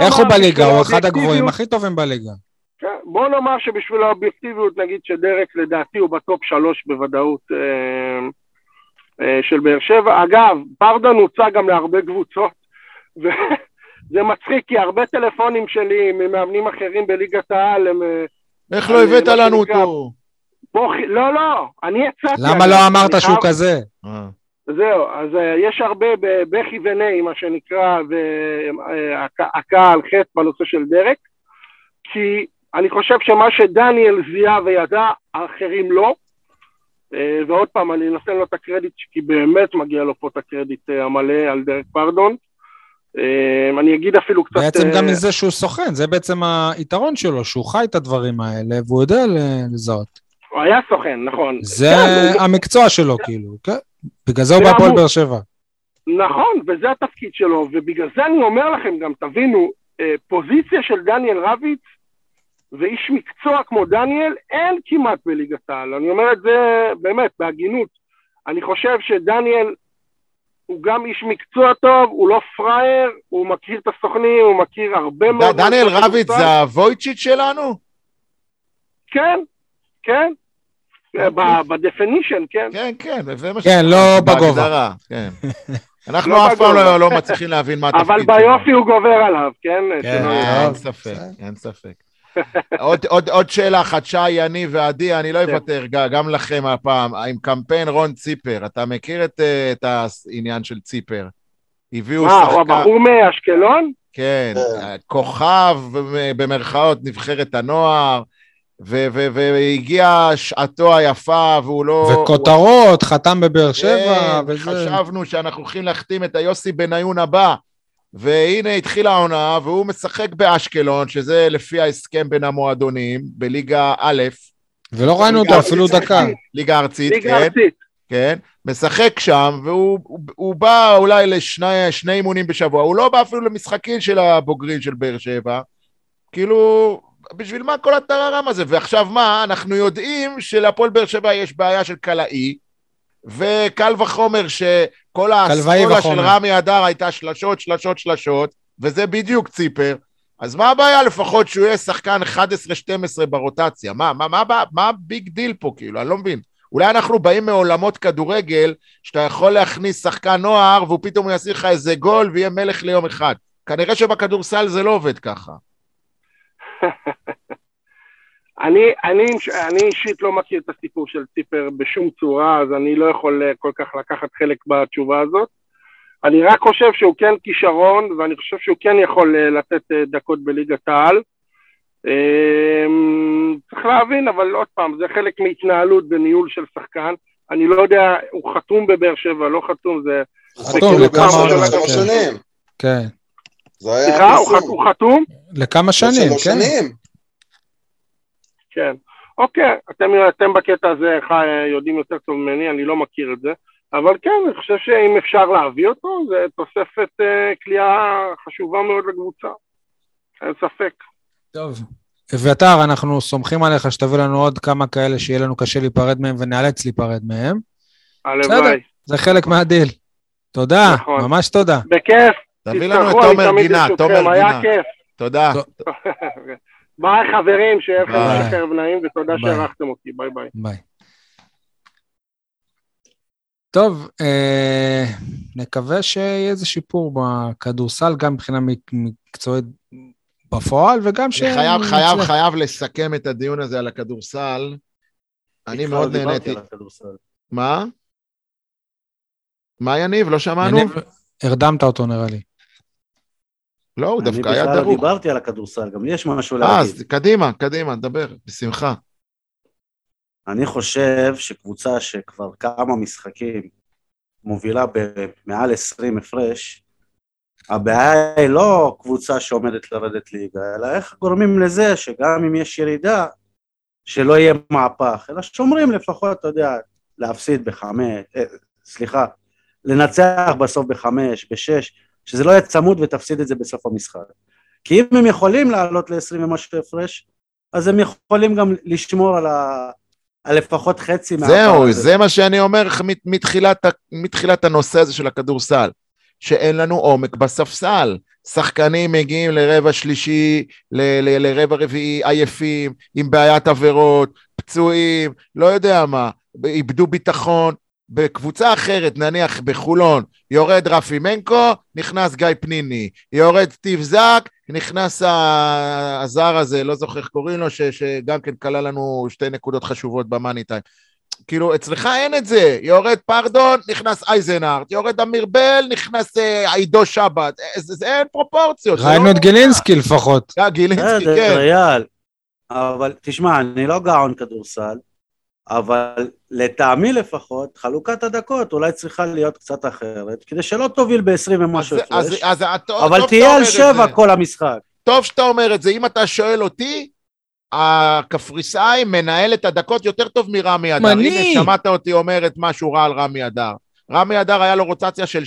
איך הוא בליגה? הוא אחד הגבוהים הכי טובים בליגה.
כן, בוא נאמר שבשביל האובייקטיביות נגיד שדרק לדעתי הוא בטופ שלוש בוודאות אה, של באר שבע. אגב, פרדון הוצע גם להרבה קבוצות, וזה מצחיק כי הרבה טלפונים שלי ממאמנים אחרים בליגת העל הם... אה,
איך לא הבאת לנו אותו?
בוא, חי- לא, לא, אני הצעתי.
למה לא אמרת שהוא כזה?
אה.
זהו, אז uh, יש הרבה בבכי ונהי, מה שנקרא, והכה על חטא בנושא של דרק, כי אני חושב שמה שדניאל זיהה וידע, האחרים לא. Uh, ועוד פעם, אני נותן לו את הקרדיט, כי באמת מגיע לו פה את הקרדיט uh, המלא על דרק פרדון. Uh, אני אגיד אפילו קצת...
בעצם גם מזה שהוא סוכן, זה בעצם היתרון שלו, שהוא חי את הדברים האלה, והוא יודע לזהות.
הוא היה סוכן, נכון.
זה
כן, הוא-
המקצוע שלו, כאילו, כן? בגלל זה הוא בהפועל באר שבע.
נכון, וזה התפקיד שלו, ובגלל זה אני אומר לכם גם, תבינו, אה, פוזיציה של דניאל רביץ ואיש מקצוע כמו דניאל, אין כמעט בליגת העל. אני אומר את זה באמת, בהגינות. אני חושב שדניאל הוא גם איש מקצוע טוב, הוא לא פראייר, הוא מכיר את הסוכנים, הוא מכיר הרבה מאוד...
דניאל רביץ. זה הוויצ'יט שלנו?
כן, כן.
אוקיי.
ב- ב definition, כן.
כן, כן, זה מה
כן, לא בגובה.
בהגדרה, כן. אנחנו
לא
אף פעם. לא- לא מצליחים להבין מה התפקיד
אבל ביופי הוא גובר עליו, כן?
כן,
אה, אין ספק. אין ספק. עוד- עוד- עוד שאלה אחת, שי, אני ועדי, אני לא
כן.
אוותר גם לכם הפעם, עם קמפיין רון ציפר, אתה מכיר את אה, את העניין של ציפר? הביאו
מה, הוא
שחקן,
הבחור מאשקלון?
כן,
כן.
כוכב במרכאות נבחרת הנוער, והגיעה שעתו היפה, והוא לא...
וכותרות, חתם בבאר שבע,
כן,
וזה...
חשבנו שאנחנו הולכים להחתים את היוסי בניון הבא, והנה התחילה העונה, והוא משחק באשקלון, שזה לפי ההסכם בין המועדונים, בליגה א',
ולא ראינו אותו אפילו דקה.
ליגה ארצית,
ליגה
כן,
ארצית.
כן? משחק שם, והוא הוא, הוא בא אולי לשני אימונים בשבוע, הוא לא בא אפילו למשחקים של הבוגרים של באר שבע. כאילו, בשביל מה כל הטררם הזה? ועכשיו מה, אנחנו יודעים שלהפועל באר שבע יש בעיה של קלעי, וקל וחומר שכל האסכולה של רמי אדר הייתה שלשות, שלשות, שלשות, וזה בדיוק ציפר. אז מה הבעיה לפחות שהוא יהיה שחקן 11-12 ברוטציה? מה, מה, מה, מה, מה ה big deal פה, כאילו? אני לא מבין. אולי אנחנו באים מעולמות כדורגל, שאתה יכול להכניס שחקן נוער, והוא פתאום יעשה לך איזה גול ויהיה מלך ליום אחד. כנראה שבכדורסל זה לא עובד ככה.
אני, אני, אני אישית לא מכיר את הסיפור של ציפר בשום צורה, אז אני לא יכול אה, כל כך לקחת חלק בתשובה הזאת. אני רק חושב שהוא כן כישרון, ואני חושב שהוא כן יכול אה, לתת אה, דקות בליגת העל. אמ, צריך להבין, אבל עוד פעם, זה חלק מהתנהלות בניהול של שחקן. אני לא יודע, הוא חתום בבאר שבע, לא חתום, זה...
חתום לכמה שנים. כן.
סליחה, הוא חתום?
לכמה שנים, כן.
כן. אוקיי, אתם, אתם בקטע הזה יודעים יותר טוב ממני, אני לא מכיר את זה. אבל כן, אני חושב שאם אפשר להביא אותו, זה תוספת אה, כליאה חשובה מאוד לקבוצה. אין ספק.
טוב. אביתר, אנחנו סומכים עליך שתביא לנו עוד כמה כאלה שיהיה לנו קשה להיפרד מהם ונאלץ להיפרד מהם.
הלוואי.
זה חלק מהדיל. תודה, נכון. ממש תודה.
בכיף.
תביא לנו את תומר גינה, תומר גינה.
היה כיף.
תודה.
ביי חברים, שיהיה לכם ערב נעים ותודה שאירחתם אותי, ביי ביי. ביי.
טוב, אה, נקווה שיהיה איזה שיפור בכדורסל, גם מבחינה מקצועית בפועל, וגם ש...
אני חייב, חייב, חייב לסכם את הדיון הזה על הכדורסל. אני מאוד נהניתי. מה? מה יניב? לא שמענו? יניב,
הרדמת אותו נראה לי.
לא, הוא דווקא היה דרוך.
אני בכלל דיברתי על הכדורסל, גם לי יש משהו
להגיד. אז קדימה, קדימה, דבר, בשמחה.
אני חושב שקבוצה שכבר כמה משחקים מובילה במעל 20 הפרש, הבעיה היא לא קבוצה שעומדת לרדת ליגה, אלא איך גורמים לזה שגם אם יש ירידה, שלא יהיה מהפך, אלא שומרים לפחות, אתה יודע, להפסיד בחמש, אה, סליחה, לנצח בסוף בחמש, בשש, שזה לא יהיה צמוד ותפסיד את זה בסוף המשחק. כי אם הם יכולים לעלות ל-20 ומשהו הפרש, אז הם יכולים גם לשמור על, ה... על לפחות חצי
מה... זהו, זה מה שאני אומר מתחילת, מתחילת הנושא הזה של הכדורסל, שאין לנו עומק בספסל. שחקנים מגיעים לרבע שלישי, ל- ל- לרבע רביעי, עייפים, עם בעיית עבירות, פצועים, לא יודע מה, איבדו ביטחון, בקבוצה אחרת, נניח בחולון, יורד רפי מנקו, נכנס גיא פניני, יורד סטיב זאק, נכנס הזר הזה, לא זוכר איך קוראים לו, ש, שגם כן כלל לנו שתי נקודות חשובות במאני טיים. כאילו, אצלך אין את זה. יורד פרדון, נכנס אייזנארט, יורד אמיר בל, נכנס אה, עידו שבת. זה, זה אין פרופורציות.
ראינו לא את גילינסקי לפחות.
אה, גילינסקי, כן.
אבל תשמע, אני לא גאון כדורסל, אבל לטעמי לפחות, חלוקת הדקות אולי צריכה להיות קצת אחרת, כדי שלא תוביל ב-20 ומשהו הפרש, אבל תהיה על שבע כל המשחק.
טוב שאתה אומר את זה, אם אתה שואל אותי, הקפריסאי מנהל את הדקות יותר טוב מרמי אדר. מני. הנה, שמעת אותי אומר את משהו רע על רמי אדר. רמי אדר היה לו רוטציה של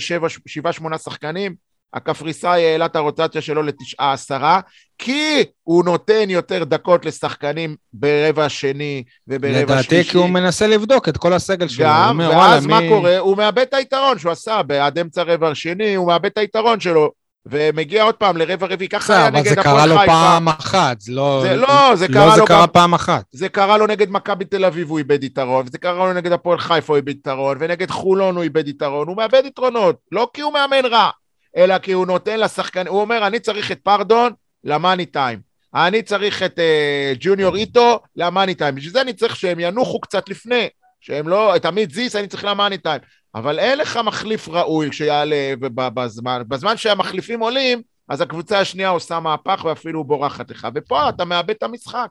7-8 שחקנים, הקפריסאי העלה את הרוטציה שלו לתשעה עשרה, כי הוא נותן יותר דקות לשחקנים ברבע שני וברבע לדעתי שלישי.
לדעתי כי הוא מנסה לבדוק את כל הסגל שלו.
גם, ואז מה מי... קורה? הוא מאבד את היתרון שהוא עשה עד אמצע רבע שני, הוא מאבד את היתרון שלו. ומגיע עוד פעם לרבע רביעי, ככה היה נגד הפועל חיפה.
אבל זה קרה לו פעם אחת, זה לא...
זה לא, זה קרה
לא,
לו...
זה קרה פעם אחת.
זה קרה לו נגד מכבי תל אביב, הוא איבד יתרון, וזה קרה לו נגד הפועל חיפה, הוא איבד יתרון, ונגד חולון הוא איבד יתרון, הוא מאבד יתרונות, לא כי הוא מאמן רע, אלא כי הוא נותן לשחקן, הוא אומר, אני צריך את פרדון למאני טיים. אני צריך את uh, ג'וניור איטו למאני טיים. בשביל זה אני צריך שהם ינוחו קצת לפני, שהם לא, את עמית זיס אני צריך למאני טיים. אבל אין לך מחליף ראוי כשיעלה בזמן. בזמן שהמחליפים עולים, אז הקבוצה השנייה עושה מהפך ואפילו בורחת לך. ופה אתה מאבד את המשחק.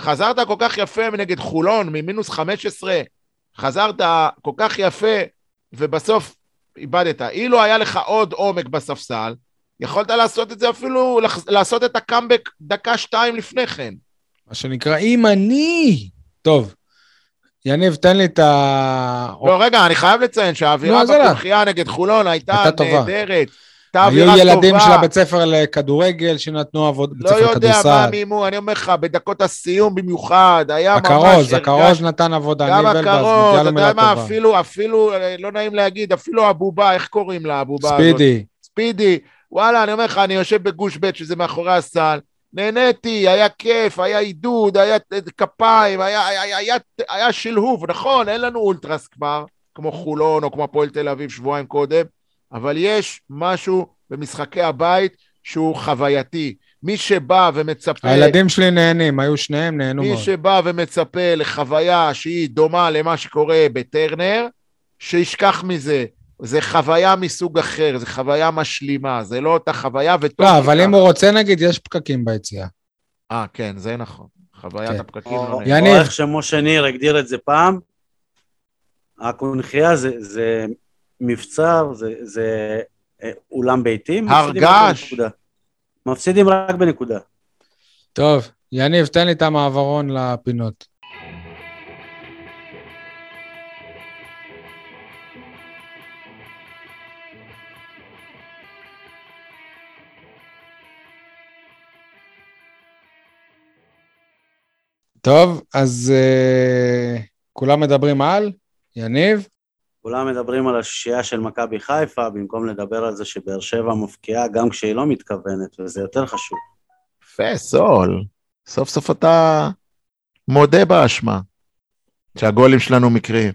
חזרת כל כך יפה נגד חולון, ממינוס 15, חזרת כל כך יפה, ובסוף איבדת. אילו היה לך עוד עומק בספסל, יכולת לעשות את זה אפילו, לעשות את הקאמבק דקה-שתיים לפני כן.
מה שנקרא, אם אני... טוב, יניב, תן לי את ה...
לא, רגע, אני חייב לציין שהאווירה. בקונחייה נגד חולון הייתה
הייתה טובה.
נהדרת. הייתה
היו
אווירה
ילדים של
טובה.
הבית ספר לכדורגל שנתנו עבוד, בית
לא
ספר
יודע מה
כדורסל.
מימו, אני אומר לך, בדקות הסיום במיוחד, היה ממש...
הכרוז, הכרוז נתן עבודה,
גם הכרוז, אתה יודע מה,
טובה.
אפילו, אפילו, אה, לא נעים להגיד, אפילו הבובה, איך קוראים לה, הבובה הזאת?
ספידי.
ספידי. וואלה, אני אומר לך, אני יושב בגוש ב' שזה מאחורי הסל, נהניתי, היה כיף, היה עידוד, היה כפיים, היה, היה, היה, היה שלהוב, נכון, אין לנו אולטרס כבר, כמו חולון או כמו הפועל תל אביב שבועיים קודם, אבל יש משהו במשחקי הבית שהוא חווייתי. מי שבא ומצפה...
הילדים שלי נהנים, היו שניהם, נהנו
מי
מאוד.
שבא ומצפה לחוויה שהיא דומה למה שקורה בטרנר, שישכח מזה. זה חוויה מסוג אחר, זה חוויה משלימה, זה לא אותה חוויה וטוב
לא, אבל
מכך.
אם הוא רוצה, נגיד, יש פקקים ביציאה.
אה, כן, זה נכון. חוויית
כן.
הפקקים
או
לא
או.
יניב.
איך שמשה ניר הגדיר את זה פעם, הקונכייה זה, זה מבצר, זה, זה אה, אולם ביתי.
הרגש.
מפסידים רק בנקודה.
טוב, יניב, תן לי את המעברון לפינות. טוב, אז uh, כולם מדברים על? יניב?
כולם מדברים על השישייה של מכבי חיפה, במקום לדבר על זה שבאר שבע מפקיעה גם כשהיא לא מתכוונת, וזה יותר חשוב.
יפה, סול. סוף סוף אתה מודה באשמה. שהגולים שלנו מקריים.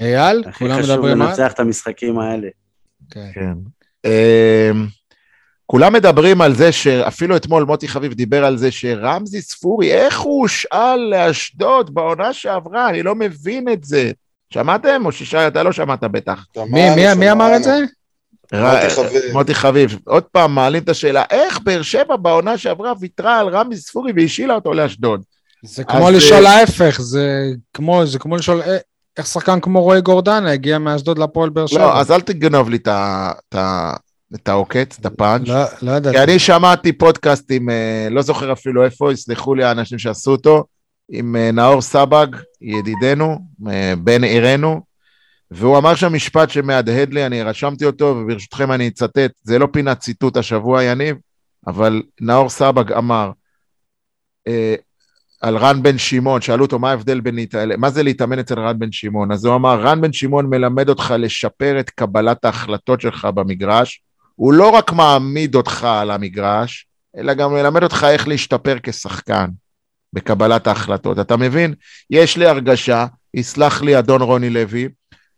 אייל?
הכי
כולם
חשוב
מדברים על?
לנצח את המשחקים האלה.
כן.
כולם מדברים על זה שאפילו אתמול מוטי חביב דיבר על זה שרמזי ספורי, איך הוא הושאל לאשדוד בעונה שעברה? אני לא מבין את זה. שמעתם? או שישי, אתה לא שמעת בטח.
מי, מי, מי אמר את זה?
מוטי חביב.
מוטי חביב. עוד פעם מעלים את השאלה, איך באר שבע בעונה שעברה ויתרה על רמזי ספורי והשאילה אותו לאשדוד?
זה כמו
אז,
לשאול
אה,
ההפך, זה כמו, זה כמו לשאול אה, איך שחקן כמו רועי גורדנה הגיע מאשדוד לפועל באר שבע.
לא, אז אל תגנוב לי את ה- את העוקץ, את הפאנץ'.
לא, לא ידעתי.
כי אני שמעתי פודקאסט עם, אה, לא זוכר אפילו איפה, יסלחו לי האנשים שעשו אותו, עם אה, נאור סבג, ידידנו, אה, בן עירנו, והוא אמר שם משפט שמהדהד לי, אני רשמתי אותו, וברשותכם אני אצטט, זה לא פינת ציטוט השבוע, יניב, אבל נאור סבג אמר, על רן בן שמעון, שאלו אותו מה ההבדל בין, להתעל- מה זה להתאמן אצל רן בן שמעון, אז הוא אמר, רן בן שמעון מלמד אותך לשפר את קבלת ההחלטות שלך במגרש, הוא לא רק מעמיד אותך על המגרש, אלא גם מלמד אותך איך להשתפר כשחקן בקבלת ההחלטות. אתה מבין? יש לי הרגשה, יסלח לי אדון רוני לוי,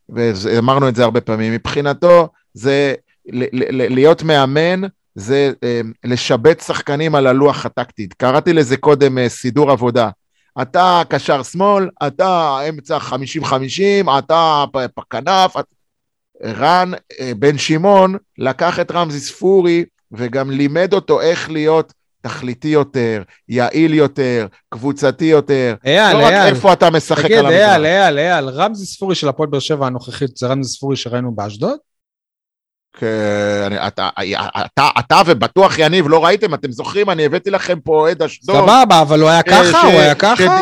ואמרנו את זה הרבה פעמים, מבחינתו זה להיות מאמן, זה אה, לשבץ שחקנים על הלוח הטקטי. קראתי לזה קודם אה, סידור עבודה. אתה קשר שמאל, אתה אמצע 50-50, אתה כנף, רן אה, בן שמעון לקח את רמזי ספורי וגם לימד אותו איך להיות תכליתי יותר, יעיל יותר, קבוצתי יותר.
אייל,
לא רק
אייל.
איפה אתה משחק
תגיד,
על
אייל,
המגרש.
אייל, אייל, רמזי ספורי של הפועל באר שבע הנוכחית, זה רמזי ספורי שראינו באשדוד?
כן, אתה, אתה, אתה ובטוח יניב, לא ראיתם, אתם זוכרים, אני הבאתי לכם פה אוהד אשדוד.
סבבה, אבל הוא היה ככה?
ש-
הוא היה ככה?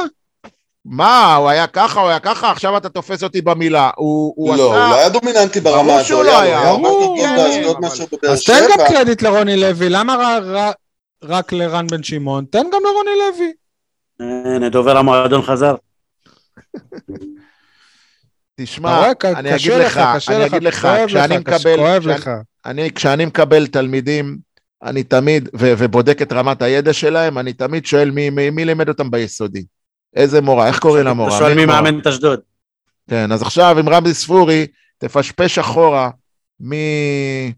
מה, הוא היה ככה, הוא היה ככה, עכשיו אתה תופס אותי במילה. הוא, הוא
לא, הוא
עשה...
לא היה דומיננטי ברמה הזו,
שהוא לא היה,
הוא
ברור, כן,
בבאר
אז תן גם. קרדיט לרוני לוי, למה ר- ר- רק לרן בן שמעון? תן גם לרוני לוי.
הנה, דובר המועדון חזר.
תשמע, אני אגיד לך, אני אגיד לך, כשאני מקבל,
כואב לך.
אני, כשאני מקבל תלמידים, אני תמיד, ו, ובודק את רמת הידע שלהם, אני תמיד שואל מי, מי, מי לימד אותם ביסודי. איזה מורה, איך קוראים למורה?
אתה שואל מי? מאמן את אשדוד.
כן, אז עכשיו עם רמזי ספורי, תפשפש אחורה מי,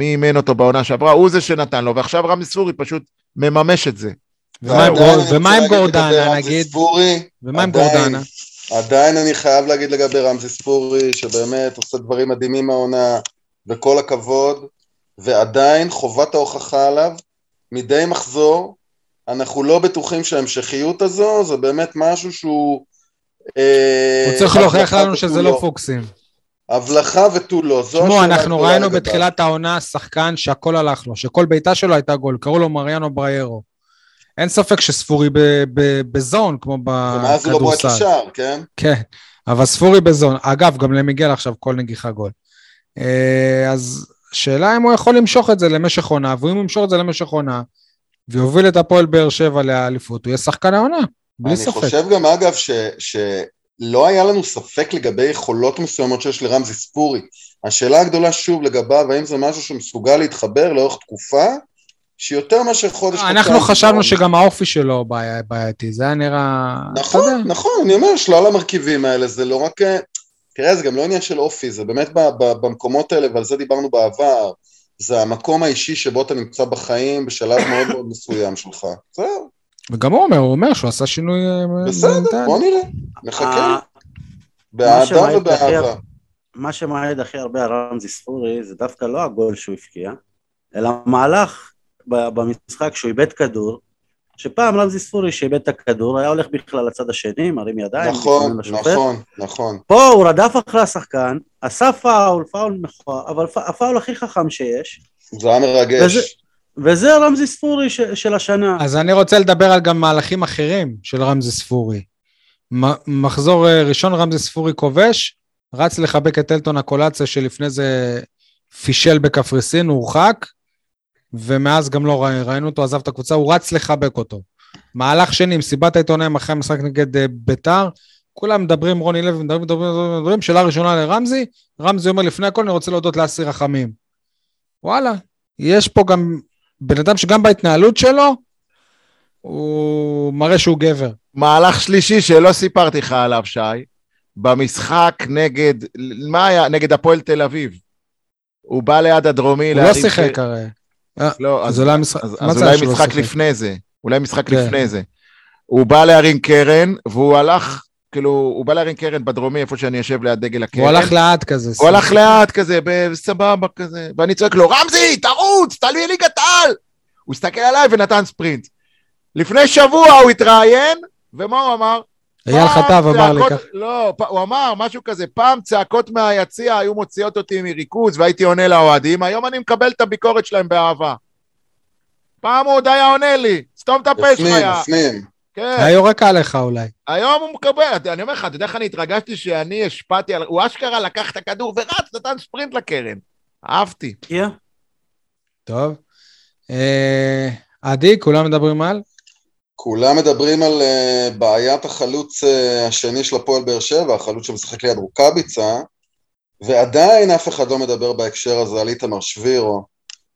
אימן אותו בעונה שעברה, הוא זה שנתן לו, ועכשיו רמזי ספורי פשוט מממש את זה.
ומה עם גורדנה, נגיד? ומה עם גורדנה?
עדיין אני חייב להגיד לגבי רמזי ספורי, שבאמת עושה דברים מדהימים מהעונה, וכל הכבוד, ועדיין חובת ההוכחה עליו, מדי מחזור, אנחנו לא בטוחים שההמשכיות הזו, זה באמת משהו שהוא... אה,
הוא צריך להוכיח לנו שזה
ותו
לא פוקסים.
הבלחה ותו לא, זו
תשמעו, אנחנו ראינו
לגביו.
בתחילת העונה שחקן שהכל הלך לו, שכל בעיטה שלו הייתה גול, קראו לו מריאנו בריירו. אין ספק שספורי בזון, כמו
ומאז הוא לא בועט
בכדורסל.
לשער, כן?
כן, אבל ספורי בזון. אגב, גם למיגל עכשיו כל נגיחה גול. אה, אז שאלה אם הוא יכול למשוך את זה למשך עונה, ואם הוא ימשוך את זה למשך עונה, ויוביל את הפועל באר שבע לאליפות, הוא יהיה שחקן העונה, בלי
אני
ספק.
חושב גם, אגב, ש, שלא היה לנו ספק לגבי יכולות מסוימות שיש לרמזי ספורי. השאלה הגדולה שוב לגביו, האם זה משהו שמסוגל להתחבר לאורך תקופה, שיותר מאשר חודש...
אנחנו חשבנו שגם האופי שלו בעי- בעייתי, זה היה נראה...
נכון,
יודע.
נכון, אני אומר, שלל המרכיבים האלה, זה לא רק... אה, תראה, זה גם לא עניין של אופי, זה באמת במקומות האלה, ועל זה דיברנו בעבר, זה המקום האישי שבו אתה נמצא בחיים בשלב מאוד מאוד מסוים שלך. זהו,
וגם הוא אומר, הוא אומר שהוא עשה שינוי אה,
בסדר. בוא נראה, נחכה,
ה-
באהדה ובאהבה.
מה שמעיד הכי הרבה על רמזי ספורי זה דווקא לא הגול שהוא הבקיע, אלא המהלך ב- במשחק שהוא איבד כדור, שפעם רמזי ספורי שאיבד את הכדור היה הולך בכלל לצד השני, מרים ידיים,
נכון. נכון, נכון.
פה הוא רדף אחרי השחקן, עשה פאול, פאול מכוער, אבל הפאול הכי חכם שיש,
זה היה מרגש.
וזה- וזה רמזי ספורי ש- של השנה.
אז אני רוצה לדבר על גם מהלכים אחרים של רמזי ספורי. מחזור אה, ראשון רמזי ספורי כובש, רץ לחבק את אלטון הקולציה שלפני זה פישל בקפריסין, הורחק, ומאז גם לא ראי- ראינו אותו, עזב את הקבוצה, הוא רץ לחבק אותו. מהלך שני, מסיבת העיתונאים אחרי המשחק נגד אה, ביתר, כולם מדברים, רוני לוי, מדברים, מדברים, מדברים, מדברים, שאלה ראשונה לרמזי, רמזי אומר לפני הכל, אני רוצה להודות לאסי רחמים. וואלה, יש פה גם בן אדם שגם בהתנהלות שלו, הוא מראה שהוא גבר.
מהלך שלישי שלא סיפרתי לך עליו, שי, במשחק נגד, מה היה? נגד הפועל תל אביב. הוא בא ליד הדרומי.
הוא לא שיחק הרי.
לא,
אז אולי
משחק? לפני זה. אולי משחק
כן.
לפני זה. הוא בא להרים קרן, והוא הלך, כאילו, הוא בא להרים קרן בדרומי, איפה שאני יושב ליד דגל הקרן.
הוא הלך לאט כזה.
הוא הלך לאט כזה, בסבבה כזה, ואני צועק לו, רמזי, תרוץ, תלוי ליגת העל! הוא הסתכל עליי ונתן ספרינט. לפני שבוע הוא התראיין, ומה הוא אמר?
אייל חטב אמר לי כך.
לא, פ- הוא אמר משהו כזה, פעם צעקות מהיציע היו מוציאות אותי מריכוז והייתי עונה לאוהדים, היום אני מקבל את הביקורת שלהם באהבה. פעם הוא עוד היה עונה לי, סתום את הפה שלך,
הפנים,
יא...
הפנים.
כן.
היה יורק עליך אולי.
היום הוא מקבל, אני אומר לך, אתה יודע איך אני התרגשתי שאני השפעתי על... הוא אשכרה לקח את הכדור ורץ, נתן ספרינט לקרן. אהבתי.
הגיע?
טוב. אה, עדי, כולם מדברים על?
כולם מדברים על uh, בעיית החלוץ uh, השני של הפועל באר שבע, החלוץ שמשחק ליד רוקאביצה, ועדיין אף אחד לא מדבר בהקשר הזה על איתמר שבירו,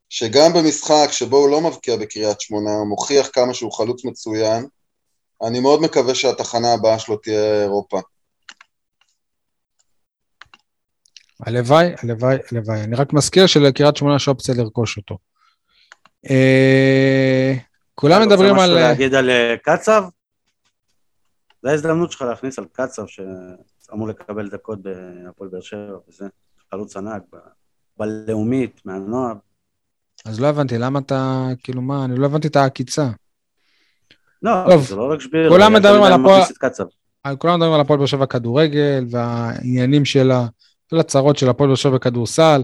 שגם במשחק שבו הוא לא מבקיע בקריית שמונה, הוא מוכיח כמה שהוא חלוץ מצוין. אני מאוד מקווה שהתחנה הבאה שלו תהיה אירופה.
הלוואי, הלוואי, הלוואי. אני רק מזכיר שלקריית שמונה יש אופציה לרכוש אותו. אה, כולם מדברים
אתה
על...
רוצה משהו להגיד על אה, קצב? זו ההזדמנות שלך להכניס על קצב, שאמור לקבל דקות בהפועל באר שבע וזה. חלוץ ענק, ב- בלאומית, מהנוער.
אז לא הבנתי, למה אתה... כאילו מה, אני לא הבנתי את העקיצה.
לא,
טוב,
זה לא רק שבירו.
כולם מדברים על הפועל-
את קצב.
על- כולם מדברים על הפועל באר שבע כדורגל והעניינים שלה, כל הצרות של הפועל באר שבע בכדורסל.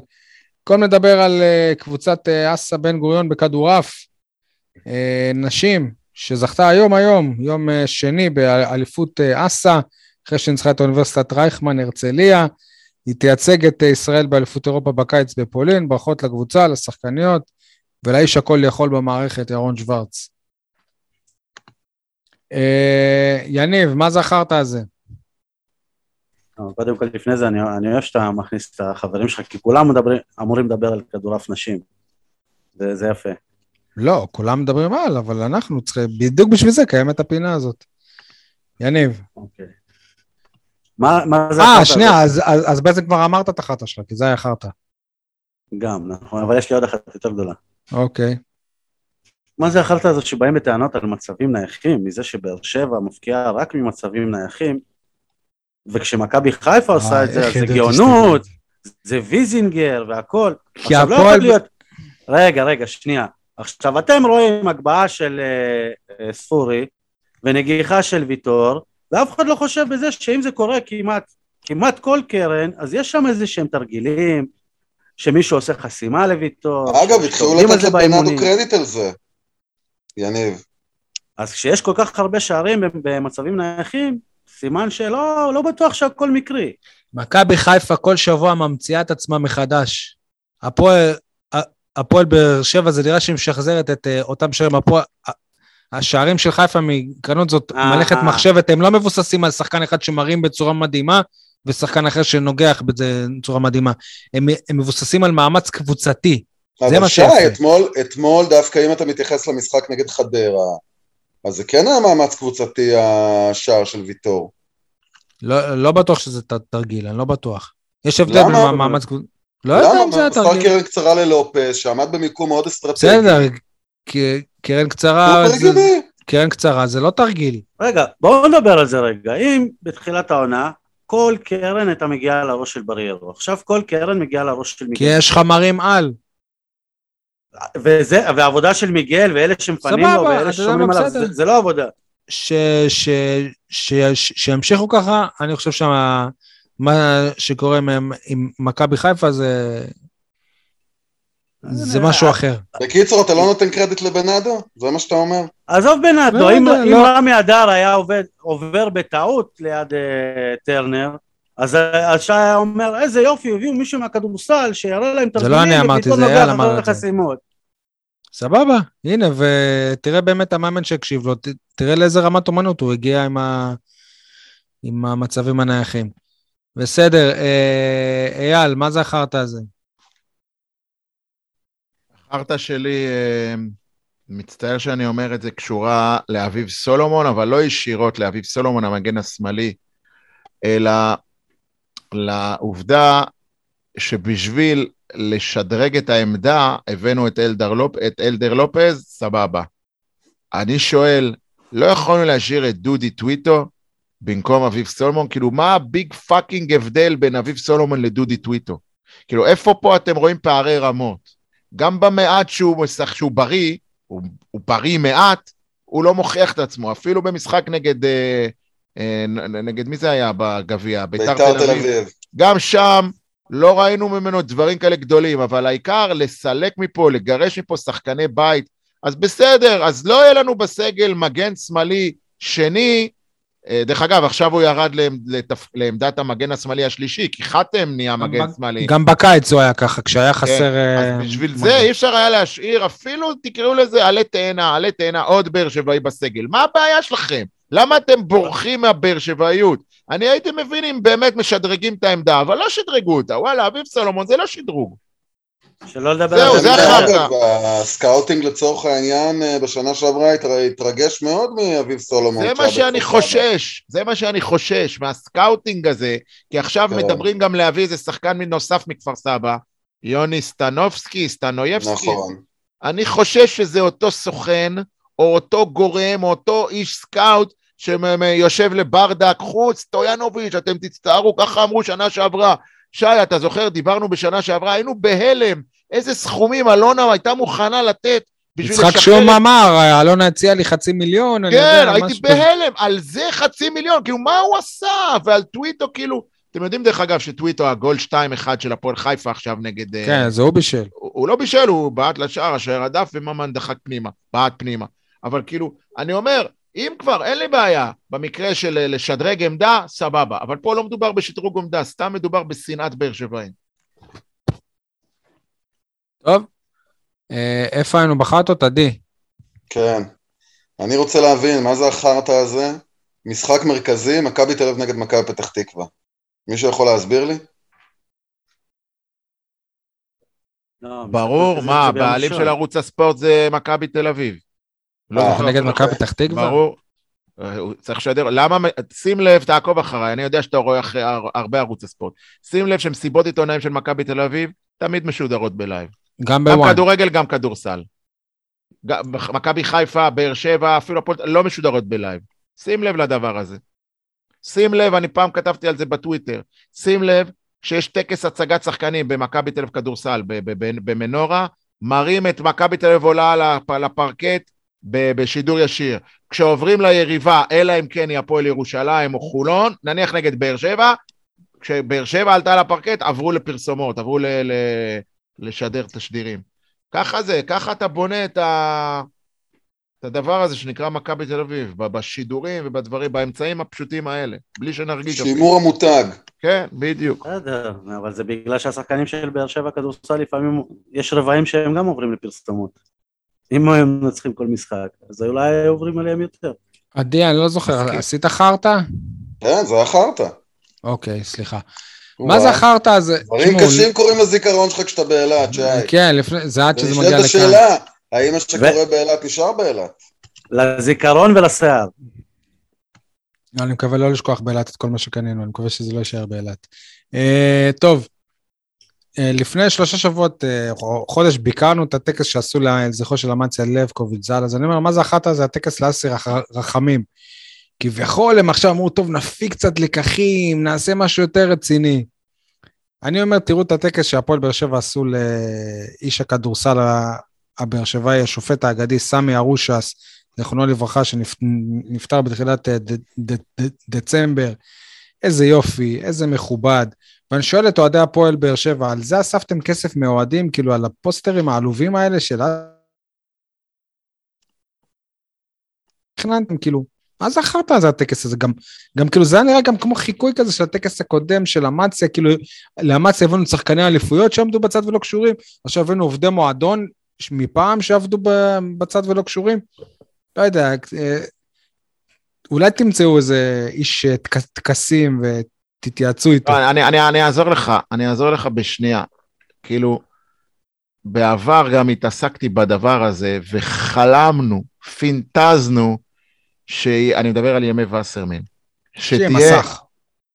במקום לדבר על אה, קבוצת אה, אסה בן גוריון בכדורעף, אה, נשים, שזכתה היום, היום, יום אה, שני באליפות אה, אסה, אחרי שניצחה את אוניברסיטת רייכמן הרצליה. היא תייצג את אה, ישראל באליפות אירופה בקיץ בפולין. ברכות לקבוצה, לשחקניות, ולאיש הכל יכול במערכת, ירון שוורץ. אה, יניב, מה זכרת על זה?
קודם כל, לפני זה, אני, אני אוהב שאתה מכניס את החברים שלך, כי כולם מדברים, אמורים לדבר על כדורעף נשים. זה, זה יפה.
לא, כולם מדברים על, אבל אנחנו צריכים, בדיוק בשביל זה קיימת הפינה הזאת. יניב.
אוקיי. מה, מה זה
אה, שנייה? אז, אז, אז בזק כבר אמרת את החרטא שלך, כי זה היה חרטא.
גם, נכון, אבל יש לי עוד אחת יותר גדולה.
אוקיי.
מה זה החרטא הזאת שבאים בטענות על מצבים נייחים, מזה שבאר שבע מפקיעה רק ממצבים נייחים, וכשמכבי חיפה עושה את זה, אז זה גאונות, זה ויזינגר והכל.
כי
עכשיו, לא
הפועל-
יכול להיות... רגע, רגע, שנייה. עכשיו, אתם רואים הגבהה של אה, אה, ספורי ונגיחה של ויטור, ואף אחד לא חושב בזה שאם זה קורה כמעט, כמעט כל קרן, אז יש שם איזה שהם תרגילים, שמישהו עושה חסימה לויטור.
אגב, התחילו לתת
זה
לבנאדו. קרדיט על זה. יניב.
אז כשיש כל כך הרבה שערים במצבים נייחים, סימן שלא לא בטוח שהכל מקרי.
מכבי חיפה כל שבוע ממציאה את עצמה מחדש. הפועל, הפועל באר שבע זה נראה שהיא משחזרת את uh, אותם שערים. הפועל, השערים של חיפה מקרנות זאת
אה,
מלאכת
אה.
מחשבת, הם לא מבוססים על שחקן אחד שמרים בצורה מדהימה, ושחקן אחר שנוגח בזה בצורה מדהימה. הם, הם מבוססים על מאמץ קבוצתי. זה
אבל
מה
שי,
שיפה.
אתמול, אתמול דווקא אם אתה מתייחס למשחק נגד חדרה, אז זה כן היה מאמץ קבוצתי השער של ויטור.
לא, לא בטוח שזה תרגיל, אני לא בטוח. יש הבדל? בין מאמץ קבוצתי. לא יודע
למה?
אם זה היה
מספר
תרגיל.
קרן קצרה ללופס, שעמד במיקום מאוד אסטרטגי.
בסדר, ק- קרן קצרה. קרן קצרה זה לא תרגיל.
רגע, בואו נדבר על זה רגע. אם בתחילת העונה, כל קרן הייתה מגיעה לראש של בריירו, עכשיו כל קרן מגיעה לראש של
כי
מיגל.
יש חמרים על.
וזה, והעבודה של מיגל, ואלה שמפנים לו, ואלה ששומרים עליו. זה, זה לא עבודה.
ש, ש, ש, ש, שימשיכו ככה, אני חושב שמה מה שקורה עם, עם מכבי חיפה זה, זה משהו אחר.
בקיצור, אתה לא נותן קרדיט לבנאדו? זה מה שאתה אומר?
עזוב בנאדו,
לא
אם, אם
לא.
רמי אדר היה עובר בטעות ליד uh, טרנר, אז אז שי היה אומר, איזה יופי, הביאו מישהו מהכדורסל שיראה להם
זה לא אני אמרתי, זה אייל אמר את זה. סבבה, הנה, ותראה באמת המאמן שהקשיב לו, תראה לאיזה רמת אומנות הוא הגיע עם המצבים הנייחים. בסדר, אה, אייל, מה זה החרטא הזה?
החרטא שלי, אה, מצטער שאני אומר את זה, קשורה לאביב סולומון, אבל לא ישירות לאביב סולומון, המגן השמאלי, אלא לעובדה שבשביל לשדרג את העמדה, הבאנו את אלדר, לופ, את אלדר לופז, סבבה. אני שואל, לא יכולנו להשאיר את דודי טוויטו במקום אביב סולומון? כאילו, מה ה big fucking הבדל בין אביב סולומון לדודי טוויטו? כאילו, איפה פה אתם רואים פערי רמות? גם במעט שהוא משחק, שהוא בריא, הוא, הוא בריא מעט, הוא לא מוכיח את עצמו, אפילו במשחק נגד, אה, אה, נגד מי זה היה בגביע? ביתר
תל אביב.
גם שם לא ראינו ממנו דברים כאלה גדולים, אבל העיקר לסלק מפה, לגרש מפה שחקני בית, אז בסדר, אז לא יהיה לנו בסגל מגן שמאלי שני, דרך אגב, עכשיו הוא ירד לתפ... לעמדת המגן השמאלי השלישי, כי חתם נהיה מגן
ב-
שמאלי.
גם בקיץ הוא היה ככה, כשהיה חסר... אה,
אז בשביל
מגן.
זה אי אפשר היה להשאיר, אפילו תקראו לזה עלה תאנה, עלה תאנה, עוד באר שבעי בסגל. מה הבעיה שלכם? למה אתם בורחים מהבאר שבעיות? אני הייתי מבין אם באמת משדרגים את העמדה, אבל לא שדרגו אותה. וואלה, אביב סולומון זה לא שדרוג.
שלא לדבר
זהו,
על
זה
זה.
החרטא.
ה scouting לצורך העניין אה, בשנה שעברה התר- התרגש מאוד מאביב סולומון.
זה מה שאני. חושש, זה מה שאני חושש מה scouting הזה, כי עכשיו
כן.
מדברים גם להביא איזה שחקן נוסף מכפר סבא, יוני סטנובסקי, סטנויבסקי.
נכון.
אני חושש שזה אותו סוכן, או אותו גורם, או אותו איש סקאוט, שיושב לברדה, קחו את סטויאנוביץ', אתם תצטערו, ככה אמרו שנה שעברה. שי, אתה זוכר, דיברנו בשנה שעברה, היינו בהלם, איזה סכומים אלונה הייתה מוכנה לתת בשביל
יצחק
לשחרר
שום
את
אמר, אלונה הציע לי חצי מיליון,
כן,
יודע,
הייתי
משהו.
בהלם, על זה חצי מיליון, כאילו, מה הוא עשה? ועל טוויטו, כאילו, אתם יודעים דרך אגב שטוויטו, הגול 2-1 של הפועל חיפה עכשיו נגד... אה,
כן, זה הוא בישל.
הוא, הוא לא בישל, הוא בעט לשער, השוער הדף, וממן דחק פנימה, בעט פנימה. אבל כאילו, אני אומר, אם כבר, אין לי בעיה, במקרה של אה, לשדרג עמדה, סבבה. אבל פה לא מדובר בשדרוג עמדה, סתם מדובר בשנאת באר שבעים.
טוב, אה, איפה היינו בחרטות? עדי.
כן. אני רוצה להבין, מה זה החרטא הזה? משחק מרכזי, מכבי תל אביב נגד מכבי פתח תקווה. מישהו יכול להסביר לי?
לא,
ברור, מה, הבעלים. של ערוץ הספורט זה מכבי תל אביב. לא
אה.
נגד
אוקיי.
מכבי פתח תקווה?
ברור. הוא צריך לשדר, למה, שים לב, תעקוב אחריי, אני יודע שאתה רואה אחרי הר- הרבה ערוץ הספורט. שים לב שמסיבות עיתונאים של מכבי תל אביב תמיד משודרות ב live.
גם
גם
ב ONE.
כדורגל, גם כדורסל. גם- מכבי חיפה, באר שבע, אפילו הפועל, לא משודרות ב live. שים לב לדבר הזה. שים לב, אני פעם כתבתי על זה בטוויטר, שים לב שיש טקס הצגת שחקנים במכבי תל אביב כדורסל במנורה, מראים את מכבי תל אביב עולה לפרקט בשידור ישיר. כשעוברים ליריבה, אלא אם כן היא הפועל ירושלים או חולון, נניח נגד באר שבע, כשבאר שבע עלתה לפרקט, עברו לפרסומות, עברו ל- ל- לשדר תשדירים. ככה זה, ככה אתה בונה את, ה... את הדבר הזה שנקרא מכבי תל אביב, בשידורים ובדברים, באמצעים הפשוטים האלה, בלי שנרגיש... אפילו.
שימור המותג.
כן, בדיוק.
בסדר, אבל זה בגלל שהשחקנים של באר שבע כדורסל לפעמים, יש רבעים שהם גם עוברים לפרסומות. אם הם מנצחים כל משחק, אז אולי עוברים עליהם יותר.
עדי, אני לא זוכר. עשית חרטא?
כן, זה היה חרטא.
אוקיי, סליחה. מה זה החרטא הזה?
דברים קשים קורים לזיכרון שלך כשאתה באילת, שי.
כן, לפני- זה עד שזה מגיע
ונשאלת
לכאן.
השאלה, האם מה שקורה באילת נשאר באילת?
לזיכרון ולשיער.
אני מקווה לא לשכוח באילת את כל מה שקנינו, אני מקווה שזה לא יישאר באילת. אה, טוב, לפני שלושה שבועות, אה, חודש, ביקרנו את הטקס שעשו לזכרו של אמציה לבקוביץ' ז"ל, אז אני אומר, מה זה אחת הזה? הטקס לאסי רח- רחמים. כביכול הם עכשיו אמרו, טוב, נפיק קצת לקחים, נעשה משהו יותר רציני. אני אומר, תראו את הטקס שהפועל באר שבע עשו לאיש הכדורסל הבאר שבעי, השופט האגדי סמי ארושס, זיכרונו לברכה, שנפטר בתחילת אה, דצמבר. איזה יופי, איזה מכובד. ואני שואל את אוהדי הפועל באר שבע, על זה אספתם כסף מאוהדים, כאילו על הפוסטרים העלובים האלה של... תכננתם, כאילו, מה זה החרטא הזה הטקס הזה? גם, גם כאילו זה היה נראה גם כמו חיקוי כזה של הטקס הקודם של אמציה, כאילו לאמציה הבאנו שחקני אליפויות שעמדו בצד ולא קשורים, עכשיו הבאנו עובדי מועדון מפעם שעבדו בצד ולא קשורים. לא יודע, אה, אולי תמצאו איזה איש אה, טק- טקסים ותתייעצו איתו.
לא, אני, אני, אני אעזור לך, אני אעזור לך בשנייה. כאילו, בעבר גם התעסקתי בדבר הזה, וחלמנו, פינטזנו, שאני מדבר על ימי וסרמן.
שיהיה מסך.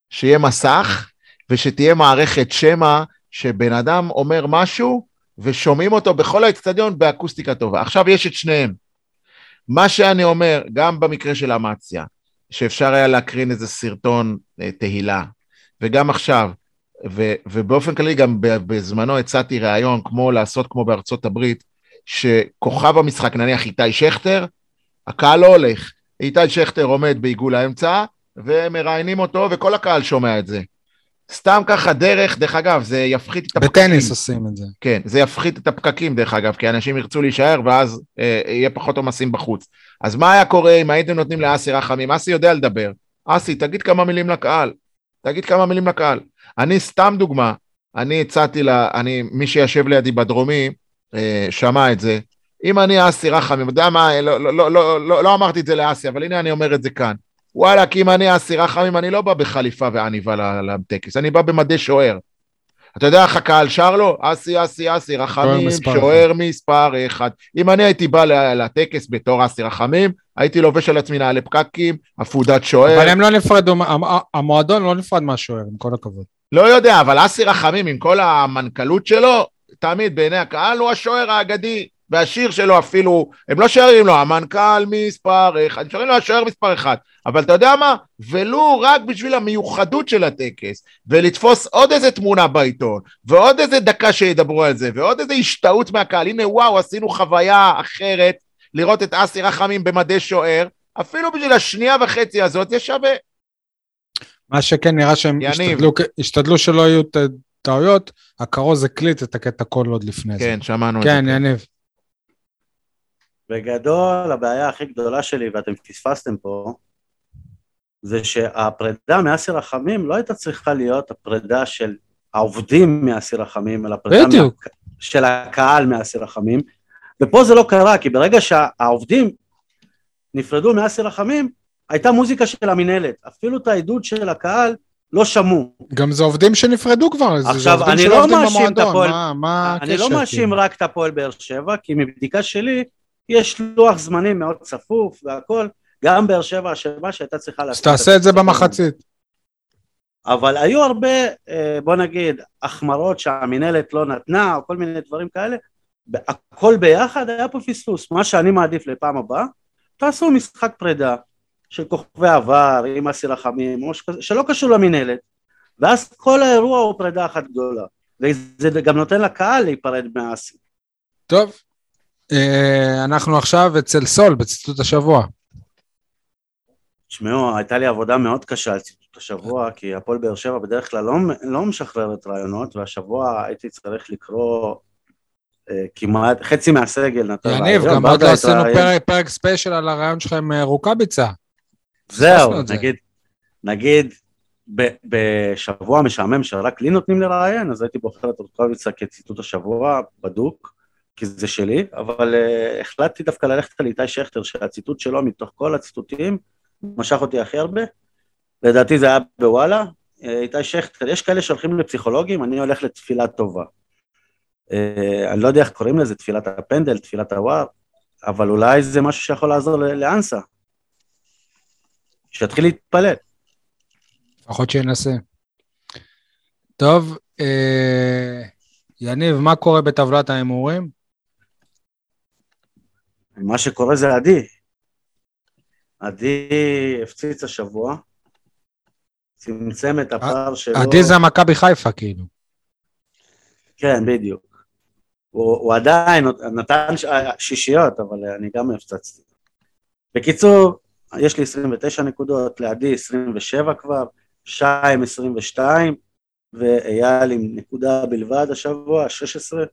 שיהיה מסך, ושתהיה מערכת שמע, שבן אדם אומר משהו, ושומעים אותו בכל האצטדיון באקוסטיקה טובה. עכשיו יש את שניהם. מה שאני אומר, גם במקרה של אמציה, שאפשר היה להקרין איזה סרטון אה, תהילה, וגם עכשיו, ו, ובאופן כללי גם בזמנו הצעתי ראיון כמו לעשות כמו בארצות הברית, שכוכב המשחק, נניח איתי שכטר, הקהל לא הולך, איתי שכטר עומד בעיגול האמצע, ומראיינים אותו וכל הקהל שומע את זה. סתם ככה דרך, דרך אגב, זה יפחית את הפקקים.
בטניס עושים את זה.
כן, זה יפחית את הפקקים דרך אגב, כי אנשים ירצו להישאר ואז אה, יהיה פחות עומסים בחוץ. אז מה היה קורה אם הייתם נותנים לאסי רחמים? אסי יודע לדבר. אסי, תגיד כמה מילים לקהל. תגיד כמה מילים לקהל. אני סתם דוגמה, אני הצעתי לה, אני, מי שישב לידי בדרומי, אה, שמע את זה. אם אני אסי רחמים, יודע מה, לא, לא, לא, לא, לא, לא אמרתי את זה לאסי, אבל הנה אני אומר את זה כאן. וואלה, כי אם אני אסי רחמים, אני לא בא בחליפה ועניבה ל- לטקס, אני בא במדי שוער. אתה יודע איך הקהל שר לו? אסי, אסי, אסי, רחמים, שוער מספר אחד. אם אני הייתי בא לטקס בתור אסי רחמים, הייתי לובש על עצמי נעלי פקקים, עפודת שוער.
אבל הם לא נפרדו, המ- המועדון לא נפרד מהשוער, עם כל הכבוד.
לא יודע, אבל אסי רחמים עם כל המנכ"לות שלו, תמיד בעיני הקהל הוא השוער האגדי, והשיר שלו אפילו, הם לא שרים לו, המנכ"ל מספר אחד, הם שרים לו השוער מספר אחד, אבל אתה יודע מה? ולו רק בשביל המיוחדות של הטקס, ולתפוס עוד איזה תמונה בעיתון, ועוד איזה דקה שידברו על זה, ועוד איזה השתאות מהקהל, הנה וואו, עשינו חוויה אחרת, לראות את אסי רחמים במדי שוער, אפילו בשביל השנייה וחצי הזאת זה שווה.
מה שכן נראה שהם. השתדלו, השתדלו שלא יהיו טעויות, הכרוז הקליט את הקטע קול עוד לפני זה.
כן, שמענו את זה.
כן, יניב.
בגדול, הבעיה הכי גדולה שלי, ואתם פספסתם פה, זה שהפרידה מאסיר רחמים לא הייתה צריכה להיות הפרידה של העובדים מאסיר רחמים, אלא פרידה
בדיוק.
מה... של הקהל מאסיר רחמים, ופה זה לא קרה, כי ברגע שהעובדים נפרדו מאסיר רחמים, הייתה מוזיקה של המינהלת, אפילו את העדות של הקהל לא שמעו.
גם זה עובדים שנפרדו כבר, זה- זה
עכשיו,
עובדים שלא
לא
עובדים במועדון,
הפועל-
מה- מה
אני לא
הקשר,
מאשים
כאילו?
רק את הפועל באר שבע, כי מבדיקה שלי, יש לוח זמנים מאוד צפוף והכל, גם באר שבע אשמה שהייתה צריכה
אז
לעשות...
תעשה את זה במחצית.
אבל היו הרבה, אה, בוא נגיד, החמרות שהמינהלת לא נתנה, או כל מיני דברים כאלה, הכל ביחד היה פה פספוס. מה שאני מעדיף לפעם הבאה, תעשו משחק פרידה של כוכבי עבר, עם אסי רחמים, שלא קשור למינהלת, ואז כל האירוע הוא פרידה אחת גדולה. וזה גם נותן לקהל להיפרד מאסי.
טוב, אנחנו עכשיו אצל סול בציטוט השבוע.
תשמעו, הייתה לי עבודה מאוד קשה על ציטוט השבוע, כי הפועל באר שבע בדרך כלל לא, לא משחררת רעיונות, והשבוע הייתי צריך לקרוא אה, כמעט, חצי מהסגל נתן
יניב,
רעיון,
גם עוד לא עשינו. פרק- פרק ספיישל על הרעיון שלך עם אה, רוקאביצה.
זהו,
את זה.
נגיד, נגיד, ב- בשבוע משעמם שרק לי נותנים לראיין, אז הייתי בוחר את רוקאביצה כציטוט השבוע, בדוק, כי זה שלי, אבל uh, החלטתי דווקא ללכת על איתי שכטר, שהציטוט שלו מתוך כל הציטוטים משך אותי הכי הרבה. לדעתי זה היה בוואלה. אה, איתי שכטר, יש כאלה שהולכים לפסיכולוגים, אני הולך לתפילה טובה. Uh, אני לא יודע איך קוראים לזה, תפילת הפנדל, תפילת הוואר, אבל אולי זה משהו שיכול לעזור לאנסה. שיתחיל להתפלל.
לפחות שינסה. טוב, אה, יניב, מה קורה בטבלת ההימורים?
מה שקורה זה עדי. עדי הפציץ השבוע, צמצם את הפער שלו.
עדי זה מכבי חיפה, כאילו.
כן, בדיוק. הוא, הוא עדיין נתן ש- שישיות, אבל אני גם הפצצתי. בקיצור, יש לי 29 נקודות, לעדי 27 כבר, שיים 22, ואייל עם נקודה בלבד השבוע, 16.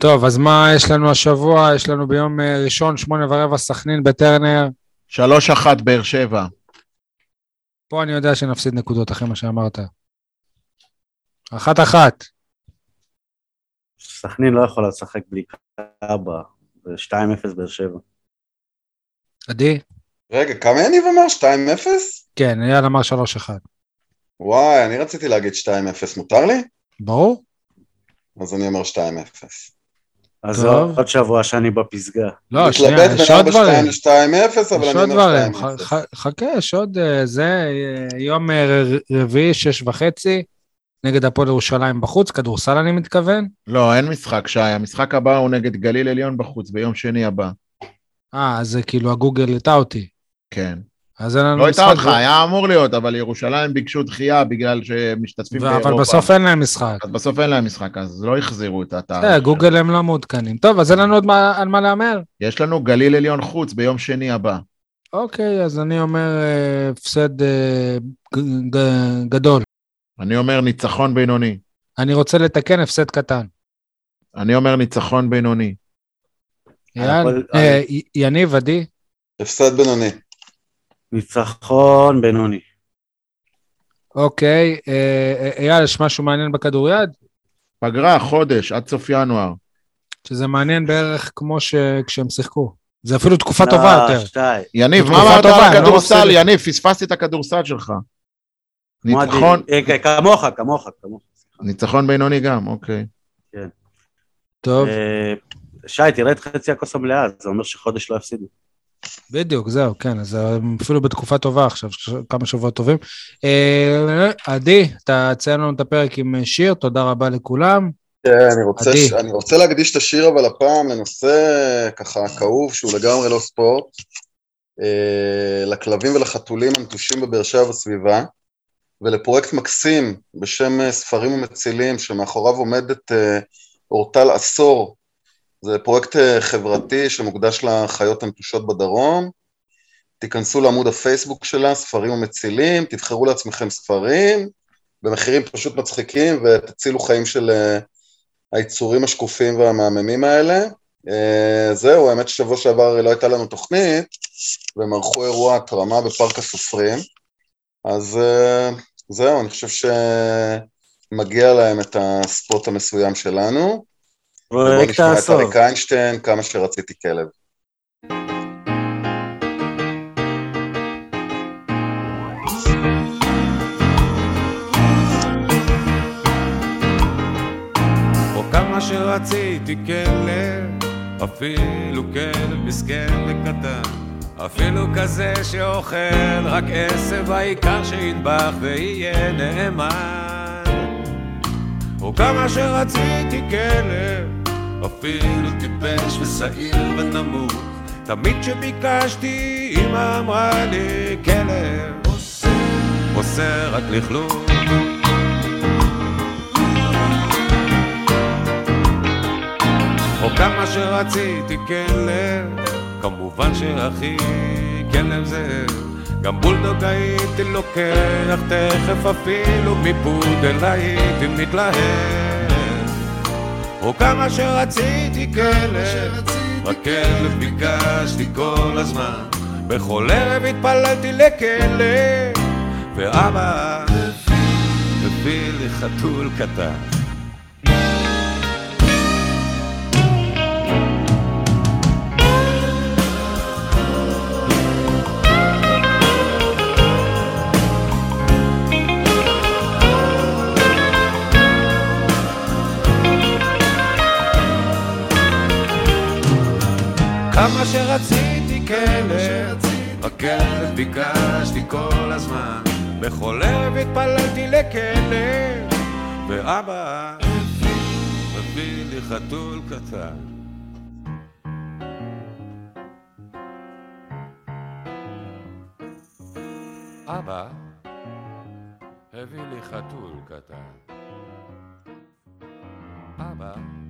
טוב, אז מה יש לנו השבוע? יש לנו ביום אה, ראשון, שמונה ורבע, סכנין בטרנר.
שלוש אחת באר שבע.
פה אני יודע שנפסיד נקודות אחרי מה שאמרת. אחת אחת.
סכנין לא יכולה לשחק בלי קאבה, ו-2-0 באר שבע.
עדי?
רגע, כמה יניב אמר? 2-0?
כן, אייל אמר שלוש אחת.
וואי, אני רציתי להגיד 2-0, מותר לי?
ברור?
אז אני אומר 2-0.
אז. זה עוד שבוע שאני בפסגה.
לא, שנייה,
מתלבט
יש
בין
עוד
4-2
דברים.
ל-2-0, אבל
יש
אני
עוד
אומר
דברים.
2-0.
ח- ח- חכה, יש עוד אה, זה, אה, יום אה, רביעי, שש וחצי, נגד הפועל ירושלים בחוץ, כדורסל אני מתכוון.
לא, אין משחק, שי. המשחק הבא הוא נגד גליל עליון בחוץ, ביום שני הבא.
אה, אז זה כאילו הגוגל הטעה אותי.
כן.
אז אין לנו
לא
משחק.
הייתה אותך, היה אמור להיות, אבל ירושלים ביקשו דחייה בגלל שמשתתפים
ו-
באירופה.
אבל בסוף אין להם משחק.
אז בסוף אין להם משחק, אז לא החזירו את האתר.
בסדר, גוגל הם לא מעודכנים. טוב, אז אין לנו עוד מה- על מה להמר.
יש לנו גליל עליון חוץ ביום שני הבא.
אוקיי, אז אני אומר אה, הפסד אה, ג- ג- גדול.
אני אומר ניצחון בינוני.
אני רוצה לתקן הפסד קטן.
אני אומר ניצחון בינוני.
אה, יניב, עדי,
הפסד בינוני.
ניצחון בינוני.
אוקיי. אה, אה, אייל, יש משהו מעניין בכדוריד?
פגרה, חודש, עד סוף ינואר.
שזה מעניין בערך כמו שכשהם שיחקו. זה אפילו תקופה טובה
לא,
יותר.
שתי.
יניב, מה אמרת על
לא
הכדורסל? יניב, פספסתי את הכדורסל שלך. ניצחון,
אה, כמוך, כמוך, כמוך.
ניצחון בינוני גם, אוקיי.
טוב,
אה, שי, תראה את חצי הכוס המלאה, זה אומר שחודש לא יפסידו.
בדיוק, זהו, כן, אז הם אפילו בתקופה טובה עכשיו, כמה שבועות טובים. אה, עדי, אתה תציין לנו את הפרק עם אה, שיר, תודה רבה לכולם.
כן, אני רוצה,
עדי.
ש... אני רוצה להקדיש את השיר אבל הפעם לנושא ככה כאוב שהוא לגמרי לא ספורט, אה, לכלבים ולחתולים הנטושים בבאר שבע וסביבה, ולפרויקט מקסים בשם אה, ספרים ומצילים, שמאחוריו עומדת אה, אורטל עשור. זה פרויקט אה, חברתי שמוקדש לחיות הנטושות בדרום. תיכנסו לעמוד הפייסבוק שלה, ספרים ומצילים, תבחרו לעצמכם ספרים, במחירים פשוט מצחיקים, ותצילו חיים של אה, היצורים השקופים והמהממים האלה. Uh, זהו, האמת ששבוע שעבר לא הייתה לנו תוכנית, והם ערכו אירוע התרמה בפארק הסופרים, אז זהו, אני חושב שמגיע להם את הספוט המסוים שלנו. בואו
פרויקט
נשמע את
העשור.
אריק איינשטיין, כמה שרציתי כלב.
כמה שרציתי כלב, אפילו כלב מסכן וקטן, אפילו כזה שאוכל רק עשב, העיקר שידבח ויהיה נאמן. או כמה שרציתי כלב, אפילו טיפש ושעיר ונמוך, תמיד כשביקשתי אמא אמרה לי כלב, עושה רק לכלוך. או כמה שרציתי כלב, כמובן שהכי כלב זה. גם בולדוג הייתי לוקח תכף אפילו מפודל הייתי מתלהב או כמה שרציתי כלב, רק כלב. ביקשתי כל הזמן, בכל ערב התפללתי לכלב, ואבא הביא לי חתול קטן. כמה שרציתי כלב, רק כלב ביקשתי כל הזמן, בכל ערב התפללתי לכלב, ואבא מביא לי חתול קטן. אבא הביא לי חתול קטן. אבא הביא